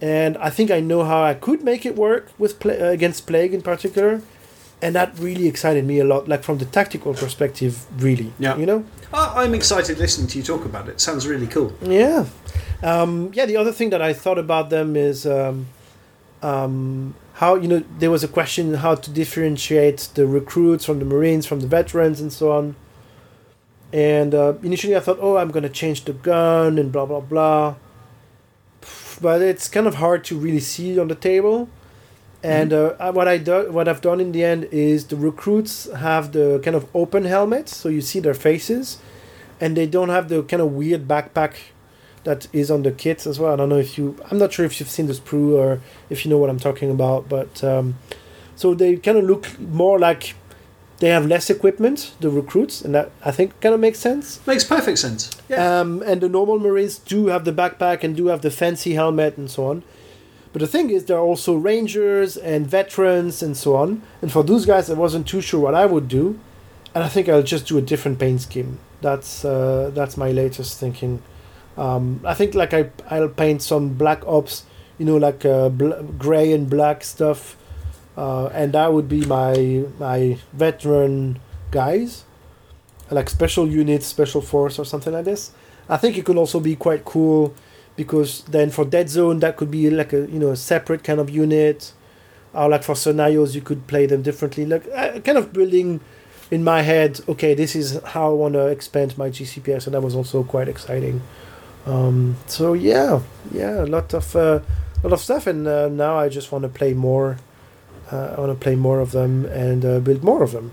and I think I know how I could make it work with pla- uh, against plague in particular and that really excited me a lot like from the tactical perspective really Yeah. you know I'm excited listening to you talk about it. Sounds really cool. yeah um, yeah the other thing that i thought about them is um, um, how you know there was a question how to differentiate the recruits from the marines from the veterans and so on. And uh, initially i thought oh i'm going to change the gun and blah blah blah. But it's kind of hard to really see on the table. And uh, what I do, what I've done in the end is the recruits have the kind of open helmets, so you see their faces, and they don't have the kind of weird backpack that is on the kits as well. I don't know if you, I'm not sure if you've seen the sprue or if you know what I'm talking about, but um, so they kind of look more like they have less equipment, the recruits, and that I think kind of makes sense. Makes perfect sense. Yeah. Um, and the normal Marines do have the backpack and do have the fancy helmet and so on. But the thing is, there are also Rangers and veterans and so on. And for those guys, I wasn't too sure what I would do, and I think I'll just do a different paint scheme. That's uh, that's my latest thinking. Um, I think like I I'll paint some black ops, you know, like uh, bl- gray and black stuff, uh, and that would be my my veteran guys, like special units, special force, or something like this. I think it could also be quite cool because then for Deadzone that could be like a you know a separate kind of unit, or like for scenarios you could play them differently. Like uh, kind of building in my head. Okay, this is how I want to expand my GCPS, and that was also quite exciting. Um, so yeah, yeah, a lot of uh, lot of stuff, and uh, now I just want to play more. Uh, I want to play more of them and uh, build more of them.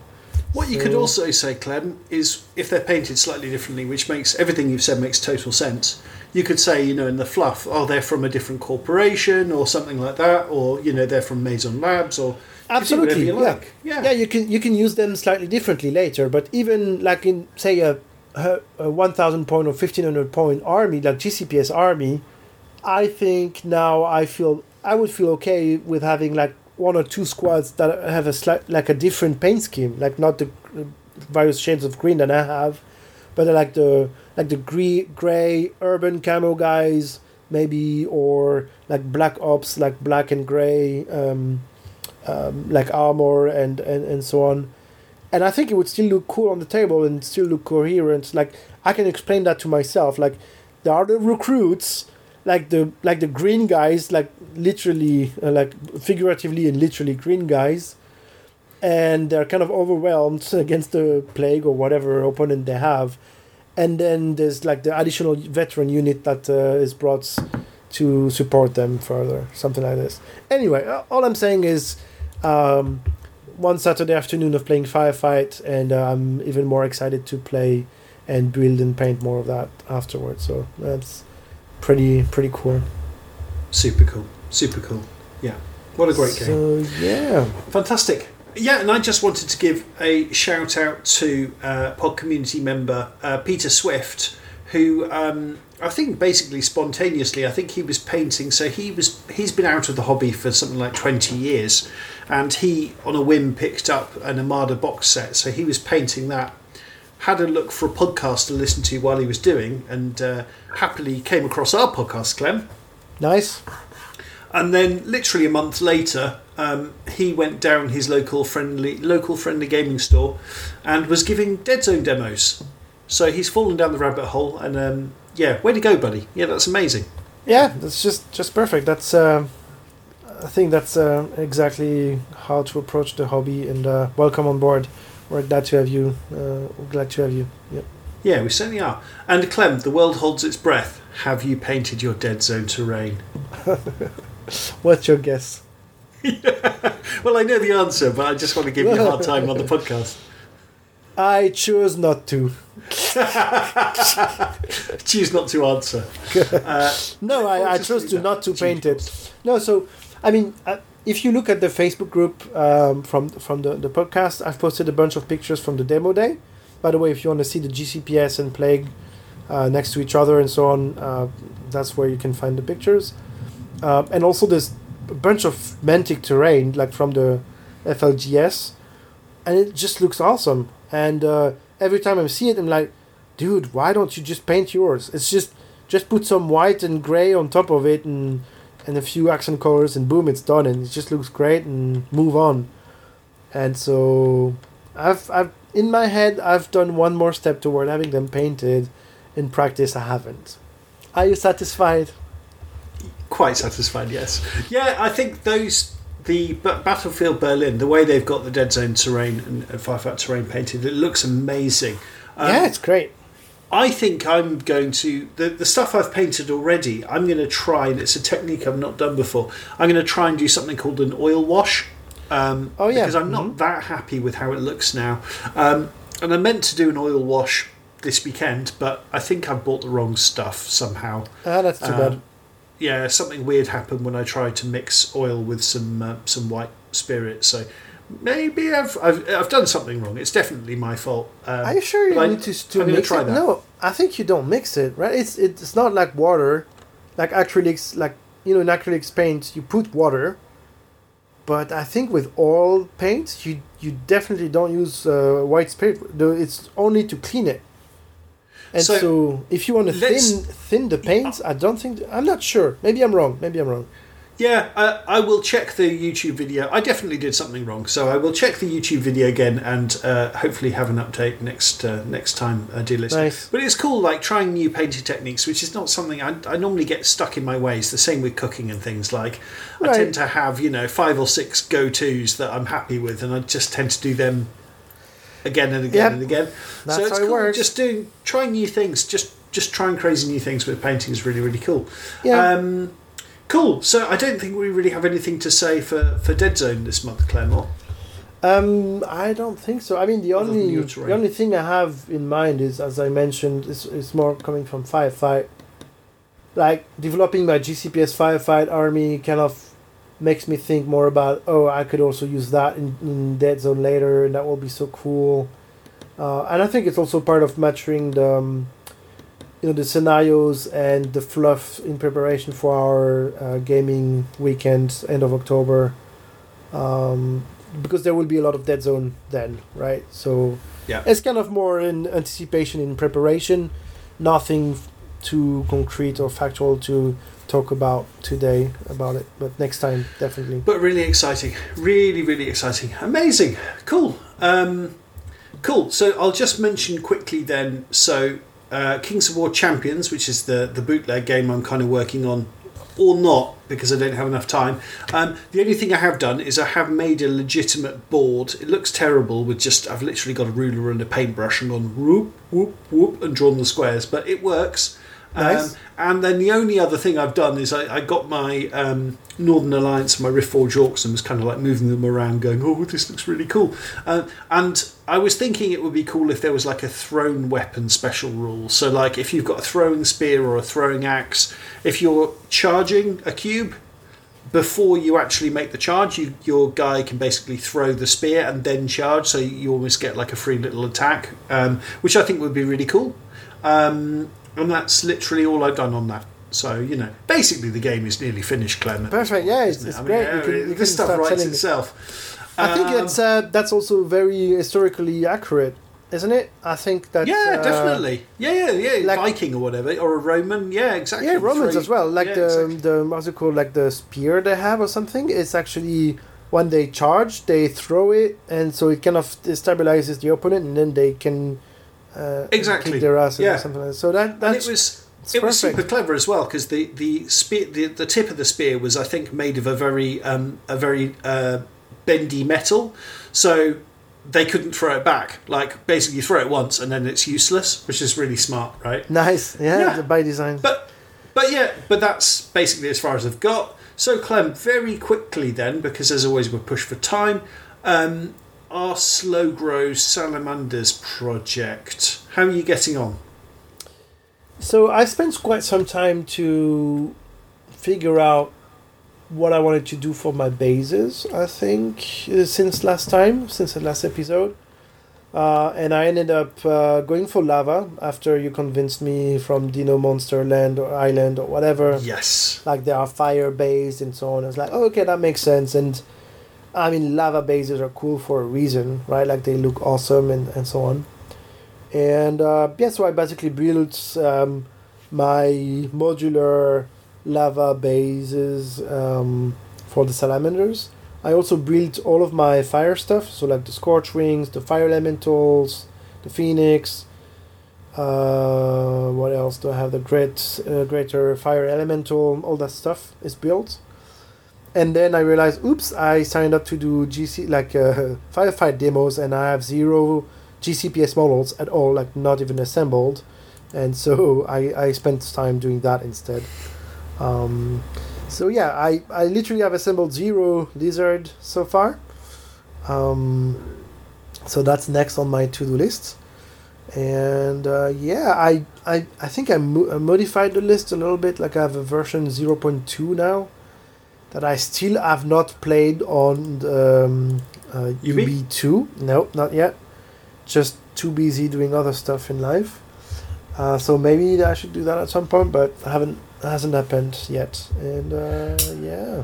What you could also say, Clem, is if they're painted slightly differently, which makes everything you've said makes total sense. You could say, you know, in the fluff, oh, they're from a different corporation or something like that, or you know, they're from Maison Labs, or you can do Absolutely, whatever you yeah. like. Yeah, yeah you can you can use them slightly differently later but even like in say a, a, a 1000 point or 1500 point army like gcps army i think now i feel i would feel okay with having like one or two squads that have a slight like a different paint scheme like not the uh, various shades of green that i have but like the like the gray gray urban camo guys maybe or like black ops like black and gray um um, like armor and, and, and so on. And I think it would still look cool on the table and still look coherent. Like I can explain that to myself. Like there are the recruits, like the like the green guys, like literally, uh, like figuratively and literally green guys, and they're kind of overwhelmed against the plague or whatever opponent they have. And then there's like the additional veteran unit that uh, is brought to support them further, something like this. Anyway, all I'm saying is um, one Saturday afternoon of playing Firefight, and uh, I'm even more excited to play and build and paint more of that afterwards. So that's pretty pretty cool. super cool, super cool. Yeah, what a great game. So yeah, Fantastic. Yeah, and I just wanted to give a shout out to uh, pod community member uh, Peter Swift, who um, I think basically spontaneously, I think he was painting. So he was he's been out of the hobby for something like twenty years, and he on a whim picked up an Armada box set. So he was painting that. Had a look for a podcast to listen to while he was doing, and uh, happily came across our podcast, Clem. nice. And then, literally a month later, um, he went down his local friendly local friendly gaming store, and was giving Deadzone demos. So he's fallen down the rabbit hole, and um, yeah, way to go, buddy! Yeah, that's amazing. Yeah, that's just just perfect. That's uh, I think that's uh, exactly how to approach the hobby. And uh, welcome on board. We're glad to have you. Uh, we're glad to have you. Yep. Yeah, we certainly are. And Clem, the world holds its breath. Have you painted your Deadzone terrain? What's your guess? Well, I know the answer, but I just want to give you a hard time on the podcast. I choose not to. Choose not to answer. Uh, No, I, I chose to that not to paint it. No, so I mean, uh, if you look at the Facebook group um, from from the, the podcast, I've posted a bunch of pictures from the demo day. By the way, if you want to see the GCPS and Plague uh, next to each other and so on, uh, that's where you can find the pictures. Uh, and also, there's a bunch of Mantic terrain, like from the FLGS, and it just looks awesome. And uh, every time I see it, I'm like, dude, why don't you just paint yours? It's just just put some white and gray on top of it and and a few accent colors and boom it's done and it just looks great and move on. And so i've i've in my head i've done one more step toward having them painted in practice. I haven't. Are you satisfied? Quite satisfied, yes. Yeah, I think those the Battlefield Berlin, the way they've got the Deadzone terrain and, and Firefight terrain painted, it looks amazing. Um, yeah it's great I think I'm going to the the stuff I've painted already. I'm going to try, and it's a technique I've not done before. I'm going to try and do something called an oil wash. Um, Oh, yeah. because I'm not that happy with how it looks now. Um, and I meant to do an oil wash this weekend, but I think I've bought the wrong stuff somehow. Ah, that's too Um, bad. yeah, something weird happened when I tried to mix oil with some uh, some white spirit. So maybe I've, I've I've done something wrong. It's definitely my fault. Um, Are you sure you I- need to, to mix try it? that. No, I think you don't mix it, right? It's it's not like water, like acrylics, like you know, in acrylics paint, you put water. But I think with oil paint, you you definitely don't use uh, white spirit. It's only to clean it. And So, so, if you want to thin thin the paint, I don't think I'm not sure. Maybe I'm wrong. Maybe I'm wrong. Yeah, I, I will check the YouTube video. I definitely did something wrong, so I will check the YouTube video again and uh, hopefully have an update next uh, next time, uh, dear listener. Nice. But it's cool, like trying new painting techniques, which is not something I, I normally get stuck in my ways. The same with cooking and things. Like I tend to have you know five or six go tos that I'm happy with, and I just tend to do them again and again Yep. and again. That's so it's how it. Just doing trying new things, just just trying crazy new things with painting is really really cool. Yeah. Um, cool. So I don't think we really have anything to say for, for Deadzone this month, Claremore. Um, I don't think so. I mean, the Other only the only thing I have in mind is, as I mentioned, is is more coming from firefight. Like developing my GCPS firefight army kind of makes me think more about oh I could also use that in, in Deadzone later and that will be so cool. Uh, and I think it's also part of maturing the um, you know the scenarios and the fluff in preparation for our uh, gaming weekend end of October. Um, because there will be a lot of Deadzone then, right? So Yeah. it's kind of more in anticipation, in preparation, nothing too concrete or factual to talk about today about it, but next time definitely. But really exciting. Really, really exciting. Amazing. Cool. Um, cool. So I'll just mention quickly then. So uh, Kings of War Champions, which is the, the bootleg game I'm kind of working on, or not because I don't have enough time. Um, the only thing I have done is I have made a legitimate board. It looks terrible with just I've literally got a ruler and a paintbrush and gone whoop whoop whoop and drawn the squares, but it works. Nice. Um, and then the only other thing I've done is I, I got my um, Northern Alliance, my Riftforge Orcs, and was kind of like moving them around, going, "Oh, this looks really cool." Uh, and I was thinking it would be cool if there was like a thrown weapon special rule. So, like if you've got a throwing spear or a throwing axe, if you're charging a cube, before you actually make the charge, you, your guy can basically throw the spear and then charge, so you almost get like a free little attack, um, which I think would be really cool. Um, and that's literally all I've done on that. So you know, basically the game is nearly finished, Clement. Perfect. Yeah, it's, isn't it? it's I mean, great. yeah, you can, you this stuff writes itself. I think Um, that's uh, that's also very historically accurate, isn't it? I think that yeah, uh, definitely. Yeah, yeah, yeah. like- Viking or whatever, or a Roman. Yeah, exactly. Yeah, Romans Three- as well. Like yeah, the exactly. the what's it called? Like the spear they have or something. It's actually when they charge, they throw it, and so it kind of stabilizes the opponent, and then they can uh, Exactly. kick their ass Yeah. or something like that. So that and it was it's it was super clever as well because the the spear the, the tip of the spear was I think made of a very um, a very uh, bendy metal, so they couldn't throw it back. Like basically, you throw it once and then it's useless, which is really smart, right? nice. Yeah, Yeah. by design. But but yeah, but that's basically as far as I've got. So Clem, very quickly then, because as always we're pushed for time. Um, our slow grow salamanders project. How are you getting on? So I spent quite some time to figure out what I wanted to do for my bases. I think uh, since last time, since the last episode, uh, and I ended up uh, going for lava after you convinced me from Dino Monster Land or Island or whatever. Yes. Like they are fire based and so on. I was like, oh, okay, that makes sense. And I mean, lava bases are cool for a reason, right? Like they look awesome and, and so on. And uh, yeah, so I basically built um, my modular lava bases um, for the salamanders. I also built all of my fire stuff, so like the scorch wings, the fire elementals, the phoenix. Uh, what else do I have? The great, uh, greater fire elemental, all that stuff is built. And then I realized, oops, I signed up to do GC like uh, firefight demos, and I have zero GCPS models at all, like not even assembled. and so I, I spent time doing that instead. Um, so yeah, I, I literally have assembled zero lizard so far. Um, so that's next on my to-do list. And uh, yeah, I, I I think I, mo- I modified the list a little bit. Like I have a version 0.2 now that I still have not played on the, um, uh, UB? UB2. No, not yet. Just too busy doing other stuff in life. Uh, so maybe I should do that at some point, but I haven't hasn't happened yet. And uh, yeah,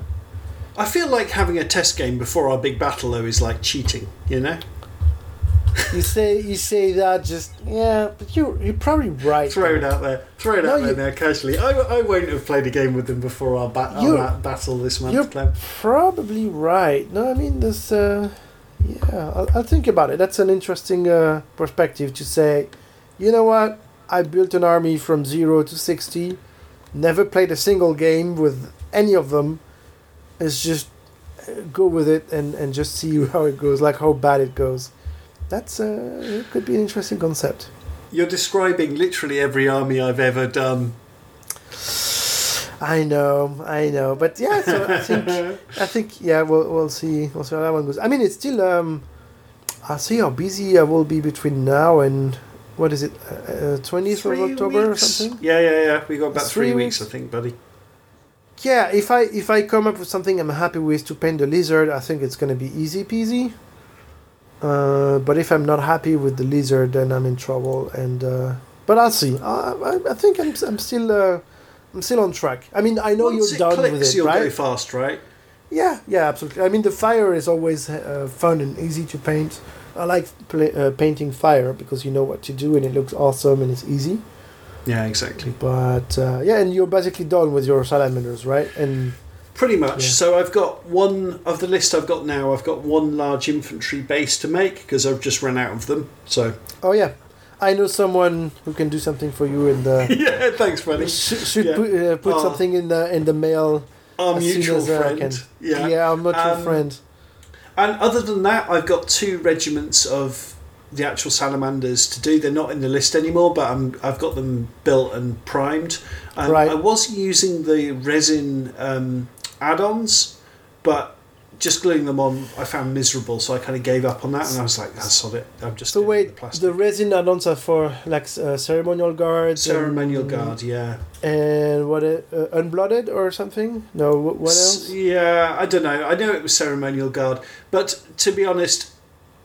I feel like having a test game before our big battle though is like cheating, you know? you say you say that just yeah, but you you're probably right. Throw it out there. Throw it No, out there now casually. I, I won't have played a game with them before our, ba- our battle this month, You're Clem. probably right. No, I mean this. Uh, yeah, I'll, I'll think about it. That's an interesting uh, perspective to say. You know what? I built an army from zero to sixty. Never played a single game with any of them. It's just uh, go with it and, and just see how it goes, like how bad it goes. That's uh, it could be an interesting concept. You're describing literally every army I've ever done. I know, I know, but yeah. So I think, I think, yeah, we'll we'll see, we'll see how that one goes. I mean, it's still. Um, I'll see how busy I will be between now and what is it, twentieth of October weeks. or something. Yeah, yeah, yeah. We got about Three three, weeks, weeks. I think, buddy. Yeah, if I if I come up with something I'm happy with to paint the lizard, I think it's gonna be easy peasy. Uh, but if I'm not happy with the lizard, then I'm in trouble. And uh, but I'll see. I, I, I think I'm I'm still uh, I'm still on track. I mean, I know Once you're it done clicks, with it, you'll right? go fast, right? Yeah, yeah, absolutely. I mean, the fire is always uh, fun and easy to paint. I like uh, painting fire because you know what to do and it looks awesome and it's easy. Yeah, exactly. But uh, yeah, and you're basically done with your salamanders, right? And Pretty much. Yeah. So I've got one of the list I've got now. I've got one large infantry base to make because I've just run out of them. So oh yeah, I know someone who can do something for you in the. yeah, thanks, buddy. Should, should Yeah. put, uh, put Oh. something in the in the mail Our mutual uh, friend. Yeah. yeah, our mutual Um, friend. And other than that, I've got two regiments of the actual salamanders to do. They're not in the list anymore, but I'm, I've got them built and primed. Um, Right. I was using the resin um, add-ons, but just gluing them on, I found miserable. So I kind of gave up on that, and I was like, "Ah, sod it. I'm just So wait, the plastic." the resin add-ons are for like uh, ceremonial guards. ceremonial and, guard, yeah. And what? Uh, unblooded or something? No. wh- What else? Yeah, I don't know. I know it was ceremonial guard, but to be honest,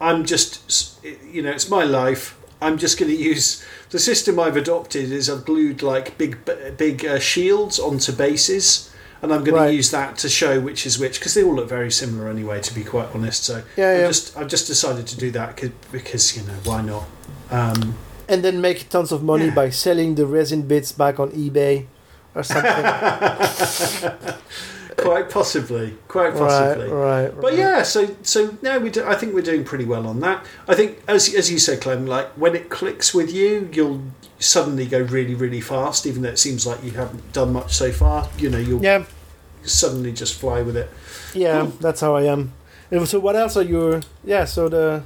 I'm just you know it's my life. I'm just going to use the system I've adopted. Is I've glued like big big uh, shields onto bases, and I'm going Right. to use that to show which is which because they all look very similar anyway. To be quite honest, so Yeah, I've yeah. just I've just decided to do that because you know why not. Um, and then make tons of money Yeah. by selling the resin bits back on eBay or something. quite possibly, quite right, possibly. right, But right. yeah, so so no, we do, I think we're doing pretty well on that. I think as as you said, Clem, like when it clicks with you, you'll suddenly go really really fast, even though it seems like you haven't done much so far. You know, you'll Yeah, suddenly just fly with it. yeah, Cool. that's how I am. And so, what else are you? Yeah, so the,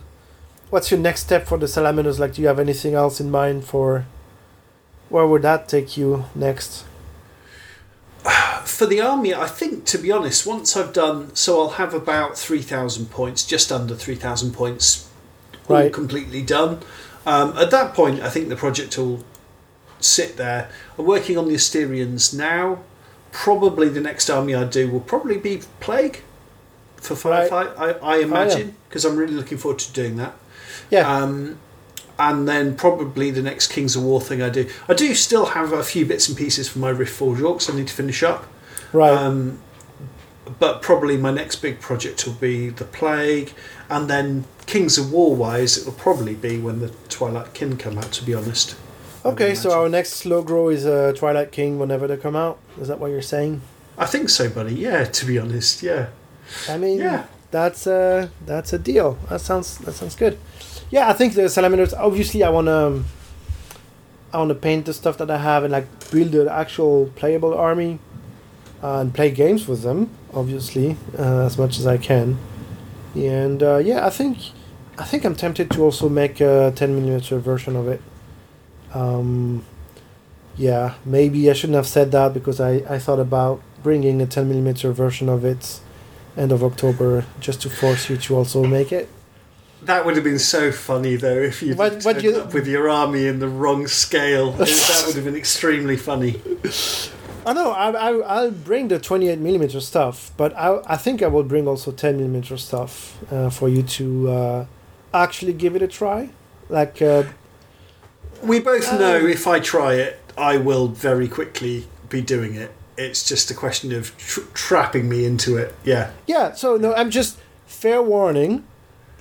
what's your next step for the salamanders? Like, do you have anything else in mind for? Where would that take you next? For the army, I think to be honest, once I've done, so I'll have about three thousand points, just under three thousand points, all Right. completely done. Um, at that point, I think the project will sit there. I'm working on the Asterians now. Probably the next army I do will probably be Plague for Right. Firefight, I, I imagine, because I'm really looking forward to doing that. Yeah, Um, and then probably the next Kings of War thing I do. I do still have a few bits and pieces for my Rift Forge Orcs I need to finish up. right. Um, but probably my next big project will be the Plague, and then Kings of War wise, it will probably be when the Twilight Kin come out. To be honest. Okay, so our next slow grow is uh, Twilight Kin whenever they come out. Is that what you're saying? I think so, buddy. Yeah, to be honest, yeah, I mean, yeah. that's uh that's a deal. That sounds that sounds good. Yeah, I think the salamanders. Obviously, I wanna I wanna paint the stuff that I have and like build an actual playable army uh, and play games with them. Obviously, uh, as much as I can. And uh, yeah, I think I think I'm tempted to also make a 10 millimeter version of it. Um, yeah, maybe I shouldn't have said that because I, I thought about bringing a 10 millimeter version of it end of October just to force you to also make it. That would have been so funny though if you What- what you- up with your army in the wrong scale. that would have been extremely funny. I know I, I I'll bring the 28mm stuff, but I I think I will bring also 10mm stuff uh, for you to uh, actually give it a try. Like uh, We both Um, know if I try it, I will very quickly be doing it. It's just a question of tr- trapping me into it. Yeah. Yeah, so no, I'm just fair warning.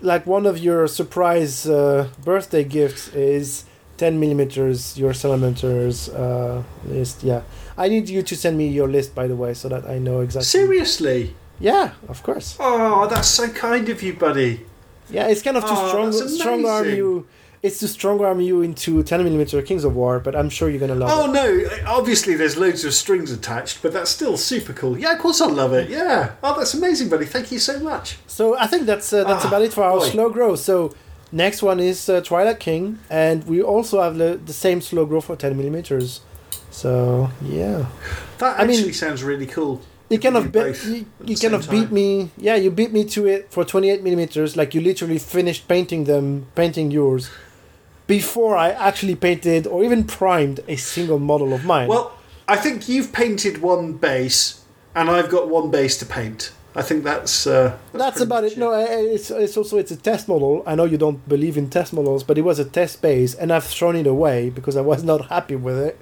Like one of your surprise uh, birthday gifts is 10 millimeters, your salamanders uh, list. Yeah, I need you to send me your list, by the way, so that I know exactly. Seriously? Yeah, of course. Oh, that's so kind of you, buddy. Yeah, it's kind of to Oh, strong, strong arm you. It's to strong arm you into 10 millimeter Kings of War, but I'm sure you're gonna love Oh it. Oh, no! Obviously, there's loads of strings attached, but that's still super cool. Yeah, of course I'll love it. Yeah. Oh, that's amazing, buddy. Thank you so much. So I think that's uh, that's Ah, about it for our boy. slow grow. So next one is uh, Twilight Kin, and we also have the, the same slow grow for 10 millimeters. So yeah, That I mean- actually sounds really cool. you kind of be- you, you kind of beat time. me. Yeah, you beat me to it for 28 millimeters. Like you literally finished painting them, painting yours, before I actually painted or even primed a single model of mine. Well, I think you've painted one base, and I've got one base to paint. I think that's uh, that's, pretty about much it. No, it's it's also it's a test model. I know you don't believe in test models, but it was a test base, and I've thrown it away because I was not happy with it.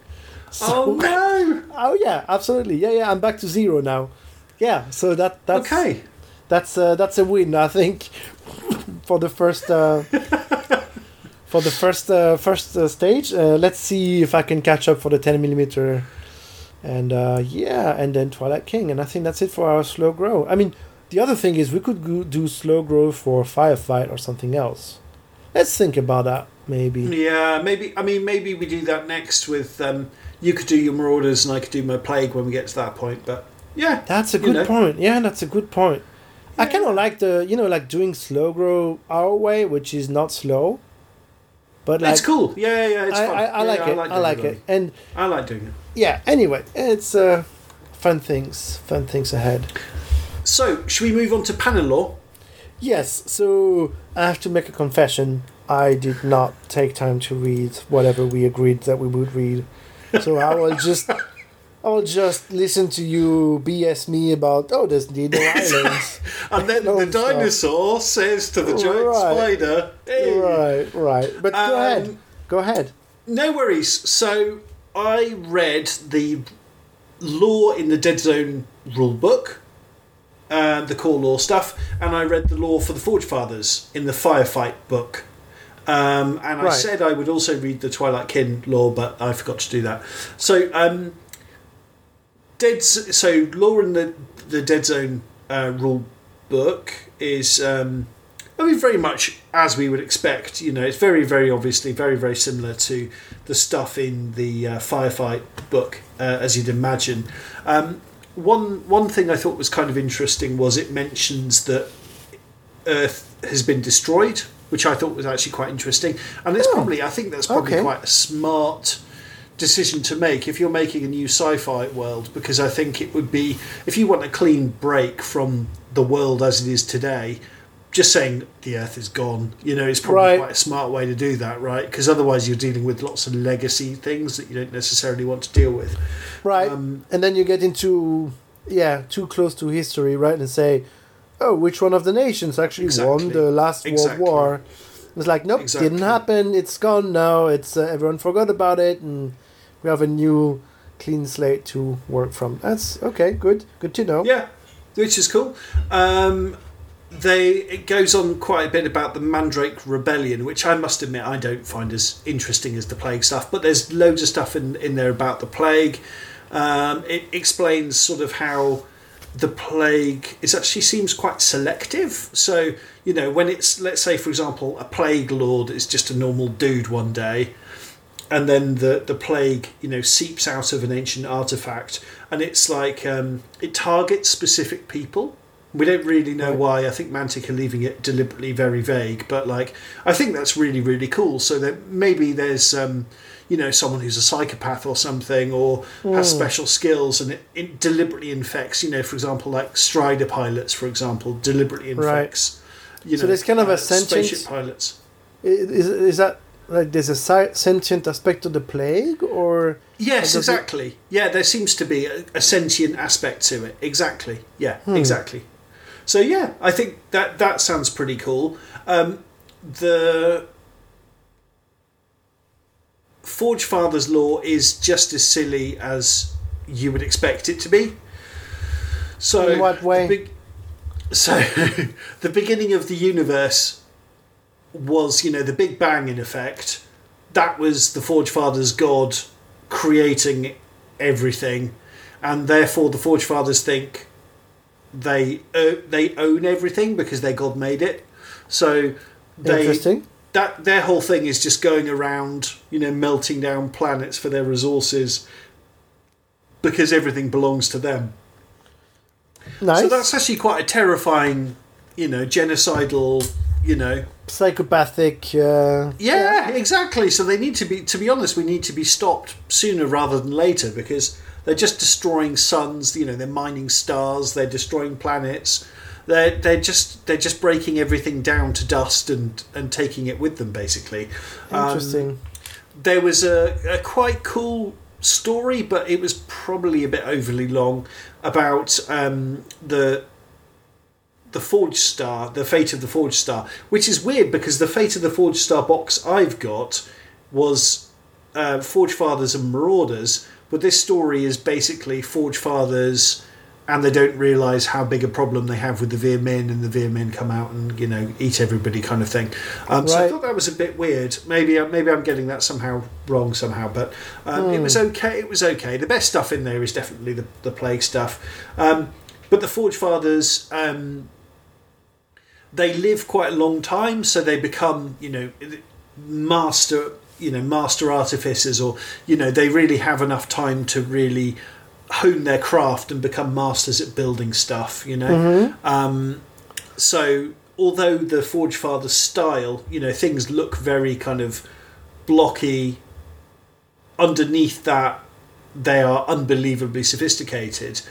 So, Oh no! oh yeah, absolutely. Yeah, yeah. I'm back to zero now. Yeah. So that that's okay. That's uh, that's a win, I think, for the first uh, for the first uh, first uh, stage. Uh, let's see if I can catch up for the 10 millimeter, and uh, yeah, and then Twilight Kin, and I think that's it for our slow grow. I mean, the other thing is we could go do slow grow for Firefight or something else. Let's think about that maybe. Yeah, maybe. I mean, maybe we do that next with. Um, you could do your marauders, and I could do my plague when we get to that point. But yeah, That's a good know. point. Yeah, that's a good point. I kind of like the you know like doing slow grow our way, which is not slow, but like it's cool. Yeah, yeah, yeah, it's I, fun. I, I Yeah, like yeah, it. I like it. And I like doing it. yeah, anyway, it's uh, fun things, fun things ahead. So, should we move on to Pannilore? Yes, so I have to make a confession. I did not take time to read whatever we agreed that we would read. So I will just I will just listen to you BS me about oh there's the no islands. And then No, the dinosaur says to the giant Right. spider, "Hey." right, right. But go Um, ahead. Go ahead. No worries. So I read the lore in the Deadzone rule book, uh, the core lore stuff, and I read the lore for the Forge Fathers in the Firefight book. Um, and I said I would also read the Twilight Kin lore, but I forgot to do that. So, um, Dead. Z- So, lore in the the Deadzone uh, rule book is. Um, I mean, very much as we would expect. You know, it's very, very obviously very, very similar to the stuff in the uh, firefight book, uh, as you'd imagine. Um, one one thing I thought was kind of interesting was it mentions that Earth has been destroyed, which I thought was actually quite interesting, and it's Oh, probably I think that's probably okay. quite a smart decision to make if you're making a new sci-fi world because I think it would be if you want a clean break from the world as it is today just saying the earth is gone you know it's probably Right. quite a smart way to do that right because otherwise you're dealing with lots of legacy things that you don't necessarily want to deal with Right. um, and then you get into yeah, too close to history, right? And say, oh, which one of the nations actually Exactly. won the last Exactly. World War? It's like, nope, Exactly. didn't happen. It's gone now. It's uh, everyone forgot about it, and we have a new clean slate to work from. That's okay. Good. Good to know. Yeah, which is cool. Um, they it goes on quite a bit about the Mandrake Rebellion, which I must admit I don't find as interesting as the plague stuff. But there's loads of stuff in in there about the plague. Um, it explains sort of how the plague is actually seems quite selective. So you know when it's let's say for example a plague lord is just a normal dude one day and then the the plague you know seeps out of an ancient artifact and it's like um, it targets specific people. We don't really know why. I think mantic are leaving it deliberately very vague but like i think that's really really cool. So that maybe there's um, you know someone who's a psychopath or something or has special skills and it, it deliberately infects you know for example like strider pilots for example deliberately Right. infects you So there's kind of a uh, sentient- spaceship pilots Is, is that like there's a si- sentient aspect of the plague, or yes does it- exactly. Yeah there seems to be a, a sentient aspect to it. Exactly. Yeah Hmm. exactly. So yeah i think that that sounds pretty cool. Um, the Forge Father's Lore is just as silly as you would expect it to be. So, In what way? the big- so, the beginning of the universe was, you know, the Big Bang in effect. That was the Forge Father's God creating everything, and therefore the Forge Fathers think they uh, they own everything because their God made it. So they interesting? That their whole thing is just going around, you know, melting down planets for their resources because everything belongs to them. Nice. So that's actually quite a terrifying, you know, genocidal, you know. psychopathic. Uh, Yeah, exactly. So they need to be to be honest, we need to be stopped sooner rather than later because they're just destroying suns, you know, they're mining stars, they're destroying planets. They're they're just they're just breaking everything down to dust and and taking it with them basically. Um, interesting. there was a, a quite cool story, but it was probably a bit overly long about um, the the Forge Star, the fate of the Forge Star, which is weird because the fate of the Forge Star box I've got was uh, Forge Fathers and Marauders, but this story is basically Forge Fathers. And they don't realise how big a problem they have with the Veer-myn, and the Veer-myn come out and you know eat everybody, kind of thing. Um, So I thought that was a bit weird. Maybe maybe I'm getting that somehow wrong somehow, but um, it was okay. It was okay. The best stuff in there is definitely the the plague stuff, um, but the Forge Fathers. Um, they live quite a long time, so they become, you know, master, you know, master artificers, or you know, they really have enough time to really hone their craft and become masters at building stuff. You know, um, so although the Forge Father style, you know, things look very kind of blocky. Underneath that, they are unbelievably sophisticated,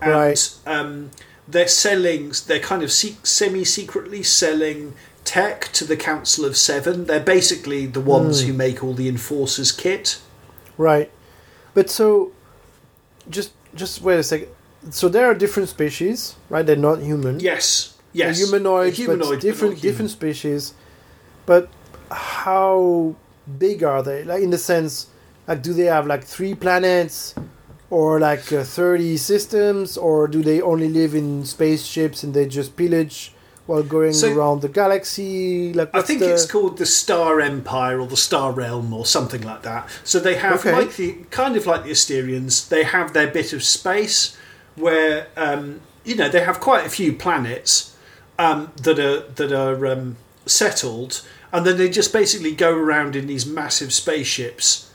and Right. um, they're selling. They're kind of se- semi-secretly selling tech to the Council of Seven. They're basically the ones who make all the Enforcers kit. Right. But so, just just wait a second. So there are different species, right? They're not human. Yes, They're yes, humanoids, They're humanoid, but different human. different species. But how big are they? Like in the sense, like do they have like three planets, or like uh, thirty systems, or do they only live in spaceships and they just pillage while going So- around the galaxy? Like I think the... it's called the Star Empire or the Star Realm or something like that. So they have Okay. like the kind of like the Asterians. They have their bit of space where um, you know they have quite a few planets um, that are that are um, settled, and then they just basically go around in these massive spaceships.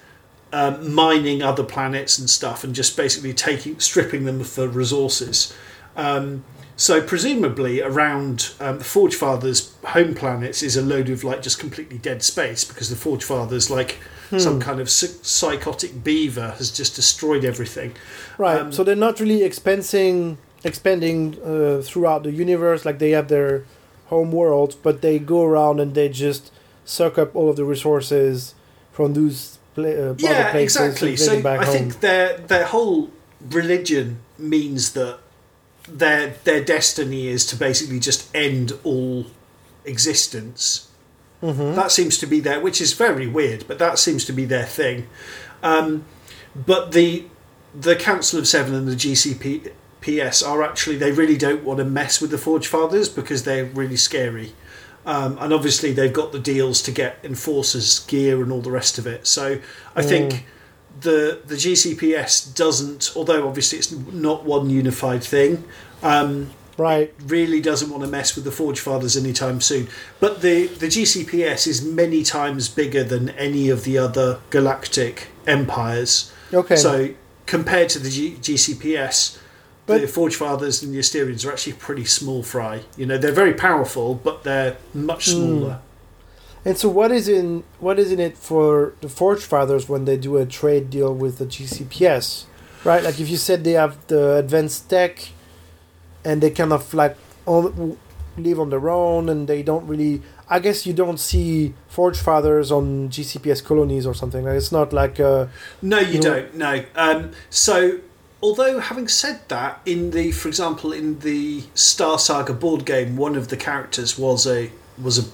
Um, mining other planets and stuff, and just basically taking, stripping them for resources. Um, so presumably around um, the Forge Fathers' home planets is a load of like just completely dead space because the Forge Fathers, like some kind of psychotic beaver, has just destroyed everything. Right. Um, so they're not really expensing, expanding uh, throughout the universe like they have their home world, but they go around and they just suck up all of the resources from those pla- uh, other yeah, places exactly. and So I home. think their their whole religion means that their their destiny is to basically just end all existence. Mm-hmm. That seems to be their, which is very weird, but that seems to be their thing. Um, but the the Council of Seven and the GCPS are actually they really don't want to mess with the Forge Fathers because they're really scary. Um, and obviously they've got the deals to get enforcers gear and all the rest of it. So I think the the GCPS doesn't, although obviously it's not one unified thing, um, right. really doesn't want to mess with the Forge Fathers anytime soon. But the the GCPS is many times bigger than any of the other galactic empires. Okay. So compared to the G- GCPS, But- the Forge Fathers and the Asterians are actually pretty small fry. You know, they're very powerful, but they're much Hmm. smaller. And so, what is in what is in it for the Forge Fathers when they do a trade deal with the GCPS, right? Like if you said they have the advanced tech, and they kind of like all, live on their own, and they don't really. I guess you don't see Forge Fathers on GCPS colonies or something. Like it's not like uh, No, you You know- don't. No. Um, so, although having said that, in the, for example, in the Star Saga board game, one of the characters was a was a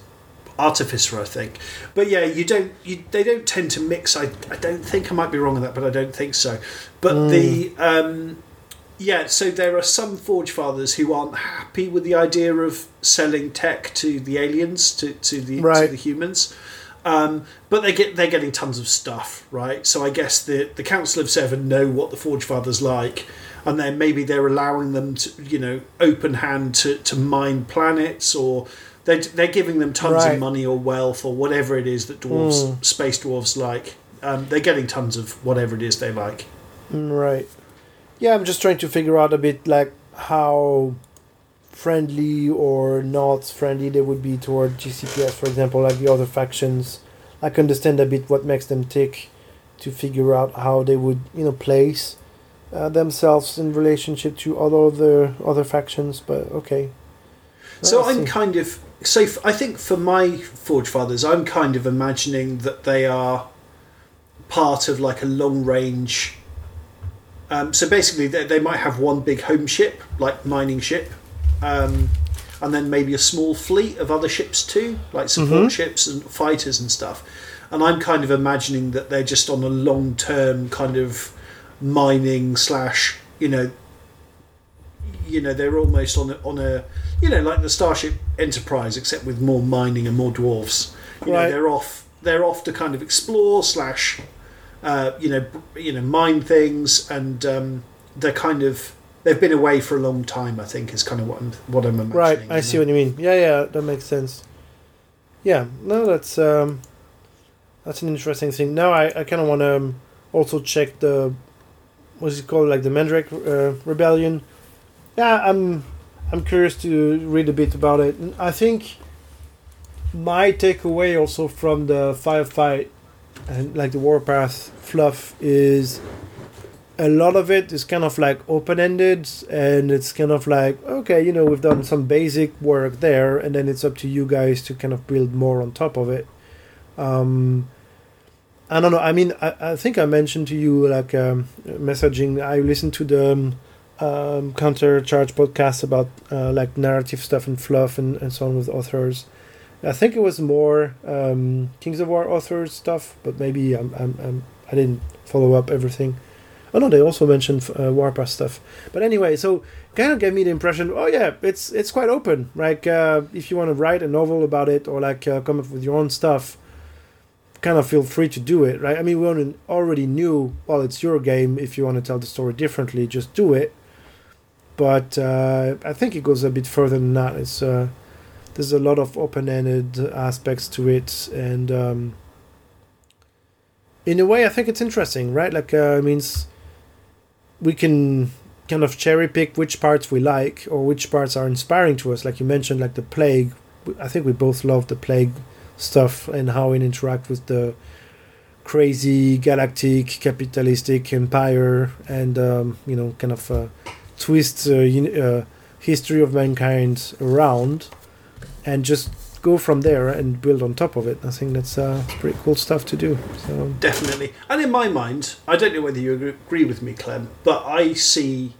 artificer, I think. But yeah, you don't. You, they don't tend to mix. I, I don't think I might be wrong on that, but I don't think so. But the um, yeah, so there are some Forge Fathers who aren't happy with the idea of selling tech to the aliens, to, to the to the humans. Um, but they get they're getting tons of stuff, right? So I guess the the Council of Seven know what the Forge Fathers like, and then maybe they're allowing them to, you know, open hand to, to mine planets, or they they're giving them tons Right. of money or wealth or whatever it is that dwarves, space dwarves like. Um, they're getting tons of whatever it is they like. Mm, Right. Yeah, I'm just trying to figure out a bit like how friendly or not friendly they would be toward GCPS, for example, like the other factions. I can understand a bit what makes them tick to figure out how they would, you know, place uh, themselves in relationship to other other, other factions. But okay. So I'm kind of so f- I think for my Forge Fathers, I'm kind of imagining that they are part of like a long range. Um, so basically, they, they might have one big home ship, like mining ship, um, and then maybe a small fleet of other ships too, like support ships and fighters and stuff. And I'm kind of imagining that they're just on a long term kind of mining slash, you know, you know they're almost on a, on a you know like the Starship Enterprise except with more mining and more dwarfs. You Right. know they're off they're off to kind of explore slash uh, you know you know mine things and um, they're kind of they've been away for a long time. I think is kind of what I'm what I'm imagining. Right, I see know. what you mean. Yeah, yeah, that makes sense. Yeah, no, that's um, that's an interesting thing. Now I, I kind of want to um, also check the what's it called, like the Mandrake uh, Rebellion. Yeah, I'm I'm curious to read a bit about it. I think my takeaway also from the firefight and like the warpath fluff is a lot of it is kind of like open ended and it's kind of like okay you know we've done some basic work there and then it's up to you guys to kind of build more on top of it um i don't know i mean i, I think i mentioned to you like um, messaging i listened to the um, um, counter charge podcast about uh, like narrative stuff and fluff and, and so on with authors i think it was more um, kings of war authors stuff but maybe I'm, I'm, I'm, i didn't follow up everything Oh no, they also mentioned uh, Warpath stuff. But anyway, so kind of gave me the impression. Oh yeah, it's it's quite open. Like uh, if you want to write a novel about it or like uh, come up with your own stuff, kind of feel free to do it, right? I mean, we already knew. Well, it's your game. If you want to tell the story differently, just do it. But uh, I think it goes a bit further than that. It's uh, there's a lot of open-ended aspects to it, and um, in a way, I think it's interesting, right? Like, uh, it means we can kind of cherry pick which parts we like or which parts are inspiring to us. Like you mentioned, like the plague. I think we both love the plague stuff and how it interacts with the crazy galactic capitalistic empire and um, you know kind of uh, twist uh, uh, history of mankind around and just go from there and build on top of it. I think that's uh, pretty cool stuff to do. So Definitely. And in my mind, I don't know whether you agree with me, Clem, but I see.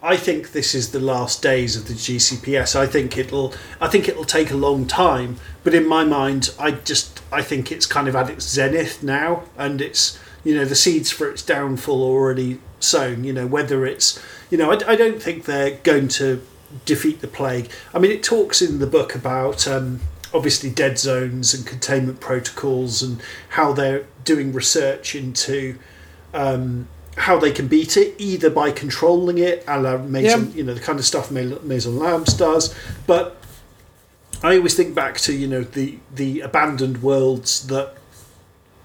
I think this is the last days of the GCPS. I think it'll. I think it'll take a long time, but in my mind, I just. I think it's kind of at its zenith now, and it's. You know, the seeds for its downfall are already sown. You know, whether it's. You know, I, I don't think they're going to defeat the plague. I mean, it talks in the book about um, obviously dead zones and containment protocols and how they're doing research into um, how they can beat it, either by controlling it, a la Yeah. you know, the kind of stuff Ma- Maison Labs does. But I always think back to you know the the abandoned worlds that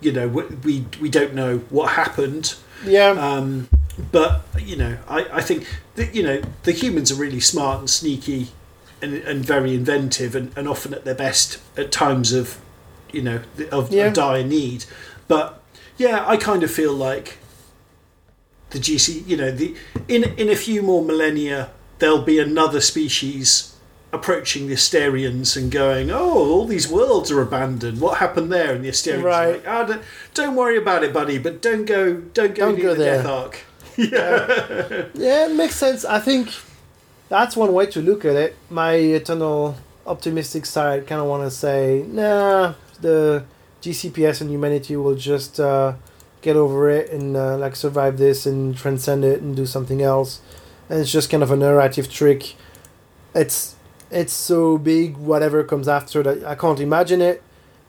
you know we we, we don't know what happened. yeah, Um, but you know, I, I think that you know the humans are really smart and sneaky, and, and very inventive, and, and often at their best at times of you know, of Yeah. a dire need. But yeah, I kind of feel like the GC, you know, the in in a few more millennia, there'll be another species approaching the Asterians and going, "Oh, all these worlds are abandoned. What happened there?" And the Asterians Right. are like, "Ah, don't, don't worry about it, buddy, but don't go, don't go Don't near go the there." Death Ark." Yeah, yeah, it makes sense. I think that's one way to look at it. My eternal optimistic side kind of want to say, nah, the GCPS and humanity will just uh, get over it and uh, like survive this and transcend it and do something else. And it's just kind of a narrative trick. It's it's so big, whatever comes after that I can't imagine it,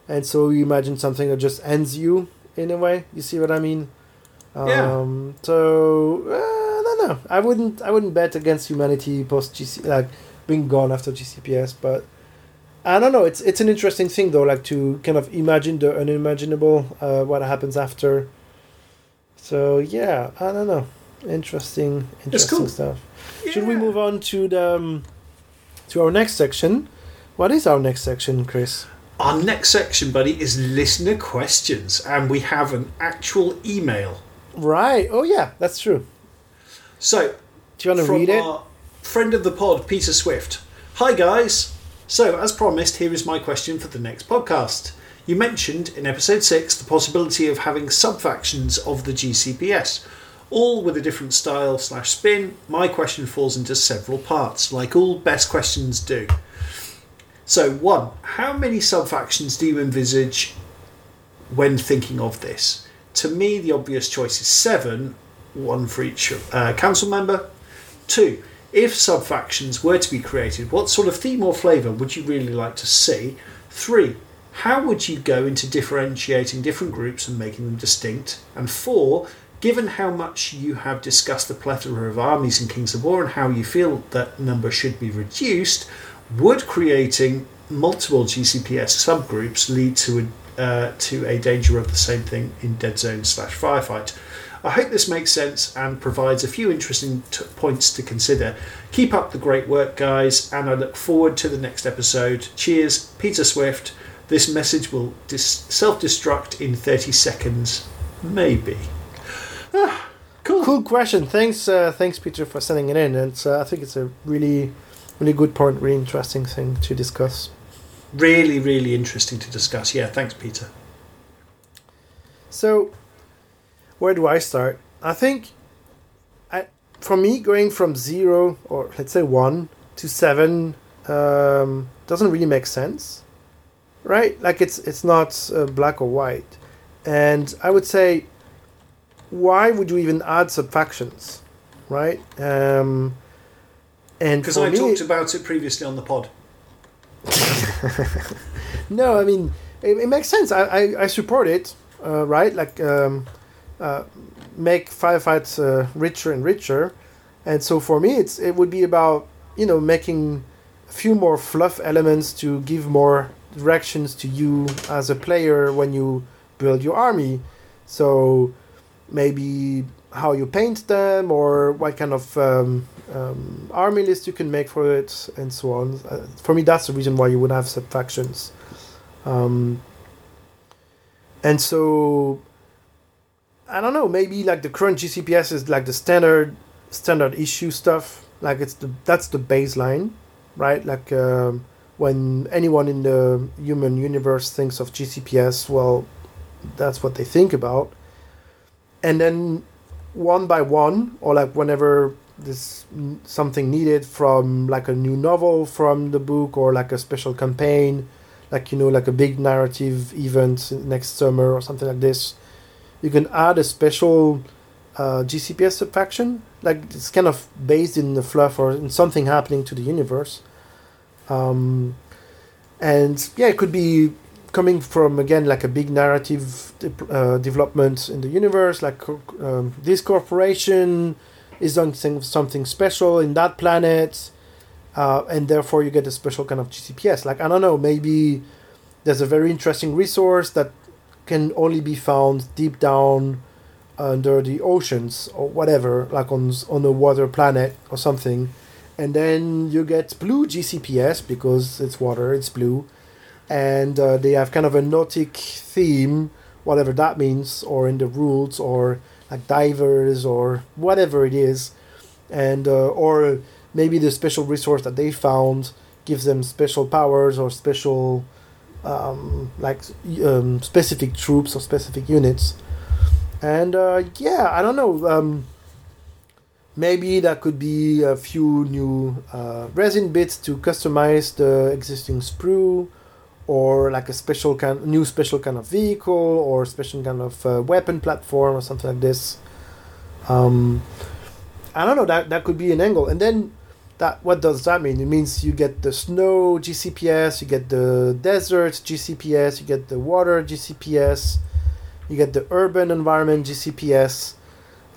and so you imagine something that just ends you in a way. You see what I mean? Yeah. Um, so uh, I don't know. I wouldn't. I wouldn't bet against humanity post GC like being gone after GCPS, but I don't know. It's it's an interesting thing though, like to kind of imagine the unimaginable. Uh, what happens after. So yeah, I don't know. Interesting, interesting cool. stuff. Should we move on to the um, to our next section? What is our next section, Chris? Our next section, buddy, is listener questions, and we have an actual email. Right. Oh yeah, that's true. So, Do you want to read it? friend of the pod, Peter Swift. Hi, guys. So, as promised, here is my question for the next podcast. You mentioned in episode 6 the possibility of having sub factions of the GCPS, all with a different style slash spin. My question falls into several parts, like all best questions do. So, one, how many sub factions do you envisage when thinking of this? To me, the obvious choice is seven, one for each uh, council member. Two, if sub factions were to be created, what sort of theme or flavour would you really like to see? Three, how would you go into differentiating different groups and making them distinct? And four, given how much you have discussed the plethora of armies in Kings of War and how you feel that number should be reduced, would creating multiple GCPS subgroups lead to a uh, to a danger of the same thing in Dead Zone slash Firefight? I hope this makes sense and provides a few interesting t- points to consider. Keep up the great work, guys, and I look forward to the next episode. Cheers, Peter Swift. This message will dis- self destruct in 30 seconds, maybe. Ah, cool. Cool question. Thanks, uh, thanks, Peter, for sending it in. And uh, I think it's a really, really good point, really interesting thing to discuss. Really, really interesting to discuss. Yeah, thanks, Peter. So, where do I start? I think, I, for me, going from zero or let's say one to seven um, doesn't really make sense, right? Like it's it's not uh, black or white, and I would say, why would you even add subfactions, right? Um, and Because I me, talked about it previously on the pod. No, I mean it, it makes sense. I, I, I support it, uh, right? Like um, uh, make firefights uh, richer and richer, and so for me, it's it would be about you know making a few more fluff elements to give more directions to you as a player when you build your army. So maybe how you paint them or what kind of um, um, army list you can make for it and so on. Uh, for me, that's the reason why you would have subfactions. Um, and so I don't know, maybe like the current GCPS is like the standard standard issue stuff. Like it's the that's the baseline, right? Like um, when anyone in the human universe thinks of GCPS, well, that's what they think about. And then one by one, or like whenever n- something needed from like a new novel from the book or like a special campaign, like you know, like a big narrative event next summer or something like this, you can add a special uh, GCPS subfaction. Like it's kind of based in the fluff or in something happening to the universe. Um, and yeah, it could be coming from again like a big narrative de- uh, development in the universe. Like um, this corporation is thing- something special in that planet, uh, and therefore you get a special kind of GCPS. Like I don't know, maybe there's a very interesting resource that can only be found deep down under the oceans or whatever, like on on a water planet or something, and then you get blue GCPS because it's water, it's blue, and uh, they have kind of a nautic theme, whatever that means, or in the rules, or like divers, or whatever it is, and uh, or maybe the special resource that they found gives them special powers or special um, like um, specific troops or specific units. And uh, yeah, I don't know. Um, maybe there could be a few new uh, resin bits to customize the existing sprue, or like a special kind, new special kind of vehicle, or special kind of uh, weapon platform, or something like this. Um, I don't know. That that could be an angle, and then that what does that mean? It means you get the snow GCPS, you get the desert GCPS, you get the water GCPS, you get the urban environment GCPS,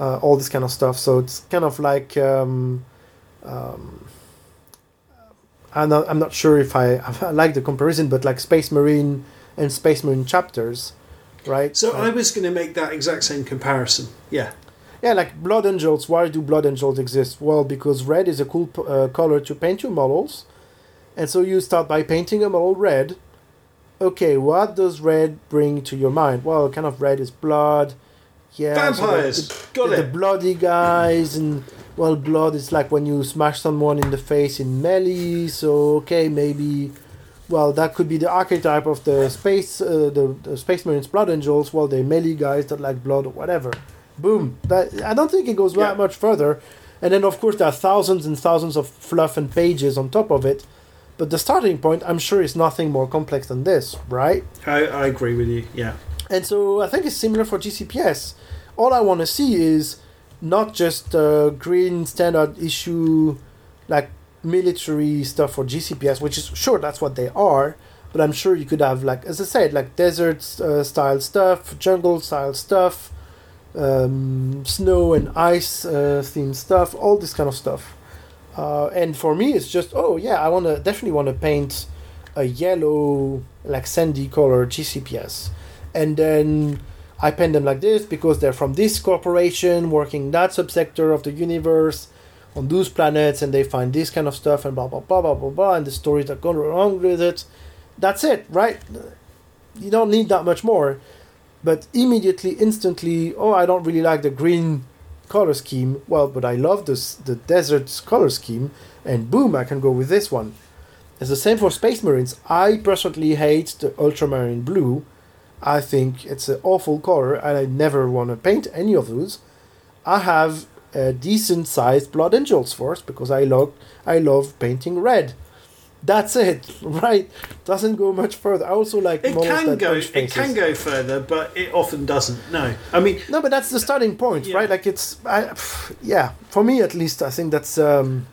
uh, all this kind of stuff. So it's kind of like um, um, I'm not I'm not sure if I, I like the comparison, but like Space Marine and Space Marine chapters, right? So Uh, I was going to make that exact same comparison. Yeah. yeah, like Blood Angels. Why do Blood Angels exist? Well, because red is a cool p- uh, color to paint your models, and so you start by painting a model red. Okay, what does red bring to your mind? Well, kind of red is blood. Yeah, so the- Vampires. the, Got the it. bloody guys, and well, blood is like when you smash someone in the face in melee. So okay, maybe. Well, that could be the archetype of the space, uh, the, the Space Marines Blood Angels. Well, they're melee guys that like blood or whatever boom that i don't think it goes Yeah. that much further and then of course there are thousands and thousands of fluff and pages on top of it but the starting point i'm sure is nothing more complex than this right I, I agree with you. Yeah. and so i think it's similar for gcps all i want to see is not just uh, green standard issue like military stuff for gcps which is sure that's what they are but i'm sure you could have like as i said like desert uh, style stuff jungle style stuff um, snow and ice uh, themed stuff, all this kind of stuff. Uh, and for me, it's just oh yeah, I want to definitely want to paint a yellow like sandy color GCPS, and then I paint them like this because they're from this corporation working that subsector of the universe on those planets, and they find this kind of stuff and blah blah blah blah blah blah, and the stories that go along with it. That's it, right? You don't need that much more but immediately, instantly, oh, I don't really like the green color scheme. Well, but I love this the desert color scheme, and boom, I can go with this one. It's the same for Space Marines. I personally hate the ultramarine blue. I think it's an awful color, and I never want to paint any of those. I have a decent sized Blood Angels force because I love I love painting red. That's it, right? Doesn't go much further. I also like It can go. It can go further, but it often doesn't. No, I mean, No, but that's the starting point, Yeah. right? Like it's, I, yeah, for me at least, I think that's um,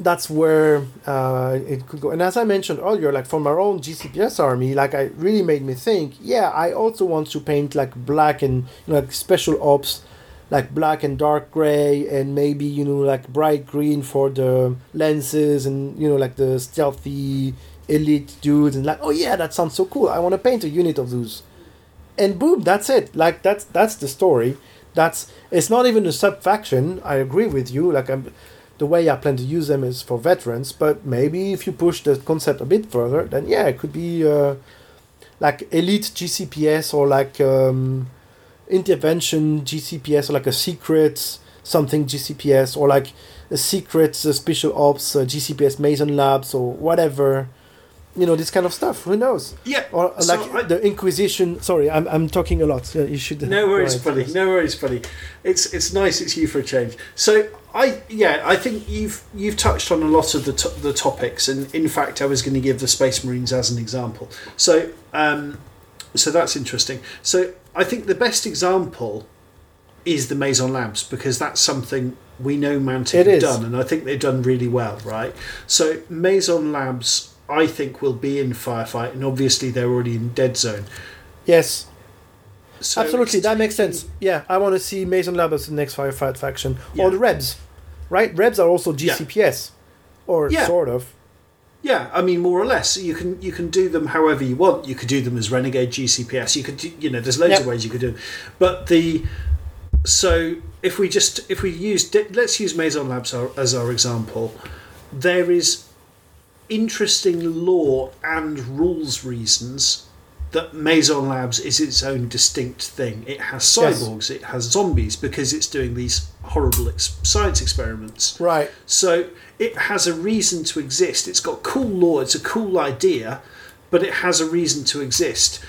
that's where uh, it could go. And as I mentioned earlier, like for my own GCPS army, like I really made me think. Yeah, I also want to paint like black and you know, like special ops, like black and dark gray, and maybe you know like bright green for the lenses, and you know like the stealthy elite dudes, and like oh yeah, that sounds so cool. I want to paint a unit of those and boom that's it like that's that's the story that's it's not even a sub faction i agree with you like I'm, the way i plan to use them is for veterans but maybe if you push the concept a bit further then yeah it could be uh, like elite gcps or like um, intervention gcps or like a secret something gcps or like a secret uh, special ops uh, gcps mason labs or whatever you know this kind of stuff who knows yeah. or so like I- the Inquisition. Sorry, I'm, I'm talking a lot. You should. No worries, buddy. No worries, buddy. It's it's nice. It's you for a change. So I yeah, I think you've you've touched on a lot of the to- the topics, and in fact, I was going to give the Space Marines as an example. So um, so that's interesting. So I think the best example is the Maison Labs because that's something we know Mantic It have done, and I think they've done really well, right? So Maison Labs. I think will be in firefight, and obviously they're already in Dead Zone. Yes, So absolutely. That makes sense. Yeah, I want to see Mason Lab as the next firefight faction, Yeah. or the Rebs, right? Rebs are also Yeah. GCPS, or Yeah. sort of. Yeah, I mean more or less. You can you can do them however you want. You could do them as renegade GCPS. You could do, you know there's loads Yep. of ways you could do. Them. But the so if we just if we use let's use Maison Labs our, as our example. There is interesting law and rules reasons that Maison Labs is its own distinct thing. It has Yes. cyborgs, it has zombies because it's doing these horrible ex- science experiments. Right. So it has a reason to exist. It's got cool lore. It's a cool idea, but it has a reason to exist.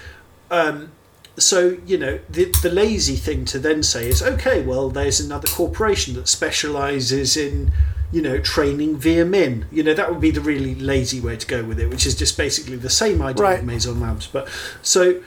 Um, so you know the the lazy thing to then say is okay. Well, there's another corporation that specialises in you know training Veer-myn. You know that would be the really lazy way to go with it, which is just basically the same idea Right. of Maison Labs. But so,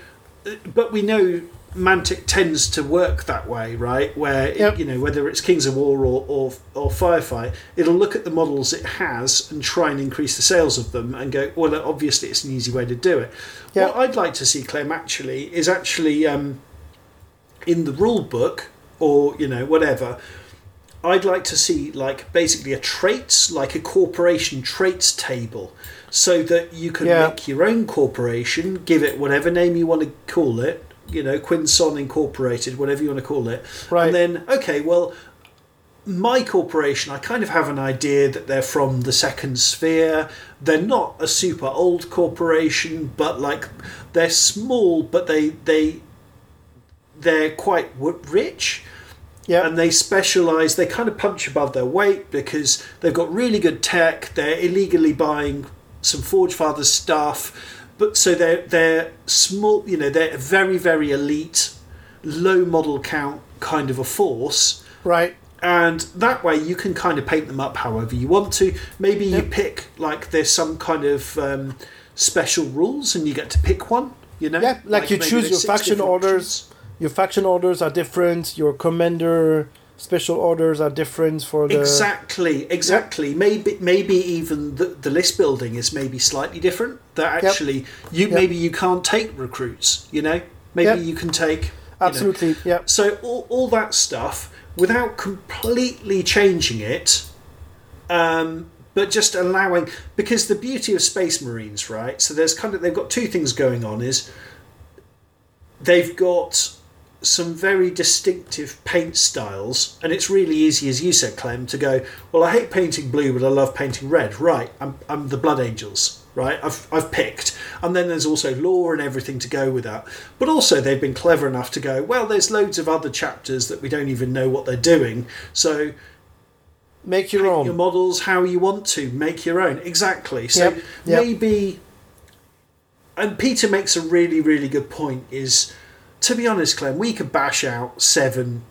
but we know. Mantic tends to work that way, right? Where Yep. you know whether it's Kings of War or, or or Firefight, it'll look at the models it has and try and increase the sales of them, and go, well, obviously it's an easy way to do it. Yeah. What I'd like to see, Clem, actually, is actually um, in the rule book or you know whatever. I'd like to see like basically a traits, like a corporation traits table, so that you can Yeah. make your own corporation, give it whatever name you want to call it, you know, Quinson Incorporated, whatever you want to call it, Right. and then okay, well, my corporation, I kind of have an idea that they're from the second sphere. They're not a super old corporation, but like they're small, but they they they're quite rich Yeah. and they specialize they kind of punch above their weight because they've got really good tech they're illegally buying some forge fathers stuff but so they're they're small you know they're very very elite low model count kind of a force right. and that way you can kind of paint them up however you want to maybe you pick like there's some kind of um, special rules and you get to pick one you know Yeah, like you choose your faction orders. options. Your faction orders are different. Your commander special orders are different for the. Exactly, exactly. Maybe, maybe even the, the list building is maybe slightly different. That Yep. actually, you Yep. maybe you can't take recruits. You know, maybe Yep. you can take you know. Absolutely. Yeah. So all, all that stuff without completely changing it, um, but just allowing because the beauty of Space Marines, right? So there's kind of they've got two things going on. Is they've got some very distinctive paint styles, and it's really easy, as you said, Clem, to go. Well, I hate painting blue, but I love painting red. Right, I'm, I'm the Blood Angels. Right, I've, I've picked, and then there's also lore and everything to go with that. But also, they've been clever enough to go. Well, there's loads of other chapters that we don't even know what they're doing. So Make your own. your models how you want to make your own exactly so Yep, yep. maybe and peter makes a really really good point is to be honest clem we could bash out seven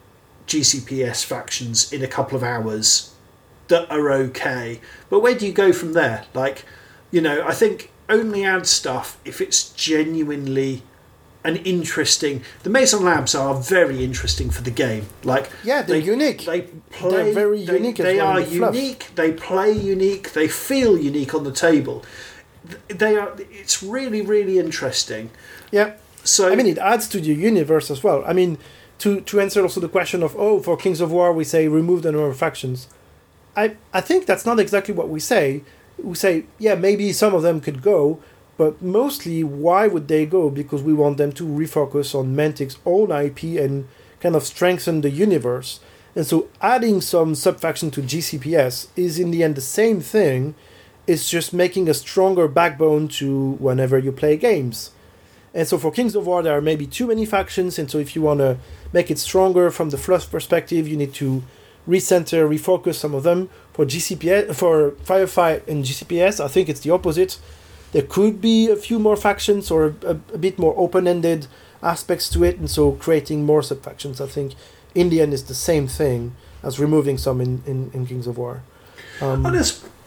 gcps factions in a couple of hours that are okay but where do you go from there like you know i think only add stuff if it's genuinely an interesting the mason labs are very interesting for the game like Yeah, they're they- unique. they play They're very they, unique they well are in the fluff. unique they play unique they feel unique on the table they are it's really really interesting Yeah. So I mean, it adds to the universe as well. I mean, to to answer also the question of oh, for Kings of War we say remove the number of factions. I I think that's not exactly what we say. We say yeah, maybe some of them could go, but mostly why would they go? Because we want them to refocus on Mantic's own IP and kind of strengthen the universe. And so adding some subfaction to GCPS is in the end the same thing. It's just making a stronger backbone to whenever you play games. And so for Kings of War, there are maybe too many factions, and so if you want to make it stronger from the fluff perspective, you need to recenter, refocus some of them. For GCPS, for Firefight and GCPS, I think it's the opposite. There could be a few more factions or a, a, bit more open-ended aspects to it, and so creating more sub-factions, I think in the end is the same thing as removing some in, in, in Kings of War. Um,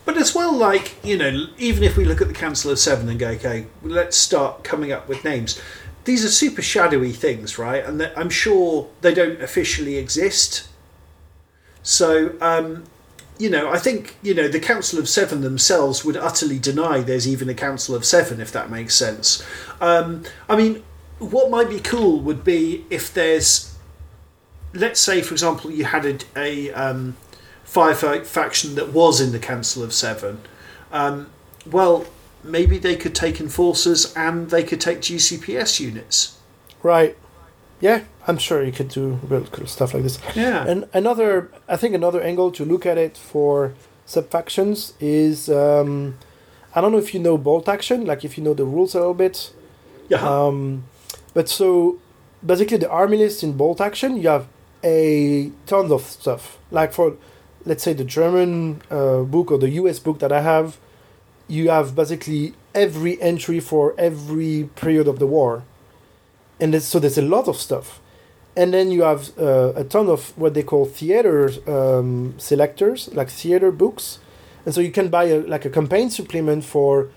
but as well like you know even if we look at the council of seven and go okay let's start coming up with names. These are super shadowy things right? And i'm sure they don't officially exist. So um you know, I think you know the Council of Seven themselves would utterly deny there's even a Council of Seven, if that makes sense. Um, I mean, what might be cool would be if there's, let's say, for example, you had a, a um, firefight faction that was in the Council of Seven. Um, well, maybe they could take enforcers and they could take GCPS units. right. Yeah, I'm sure you could do real cool stuff like this. Yeah. And another, I think another angle to look at it for subfactions is, um, I don't know if you know bolt action, like if you know the rules a little bit. Yeah. Um, but so basically, the army list in bolt action, you have a tons of stuff. Like for, let's say, the German uh, book or the US book that I have, you have basically every entry for every period of the war. And so there's a lot of stuff. And then you have uh, a ton of what they call theater um, selectors, like theater books. And so you can buy a, like a campaign supplement for,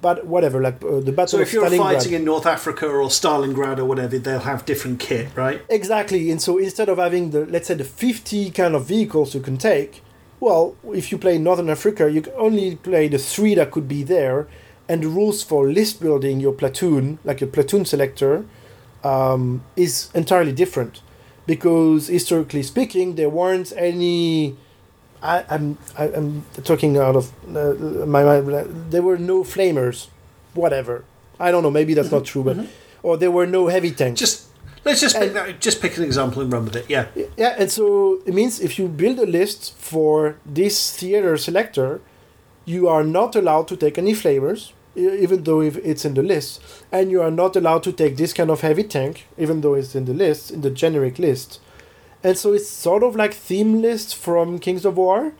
but whatever, like uh, the Battle so if you're Stalingrad. fighting in North Africa or Stalingrad or whatever, they'll have different kit, right? Exactly, and so instead of having the let's say the fifty kind of vehicles you can take, well, if you play Northern Africa, you can only play the three that could be there, and the rules for list building your platoon, like your platoon selector, um, is entirely different, because historically speaking, there weren't any. I, I'm I, I'm talking out of uh, my mind. There were no flamers, whatever. I don't know. Maybe that's not true, but or there were no heavy tanks. Just let's just pick And- that, just pick an example and run with it. Yeah. Yeah, and so it means if you build a list for this theater selector, you are not allowed to take any flavors, e- even though if it's in the list, and you are not allowed to take this kind of heavy tank, even though it's in the list, in the generic list. And so it's sort of like theme list from Kings of War,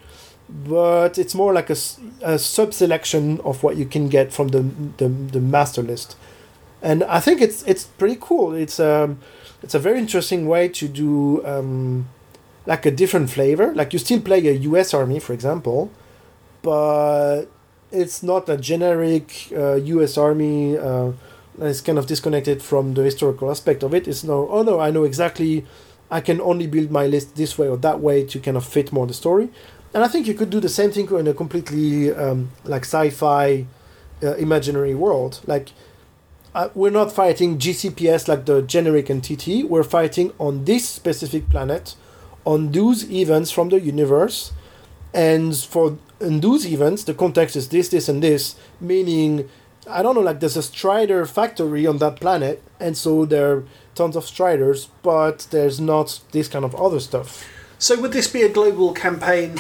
but it's more like a, a sub-selection of what you can get from the, the, the master list. And I think it's it's pretty cool. It's um it's a very interesting way to do um, like a different flavor. Like you still play a U.S. Army, for example, but it's not a generic uh, U.S. Army. Uh, it's kind of disconnected from the historical aspect of it. It's no, oh no, I know exactly. I can only build my list this way or that way to kind of fit more the story. And I think you could do the same thing in a completely um, like sci-fi uh, imaginary world. Like uh, we're not fighting GCPS like the generic entity. We're fighting on this specific planet, on those events from the universe, and for in those events, the context is this, this, and this. Meaning, I don't know, like there's a Strider factory on that planet, and so there are tons of Striders, but there's not this kind of other stuff. So would this be a global campaign,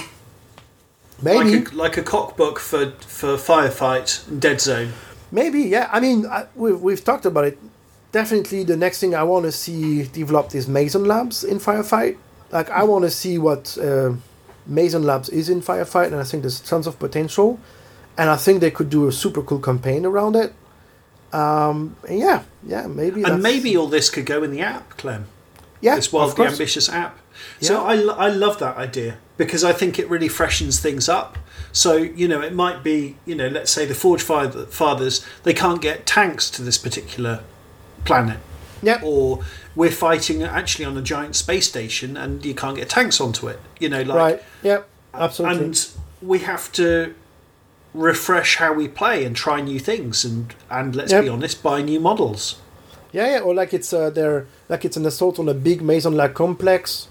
Maybe, like a, like a CoK book for for Firefight and Dead Zone? Maybe, yeah. I mean, I, we've, we've talked about it. Definitely, the next thing I want to see developed is Mason Labs in Firefight. Like, I want to see what uh, Mason Labs is in Firefight, and I think there's tons of potential. And I think they could do a super cool campaign around it. Um, yeah, yeah, maybe. And maybe all this could go in the app, Clem. yeah, this wildly ambitious app. So Yeah. I, I love that idea because I think it really freshens things up. So you know, it might be you know, let's say the Forge Father- Fathers they can't get tanks to this particular planet, Yeah, or we're fighting actually on a giant space station and you can't get tanks onto it. You know, like right. Yeah, absolutely. and we have to refresh how we play and try new things and and let's Yep. be honest, buy new models. Yeah, yeah, or like it's uh, they're like it's an assault on a big mason-like complex,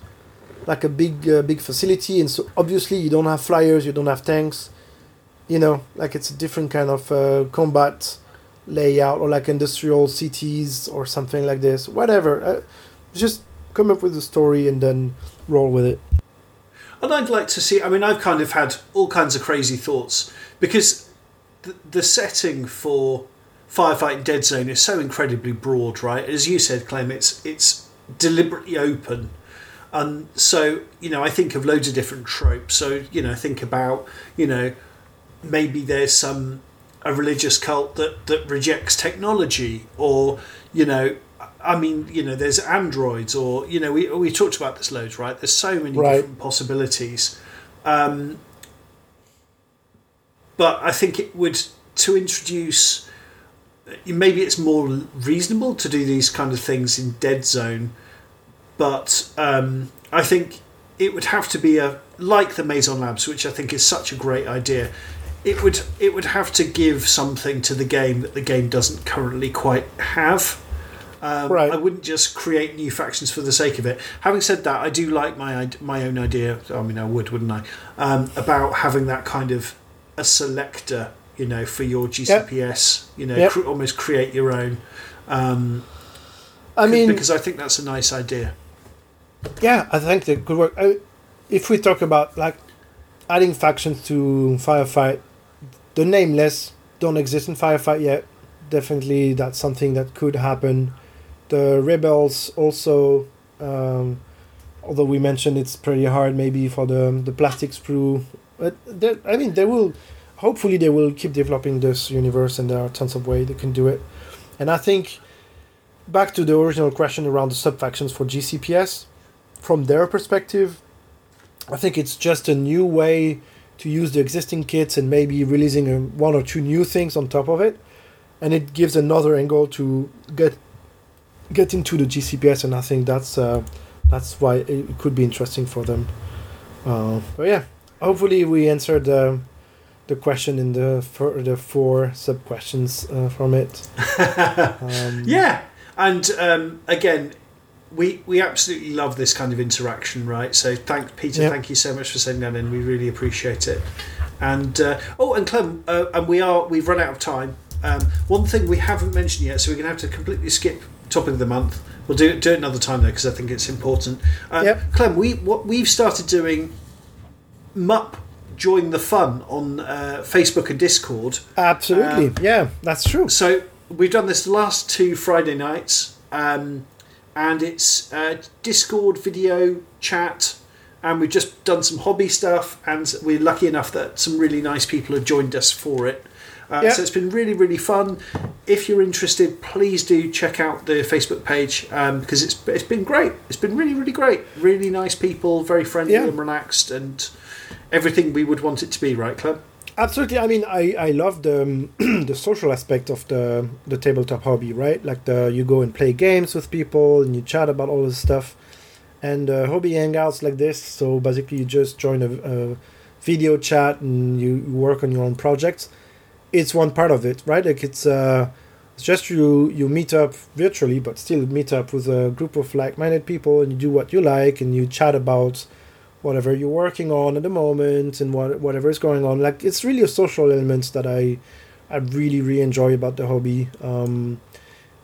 like a big, uh, big facility, and so obviously you don't have flyers, you don't have tanks, you know, like it's a different kind of uh, combat layout, or like industrial cities or something like this. Whatever, uh, just come up with a story and then roll with it. And I'd like to see. I mean, I've kind of had all kinds of crazy thoughts because the, the setting for Firefight Dead Zone is so incredibly broad, right? As you said, Clem, it's it's deliberately open, and so you know, I think of loads of different tropes. So you know, think about you know, maybe there's some a religious cult that that rejects technology, or you know. I mean, you know, there's androids, or you know, we we talked about this loads, right? There's so many Right. different possibilities. Um, but I think it would to introduce. Maybe it's more reasonable to do these kind of things in Dead Zone, but um, I think it would have to be a like the Maison Labs, which I think is such a great idea. It would it would have to give something to the game that the game doesn't currently quite have. Um, Right. I wouldn't just create new factions for the sake of it. Having said that, I do like my my own idea. I mean, I would, wouldn't I? Um, about having that kind of a selector, you know, for your GCPS. You know, Yep. cr- almost create your own. Um, I mean, because I think that's a nice idea. Yeah, I think that could work. Uh, if we talk about like adding factions to Firefight, the nameless don't exist in Firefight yet. Definitely, that's something that could happen. The rebels also, um, although we mentioned it's pretty hard maybe for the the plastic sprue. But I mean, they will. Hopefully, they will keep developing this universe, and there are tons of ways they can do it. And I think back to the original question around the sub factions for GCPS, from their perspective, I think it's just a new way to use the existing kits and maybe releasing um, one or two new things on top of it, and it gives another angle to get get into the GCPS, and I think that's uh, that's why it could be interesting for them. Uh, but yeah, hopefully we answered the the question in the for the four sub questions uh, from it. Um, Yeah, and um, again, we we absolutely love this kind of interaction, right? So thank Peter, Yeah. thank you so much for sending that in. We really appreciate it. And uh, oh, and Clem, uh, and we are we've run out of time. Um, one thing we haven't mentioned yet, so we're going to have to completely skip topic of the month. We'll do it do it another time though, because I think it's important. Um, Yep. Clem, we what we've started doing. Mup join the fun on uh, Facebook and Discord. Absolutely, Um, yeah, that's true. So we've done this the last two Friday nights, um, and it's uh, Discord video chat, and we've just done some hobby stuff, and we're lucky enough that some really nice people have joined us for it. Uh, Yeah. So it's been really, really fun. If you're interested, please do check out the Facebook page um, because it's it's been great. It's been really, really great. Really nice people, very friendly Yeah. and relaxed, and everything we would want it to be. Right, Clem? Absolutely. I mean, I I love the um, the social aspect of the the tabletop hobby, right? Like the you go and play games with people and you chat about all this stuff, and uh, hobby hangouts like this. So basically, you just join a, a video chat and you work on your own projects. It's one part of it, right? Like it's uh, it's just you you meet up virtually, but still meet up with a group of like-minded people and you do what you like and you chat about whatever you're working on at the moment and what whatever is going on. Like it's really a social element that I I really really enjoy about the hobby. Um,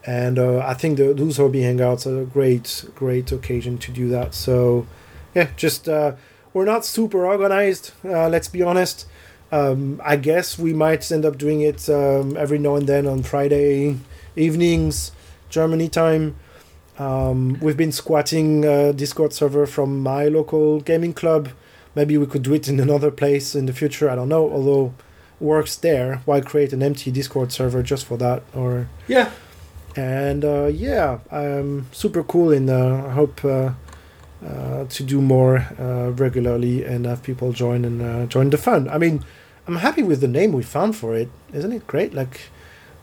and uh, I think the, those hobby hangouts are a great great occasion to do that. So yeah, just uh, we're not super organized. Uh, let's be honest. Um, I guess we might end up doing it um, every now and then on Friday evenings, Germany time. Um, we've been squatting a Discord server from my local gaming club. Maybe we could do it in another place in the future. I don't know. Although works there, why create an empty Discord server just for that? Or Yeah. and uh, yeah, um, super cool. And uh, I hope uh, uh, to do more uh, regularly and have people join and uh, join the fun. I mean, I'm happy with the name we found for it. Isn't it great? Like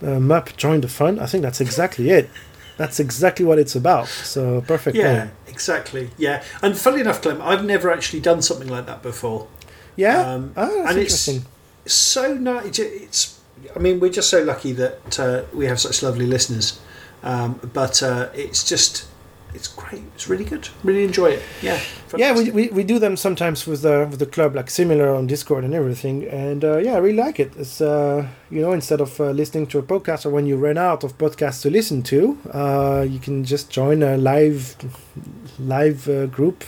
uh, MUP join the fun. I think that's exactly it. That's exactly what it's about. So perfect Yeah, name. exactly. Yeah, and funny enough, Clem, I've never actually done something like that before. Yeah. Um, oh, that's and it's interesting. so nice. It's, I mean, we're just so lucky that uh, we have such lovely listeners. Um, but uh, it's just, it's great. It's really good. Really enjoy it. Yeah. Yeah, we, we, we do them sometimes with the with the club, like similar on Discord and everything. And uh, yeah, I really like it. It's uh, you know instead of uh, listening to a podcast or when you run out of podcasts to listen to, uh, you can just join a live live uh, group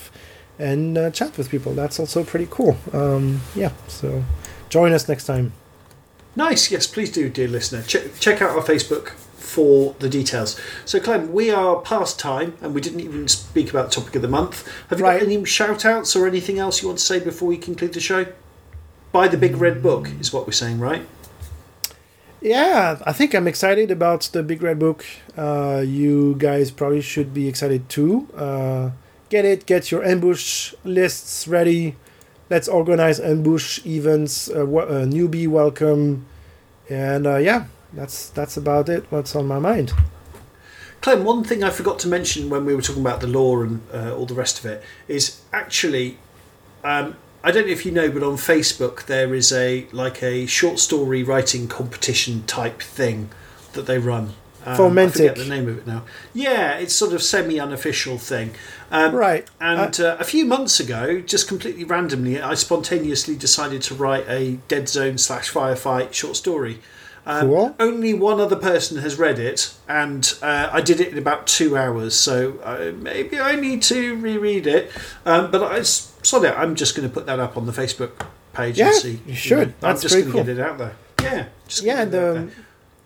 and uh, chat with people. That's also pretty cool. Um, yeah, so join us next time. Nice. Yes, please do, dear listener. Check, check out our Facebook for the details. So, Clem, we are past time and we didn't even speak about the topic of the month. Have you Right. got any shout outs or anything else you want to say before we conclude the show? Buy the big red book, is what we're saying, right? Yeah, I think I'm excited about the Big Red Book. Uh, you guys probably should be excited too. Uh, get it, get your ambush lists ready. Let's organize ambush events, uh, wa- uh, newbie welcome, and uh, yeah, that's that's about it. What's on my mind? Clem, one thing I forgot to mention when we were talking about the lore and uh, all the rest of it is actually, um, I don't know if you know, but on Facebook there is a like a short story writing competition type thing that they run. Um, For I forget the name of it now. Yeah, it's sort of semi unofficial thing. Um, Right. And uh, a few months ago, just completely randomly, I spontaneously decided to write a Deadzone slash Firefight short story. Um, Cool. Only one other person has read it, and uh, I did it in about two hours. So uh, maybe I need to reread it. Um, but I s- sod it. I'm just going to put that up on the Facebook page Yeah, and see. you should. know, That's I'm just going to cool. get it out there. Yeah. Yeah, it out the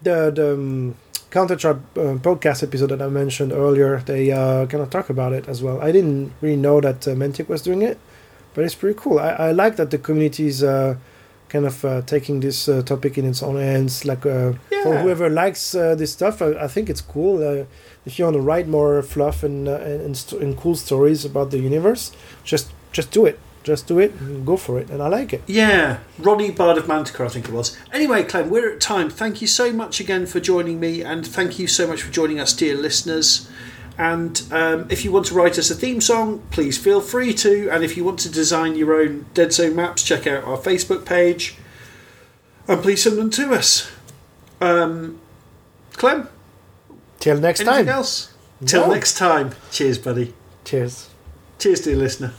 the the um, Counter Charge uh, podcast episode that I mentioned earlier, they uh, kind of talk about it as well. I didn't really know that uh, Mantic was doing it, but it's pretty cool. I, I like that the community is uh, kind of uh, taking this uh, topic in its own hands. Like uh, for whoever likes uh, this stuff, I, I think it's cool. Uh, if you want to write more fluff and uh, and, st- and cool stories about the universe, just just do it. Just do it. And go for it, and I like it. Yeah, Ronnie Bard of Manticore, I think it was. Anyway, Clem, we're at time. Thank you so much again for joining me, and thank you so much for joining us, dear listeners. And um, if you want to write us a theme song, please feel free to. And if you want to design your own Deadzone maps, check out our Facebook page. And please send them to us. Um, Clem, Till next anything time. else? Till next time. Cheers, buddy. Cheers. Cheers, dear listener.